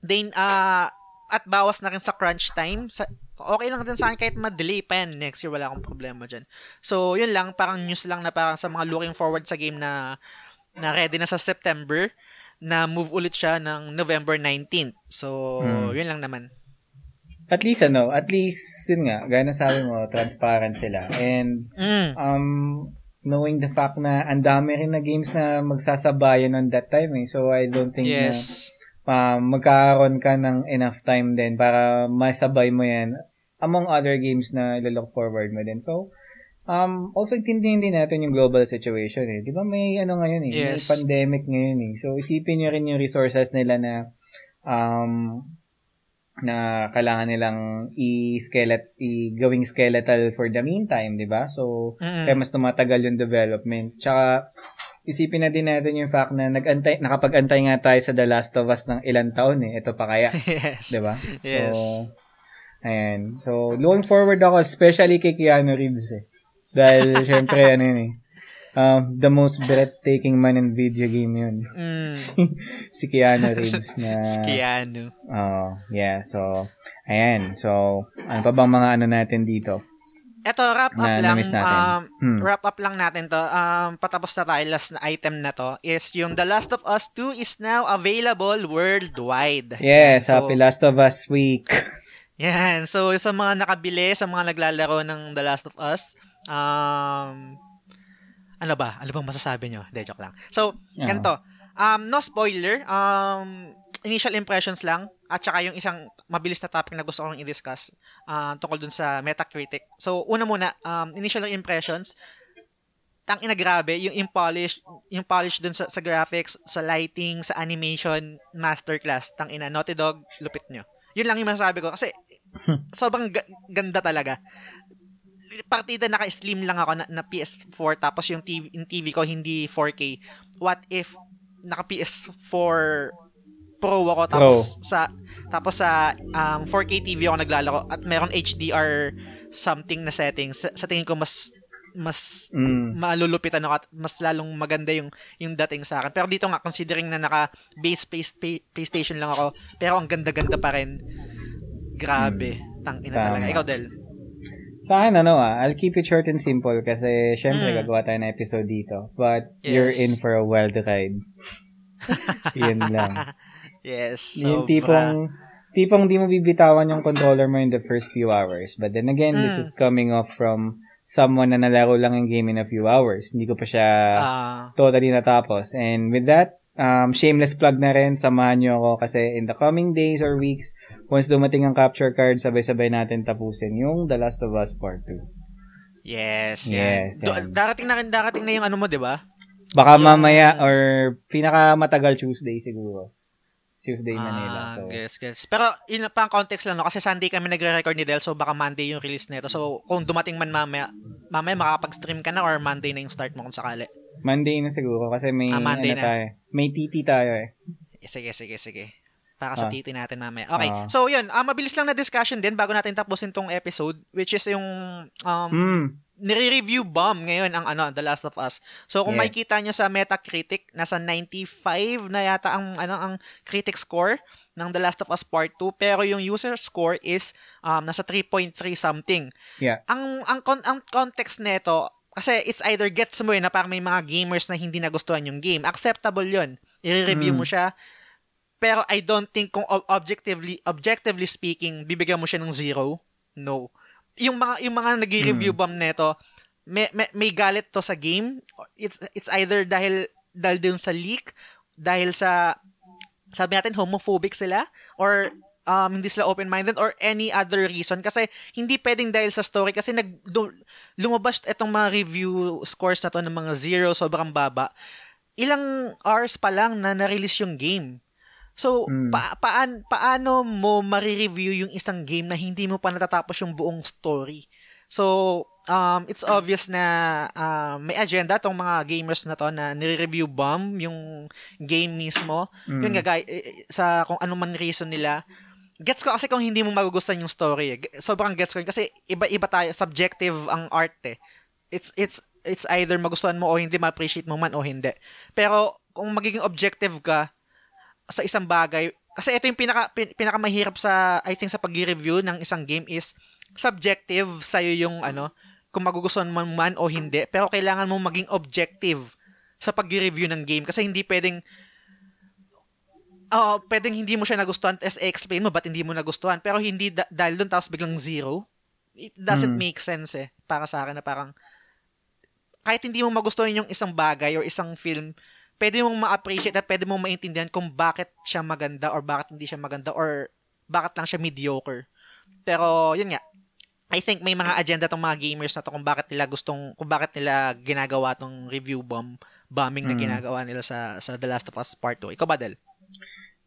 then ah at bawas na rin sa crunch time. Sa, okay lang din sa akin kahit ma-delay pa yan next year, wala akong problema dyan. So, yun lang, parang news lang na parang sa mga looking forward sa game na na ready na sa September, na move ulit siya ng November 19th. So, Hmm. yun lang naman. At least ano, at least yun nga, gaya na sabi mo, transparent sila. And Mm. um knowing the fact na ang dami rin na games na magsasabayan on that time eh. So I don't think na Um, magkakaroon ka ng enough time din para masabay mo yan among other games na ilo-look forward mo din. So, um, also intindihin din natin yung global situation eh. Di ba may ano ngayon eh, Yes. may pandemic ngayon eh. So, isipin nyo rin yung resources nila na um, na kailangan nilang i-skelet, i-gawing skeletal for the meantime, di ba? So, Mm. kaya mas tumatagal yung development. Tsaka, isipin na din natin yung fact na nag-antay, nakapag-antay nga tayo sa The Last of Us ng ilang taon eh. Ito pa kaya, yes. di ba? Yes. So, ayan. So, looking forward ako, especially kay Keanu Reeves eh. Dahil, syempre, ano yun eh. Um, the most breathtaking man in video game yun. Mm. si Keanu Reeves na... Keanu. Oh, yeah. So, ayan. So, ano pa bang mga ano natin dito? Eto, wrap up Na- lang. natin. Um, Hmm. Wrap up lang natin to. Um, patapos na tayo. Last na item na to is yung The Last of Us 2 is now available worldwide. Yes, So, Happy Last of Us Week. Yan. So, sa mga nakabili, sa mga naglalaro ng The Last of Us, um, ano ba? Ano bang masasabi nyo? Hindi, joke lang. So, Oo. ganito. Um, no spoiler. Um, initial impressions lang at saka yung isang mabilis na topic na gusto kong i-discuss uh, tungkol dun sa Metacritic. So, una muna, um, initial impressions, tang ina grabe, yung, yung polish, yung polish dun sa, sa graphics, sa lighting, sa animation, masterclass, tang ina, Naughty Dog, lupit nyo. Yun lang yung masasabi ko kasi sobrang g- ganda talaga partida naka-slim lang ako na, na PS4 tapos yung TV, yung TV ko hindi 4K. What if naka PS4 Pro ako tapos Pro. sa tapos sa um, 4K TV ako naglalaro at meron HDR something na settings. Sa, sa tingin ko mas mas mm. malulupitan ako at mas lalong maganda yung yung dating sa akin. Pero dito nga considering na naka base space PlayStation lang ako, pero ang ganda-ganda pa rin. Grabe. Mm. Tang ina talaga. Ikaw Del. Sa akin, ano ah, I'll keep it short and simple kasi syempre mm. gagawa tayo ng episode dito. But yes. you're in for a wild ride. Yun lang. Yes. Yung tipong, tipong di mo bibitawan yung controller mo in the first few hours. But then again, mm. this is coming off from someone na nalaro lang yung game in a few hours. Hindi ko pa siya uh, totally natapos. And with that, um, shameless plug na rin, samahan nyo ako kasi in the coming days or weeks, once dumating ang capture card, sabay-sabay natin tapusin yung The Last of Us Part 2. Yes, yes. Yan. darating na rin, darating na yung ano mo, di ba? Baka yung... mamaya or pinaka matagal Tuesday siguro. Tuesday na nila. So. Yes, yes. Pero yun pa ang context lang, no? kasi Sunday kami nagre-record ni Del, so baka Monday yung release nito. So kung dumating man mamaya, mamaya makakapag-stream ka na or Monday na yung start mo kung sakali. Monday na siguro kasi may ah, Monday ano na. tayo. May TT tayo eh. Sige, sige, sige. Para sa ah. titi natin mamaya. Okay. Ah. So, yun. Uh, mabilis lang na discussion din bago natin tapusin tong episode, which is yung um, mm. nire-review bomb ngayon ang ano, The Last of Us. So, kung yes. makikita nyo sa Metacritic, nasa 95 na yata ang, ano, ang critic score ng The Last of Us Part 2 pero yung user score is um, nasa 3.3 something. Yeah. Ang ang ang context nito kasi it's either gets mo yun na parang may mga gamers na hindi nagustuhan yung game. Acceptable yun. I-review mm. mo siya. Pero I don't think kung objectively objectively speaking, bibigyan mo siya ng zero. No. Yung mga yung mga nagre-review mm. bomb nito, may, may, may galit to sa game. It's it's either dahil dahil dun sa leak, dahil sa sabi natin homophobic sila or um, hindi sila open-minded or any other reason kasi hindi pwedeng dahil sa story kasi nag lumabas itong mga review scores na to ng mga zero sobrang baba ilang hours pa lang na na-release yung game so mm. pa- paan paano mo mari-review yung isang game na hindi mo pa natatapos yung buong story so um, it's obvious na uh, may agenda tong mga gamers na to na nire-review bomb yung game mismo. Mm. Yun nga, guys, eh, sa kung ano man reason nila, gets ko kasi kung hindi mo magugustuhan yung story. Eh. Sobrang gets ko yun. Kasi iba-iba tayo. Subjective ang art eh. It's, it's, it's either magustuhan mo o hindi, ma-appreciate mo man o hindi. Pero kung magiging objective ka sa isang bagay, kasi ito yung pinaka, pin, pinaka mahirap sa, I think, sa pag-review ng isang game is subjective sa'yo yung ano, kung magugustuhan mo man o hindi. Pero kailangan mo maging objective sa pag-review ng game kasi hindi pwedeng Oo, uh, pwedeng hindi mo siya nagustuhan as explain mo ba't hindi mo nagustuhan pero hindi da- dahil doon tapos biglang zero. It doesn't mm. make sense eh para sa akin na parang kahit hindi mo magustuhan yung isang bagay or isang film, pwede mong ma-appreciate at pwede mong maintindihan kung bakit siya maganda or bakit hindi siya maganda or bakit lang siya mediocre. Pero yun nga, I think may mga agenda tong mga gamers na to kung bakit nila gustong kung bakit nila ginagawa tong review bomb bombing mm. na ginagawa nila sa sa The Last of Us Part 2. Ikaw ba, Del?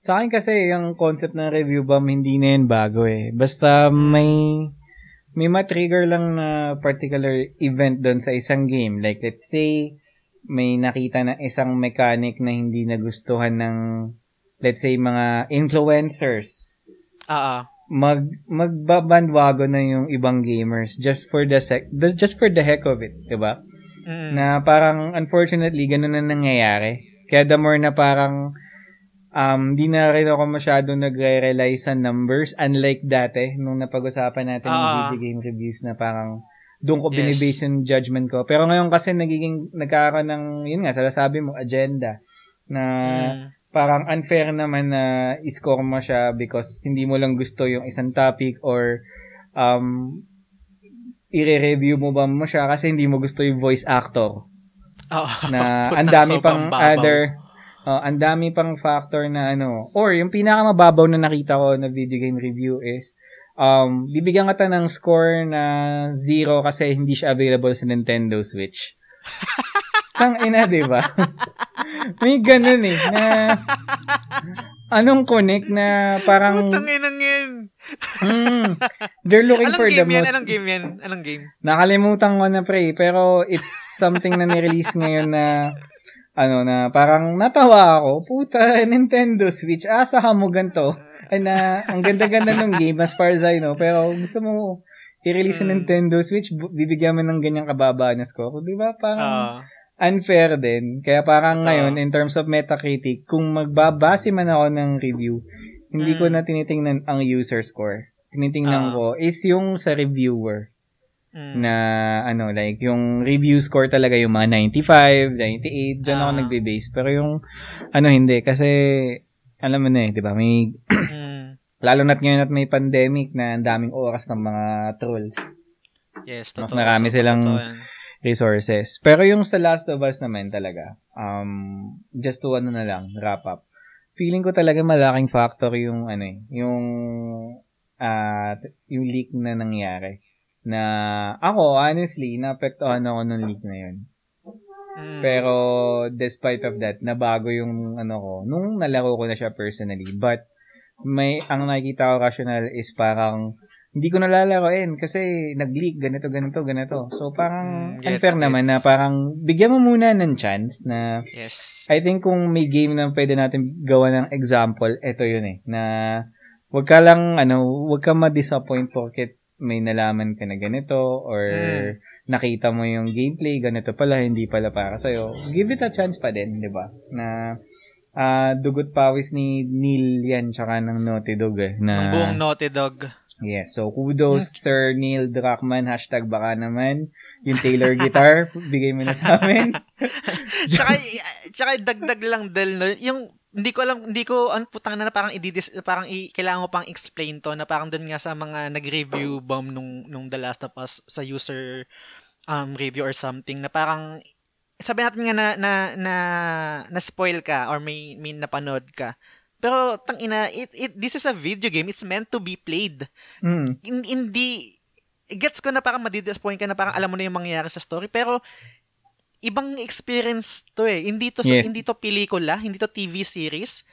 Sa akin kasi, yung concept ng review bomb, hindi na yun bago eh. Basta may, may ma-trigger lang na particular event doon sa isang game. Like, let's say, may nakita na isang mechanic na hindi nagustuhan ng, let's say, mga influencers. Ah, uh mag magbabandwago na yung ibang gamers just for the sec just for the heck of it, 'di ba? Mm. Na parang unfortunately ganun na nangyayari. Kaya the more na parang um, di na rin ako masyado nagre-rely sa numbers unlike dati nung napag-usapan natin uh, yung ah. video game reviews na parang doon ko yes. binibase yung judgment ko. Pero ngayon kasi nagiging nagkakaroon ng yun nga sabi mo agenda na mm. parang unfair naman na i-score mo siya because hindi mo lang gusto yung isang topic or um i-review mo ba mo siya kasi hindi mo gusto yung voice actor. Oh, na ang dami pang other Oh, ang dami pang factor na ano. Or, yung pinakamababaw na nakita ko na video game review is, um, bibigyan ka ng score na zero kasi hindi siya available sa Nintendo Switch. Tang ina, di ba? May ganun eh, na anong connect na parang Putang inang yan. mm, they're looking Anong for the game yan? most Anong game yan? Anong game? Nakalimutan ko na pre, pero it's something na ni-release ngayon na ano na parang natawa ako. Puta, Nintendo Switch, asa ka mo ganito? Ay na, ang ganda-ganda ng game as far as I know, pero gusto mo i-release sa Mm. Nintendo Switch, bibigyan mo ng ganyang kababa na score. Di ba? Parang Ah. unfair din. Kaya parang Totoo. ngayon, in terms of Metacritic, kung magbabase man ako ng review, hindi ko Mm. na tinitingnan ang user score. Tinitingnan Ah. ko is yung sa reviewer Mm. na ano like yung review score talaga yung mga 95, 98 diyan ako Ah. nagbe-base pero yung ano hindi kasi alam mo na eh 'di ba? May Mm. lalo na't ngayon at may pandemic na ang daming oras ng mga trolls. Yes, Mas totoo. marami Sobrang silang- totoo resources. Pero yung sa Last of Us naman talaga um just to ano na lang wrap up. Feeling ko talaga malaking factor yung ano eh yung ah yung leak na nangyari. Na ako honestly naapektuhan ako nung leak na yun Mm. Pero despite of that, nabago yung ano ko nung nalaro ko na siya personally. But may ang nakikita ko rational is parang hindi ko nalalaroin kasi nag-leak ganito ganito ganito. So parang Mm, gets, unfair naman gets. na parang bigyan mo muna ng chance na Yes. I think kung may game na pwede natin gawa ng example, ito yun eh na wag ka lang ano, wag ka ma-disappoint porket may nalaman ka na ganito or Mm. Nakita mo yung gameplay, ganito pala, hindi pala para sa'yo. Give it a chance pa din, di ba? Na ah dugot pawis ni Neil yan tsaka ng Naughty Dog eh. Na, Ang buong Naughty Dog. Yes, so kudos Sir Neil Druckmann, hashtag baka naman. Yung Taylor guitar, bigay mo na sa amin. tsaka, tsaka dagdag lang Del, no? yung hindi ko alam, hindi ko, ang putang na, na parang ididis, parang i, kailangan mo pang explain to, na parang doon nga sa mga nag-review bomb nung, nung The Last of Us sa user um, review or something, na parang, sabi natin nga na, na, na, na spoil ka or may, may napanood ka. Pero, tang ina, it, it, this is a video game. It's meant to be played. Mm. hin- hindi gets ko na parang madidisappoint ka na parang alam mo na yung mangyayari sa story pero ibang experience to eh. Hindi to Yes. hindi to pelikula hindi to TV series.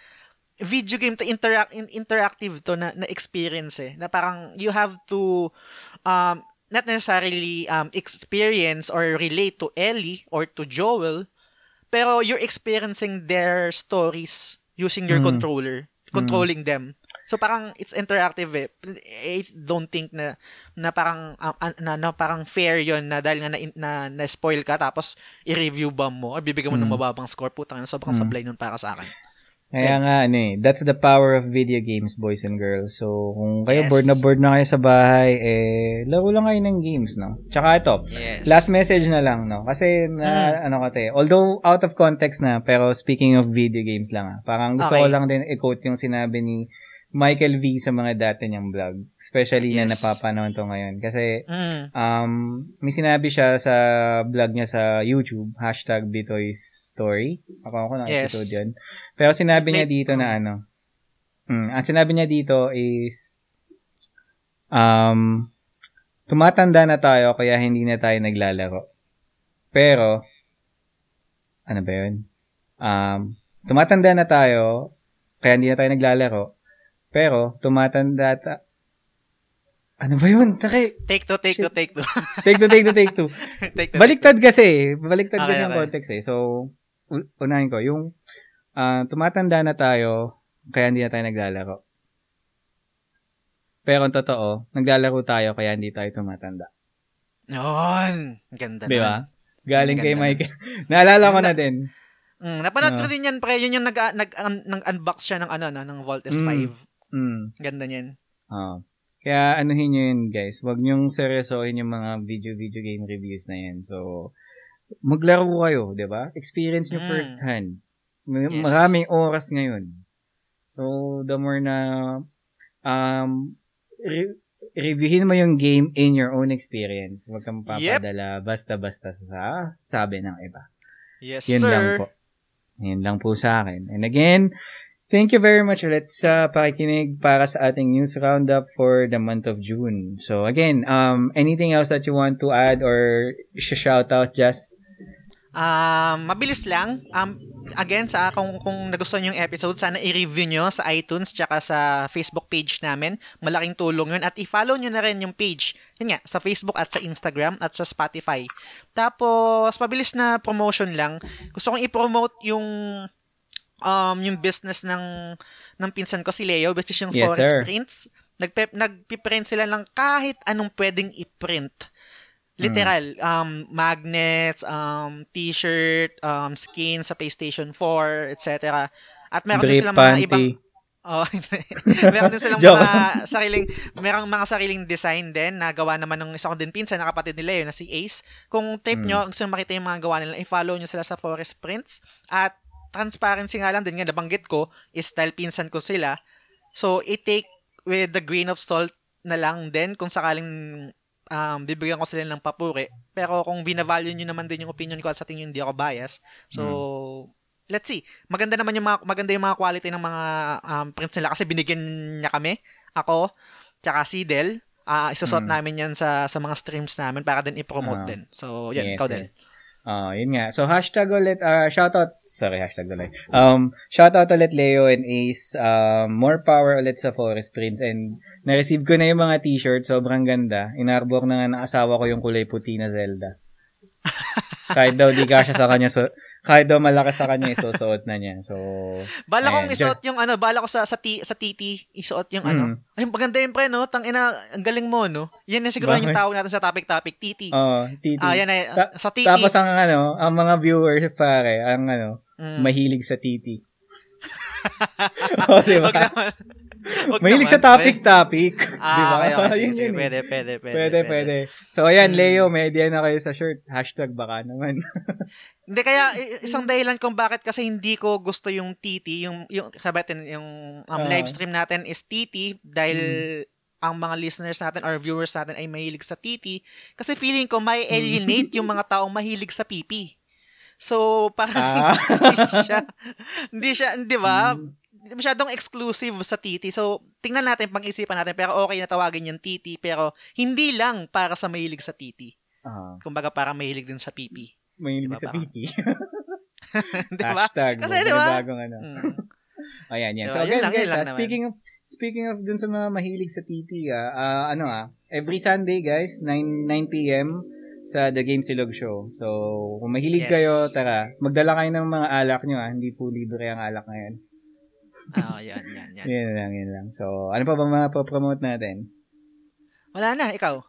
Video game to interact in, interactive to na, na experience eh. Na parang you have to um not necessarily um experience or relate to Ellie or to Joel pero you're experiencing their stories using your Mm. controller controlling them so parang it's interactive eh I don't think na na parang an- na, na parang fair yon na dahil nga na, na, na spoil ka tapos i-review ba mo or bibigyan mo ng Mm. mababang score putang ina, sobrang Mm. sablay nun para sa akin Kaya nga, ano eh, that's the power of video games, boys and girls. So, kung kayo Yes. bored na bored na kayo sa bahay, eh, laro lang kayo ng games, no? Tsaka ito, yes last message na lang, no? Kasi, na, Mm. ano kasi, although out of context na, pero speaking of video games lang, ah, parang gusto ko Okay. lang din i-quote yung sinabi ni Michael V sa mga dati niyang vlog. Especially na Yes. napapanahon to ngayon. Kasi, mm. um, may sinabi siya sa vlog niya sa YouTube, hashtag Bitoy's Story. Ako ako ng Yes. episode yun. Pero sinabi niya dito na ano, mm, ang sinabi niya dito is, um, tumatanda na tayo kaya hindi na tayo naglalaro. Pero, ano ba yun? Um, tumatanda na tayo kaya hindi na tayo naglalaro. Pero, tumatanda ta- ano ba yun? Taki, take two take two take two Take two, take two, take two. take two Baliktad kasi. eh. Baliktad Okay, kasi ang okay. context eh. So, unahin ko. Yung ah, tumatanda na tayo, kaya hindi na tayo naglalaro. Pero ang totoo, naglalaro tayo kaya hindi tayo tumatanda. Yun. Ganda Di ba? Galing kay Ganda Mike. Naalala ko na din. Mm, napanood ko Ah. din yan, pre. Yun yung nag, nag, um, nag unbox siya ng ano, no, ng Vault Mm. S5. Mm. Ganda niyan. Ah. Kaya anuhin nyo yun, guys. Huwag nyong seryosohin yung mga video-video game reviews na yan. So, maglaro kayo, di ba? Experience nyo Mm. first hand. May- Yes. Maraming oras ngayon. So, the more na um, re- reviewin mo yung game in your own experience. Huwag kang papadala basta-basta sa sabi ng iba. Yes, Yun sir. lang po. Yan lang po sa akin. And again, thank you very much ulit sa pakikinig para sa ating news roundup for the month of June. So again, um, anything else that you want to add or shout out, Jess? Um, mabilis lang. Um, again, sa kung, kung nagustuhan yung episode, sana i-review nyo sa iTunes tsaka sa Facebook page namin. Malaking tulong yun. At i-follow nyo na rin yung page. Yun nga, sa Facebook at sa Instagram at sa Spotify. Tapos, mabilis na promotion lang. Gusto kong i-promote yung um, yung business ng ng pinsan ko si Leo, which is yung Yes, Forest sir. Prints. Nagpe, nagpiprint sila ng kahit anong pwedeng i-print. Literal, um, magnets, um, t-shirt, um, skin sa PlayStation 4, etc. At meron din Brief silang mga panty. ibang Oh, meron din silang mga sariling merong mga sariling design din na gawa naman ng isa ko din pinsan na kapatid nila yun na si Ace. Kung tape Hmm. nyo, gusto nyo makita yung mga gawa nila, i-follow nyo sila sa Forest Prints. At transparency nga lang din nga nabanggit ko is dahil pinsan ko sila. So, i-take with the grain of salt na lang din kung sakaling um, bibigyan ko sila ng papuri. Pero kung binavalue nyo naman din yung opinion ko at sa tingin hindi ako bias. So, let's see. Maganda naman yung mga, maganda yung mga quality ng mga um, prints nila kasi binigyan niya kami, ako, tsaka si Del. Ah, isusot Mm. namin yan sa sa mga streams namin para din i-promote Ah. din. So, yan, Yes, ikaw din. yes. Ah, yun nga. So, hashtag ulit, uh, shoutout, sorry, hashtag ulit. Um, shoutout ulit Leo and Ace. Um, more power ulit sa Forest Prince. And, na-receive ko na yung mga t-shirt. Sobrang ganda. Inarbor na nga ng asawa ko yung kulay puti na Zelda. kahit daw di kasya sa kanya, so, kahit daw malakas sa kanya, isusuot na niya. So, Bala kong isuot yung ano, bala ko sa sa, ti, sa TT, isuot yung ano. Mm. Ay, maganda yun pre, no? Tang ina, ang galing mo, no? Yan na siguro Bakit? yung tao natin sa topic-topic, TT. oh, titi. ah, yan na, Ta- sa TT. Tapos ang ano, ang mga viewers pare, ang ano, Mm. mahilig sa titi. oh, di ba? Wag naman. Wag Mahilig sa naman, topic-topic. Ah, di ba? okay, okay. Sige, sige. eh. Pwede, pwede, pwede. Pwede, pwede. So, ayan, Leo, may idea na kayo sa shirt. Hashtag baka naman. Hindi, kaya isang dahilan kung bakit kasi hindi ko gusto yung TT, yung, yung sabatin, yung um, Ah. live stream natin is TT dahil ang mga listeners natin or viewers natin ay mahilig sa TT. Kasi feeling ko may alienate yung mga taong mahilig sa PP. So, parang Ah. hindi siya, hindi siya, di ba? Masyadong exclusive sa TT. So, tingnan natin, pag-isipan natin. Pero okay na tawagin yung TT. Pero, hindi lang para sa mahilig sa TT. Ah, Kumbaga, para mahilig din sa PP. mahilig Diba, sa parang- pipi. di ba? Hashtag. Kasi, Kasi, di ba? Bagong ano. Mm. Ayan, yan. Diba? So, again, lang, yun guys, lang ah, speaking of, speaking of dun sa mga mahilig sa titi, ah, ah, ano ah, every Sunday, guys, 9, 9 p.m. sa The Game Silog Show. So, kung mahilig Yes. kayo, tara, magdala kayo ng mga alak nyo, ah. Hindi po libre ang alak ngayon. Ah, yan, yan, yan. Yan lang, yan lang. So, ano pa ba mga promote natin? Wala na, ikaw.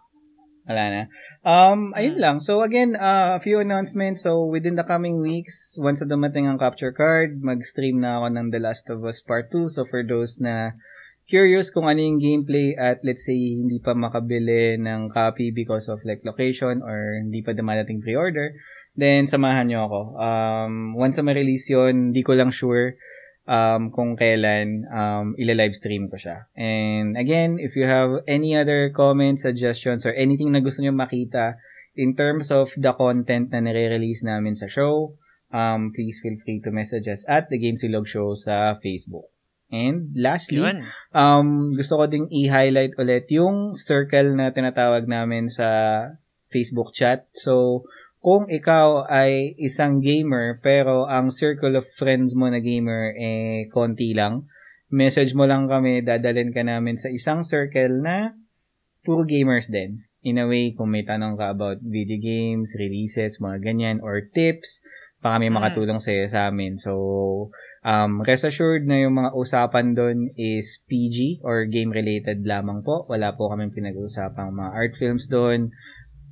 Wala na. Um, ayun Hmm. lang. So again, uh, a few announcements. So within the coming weeks, once na dumating ang capture card, mag-stream na ako ng The Last of Us Part 2. So for those na curious kung ano yung gameplay at let's say hindi pa makabili ng copy because of like location or hindi pa dumadating pre-order, then samahan nyo ako. Um, once na ma-release yun, hindi ko lang sure um, kung kailan um, ila-live stream ko siya. And again, if you have any other comments, suggestions, or anything na gusto nyo makita in terms of the content na nire-release namin sa show, um, please feel free to message us at The Game Silog Show sa Facebook. And lastly, Yun. um, gusto ko ding i-highlight ulit yung circle na tinatawag namin sa Facebook chat. So, kung ikaw ay isang gamer pero ang circle of friends mo na gamer eh konti lang, message mo lang kami, dadalhin ka namin sa isang circle na puro gamers din. In a way, kung may tanong ka about video games, releases, mga ganyan, or tips, baka may Mm. makatulong sa'yo sa amin. So, um, rest assured na yung mga usapan doon is PG or game-related lamang po. Wala po kaming pinag-uusapang mga art films doon.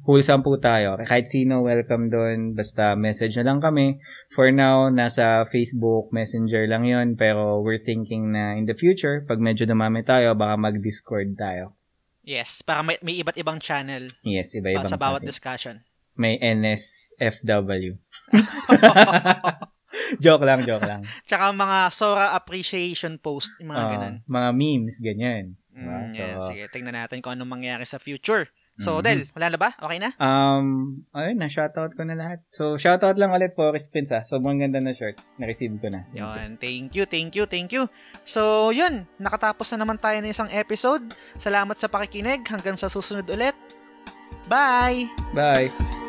Wholesome po tayo. Kahit sino, welcome doon. Basta message na lang kami. For now, nasa Facebook Messenger lang yon Pero we're thinking na in the future, pag medyo dumami tayo, baka mag-Discord tayo. Yes, para may, may iba't ibang channel Yes, uh, iba-ibang sa bawat topic. discussion. May NSFW. joke lang, joke lang. Tsaka mga Sora appreciation post, mga Oo, ganun. mga memes, ganyan. Mm, Diba? yan, So, sige, tingnan natin kung anong mangyayari sa future. So, Mhm. Del, wala na ba? Okay na? Um, ayun na, shoutout ko na lahat. So, shoutout lang ulit Forest Prince ah. Sobrang ganda na shirt. Na-receive ko na. Yun, thank you, thank you, thank you. So, yun, nakatapos na naman tayo ng isang episode. Salamat sa pakikinig. Hanggang sa susunod ulit. Bye! Bye!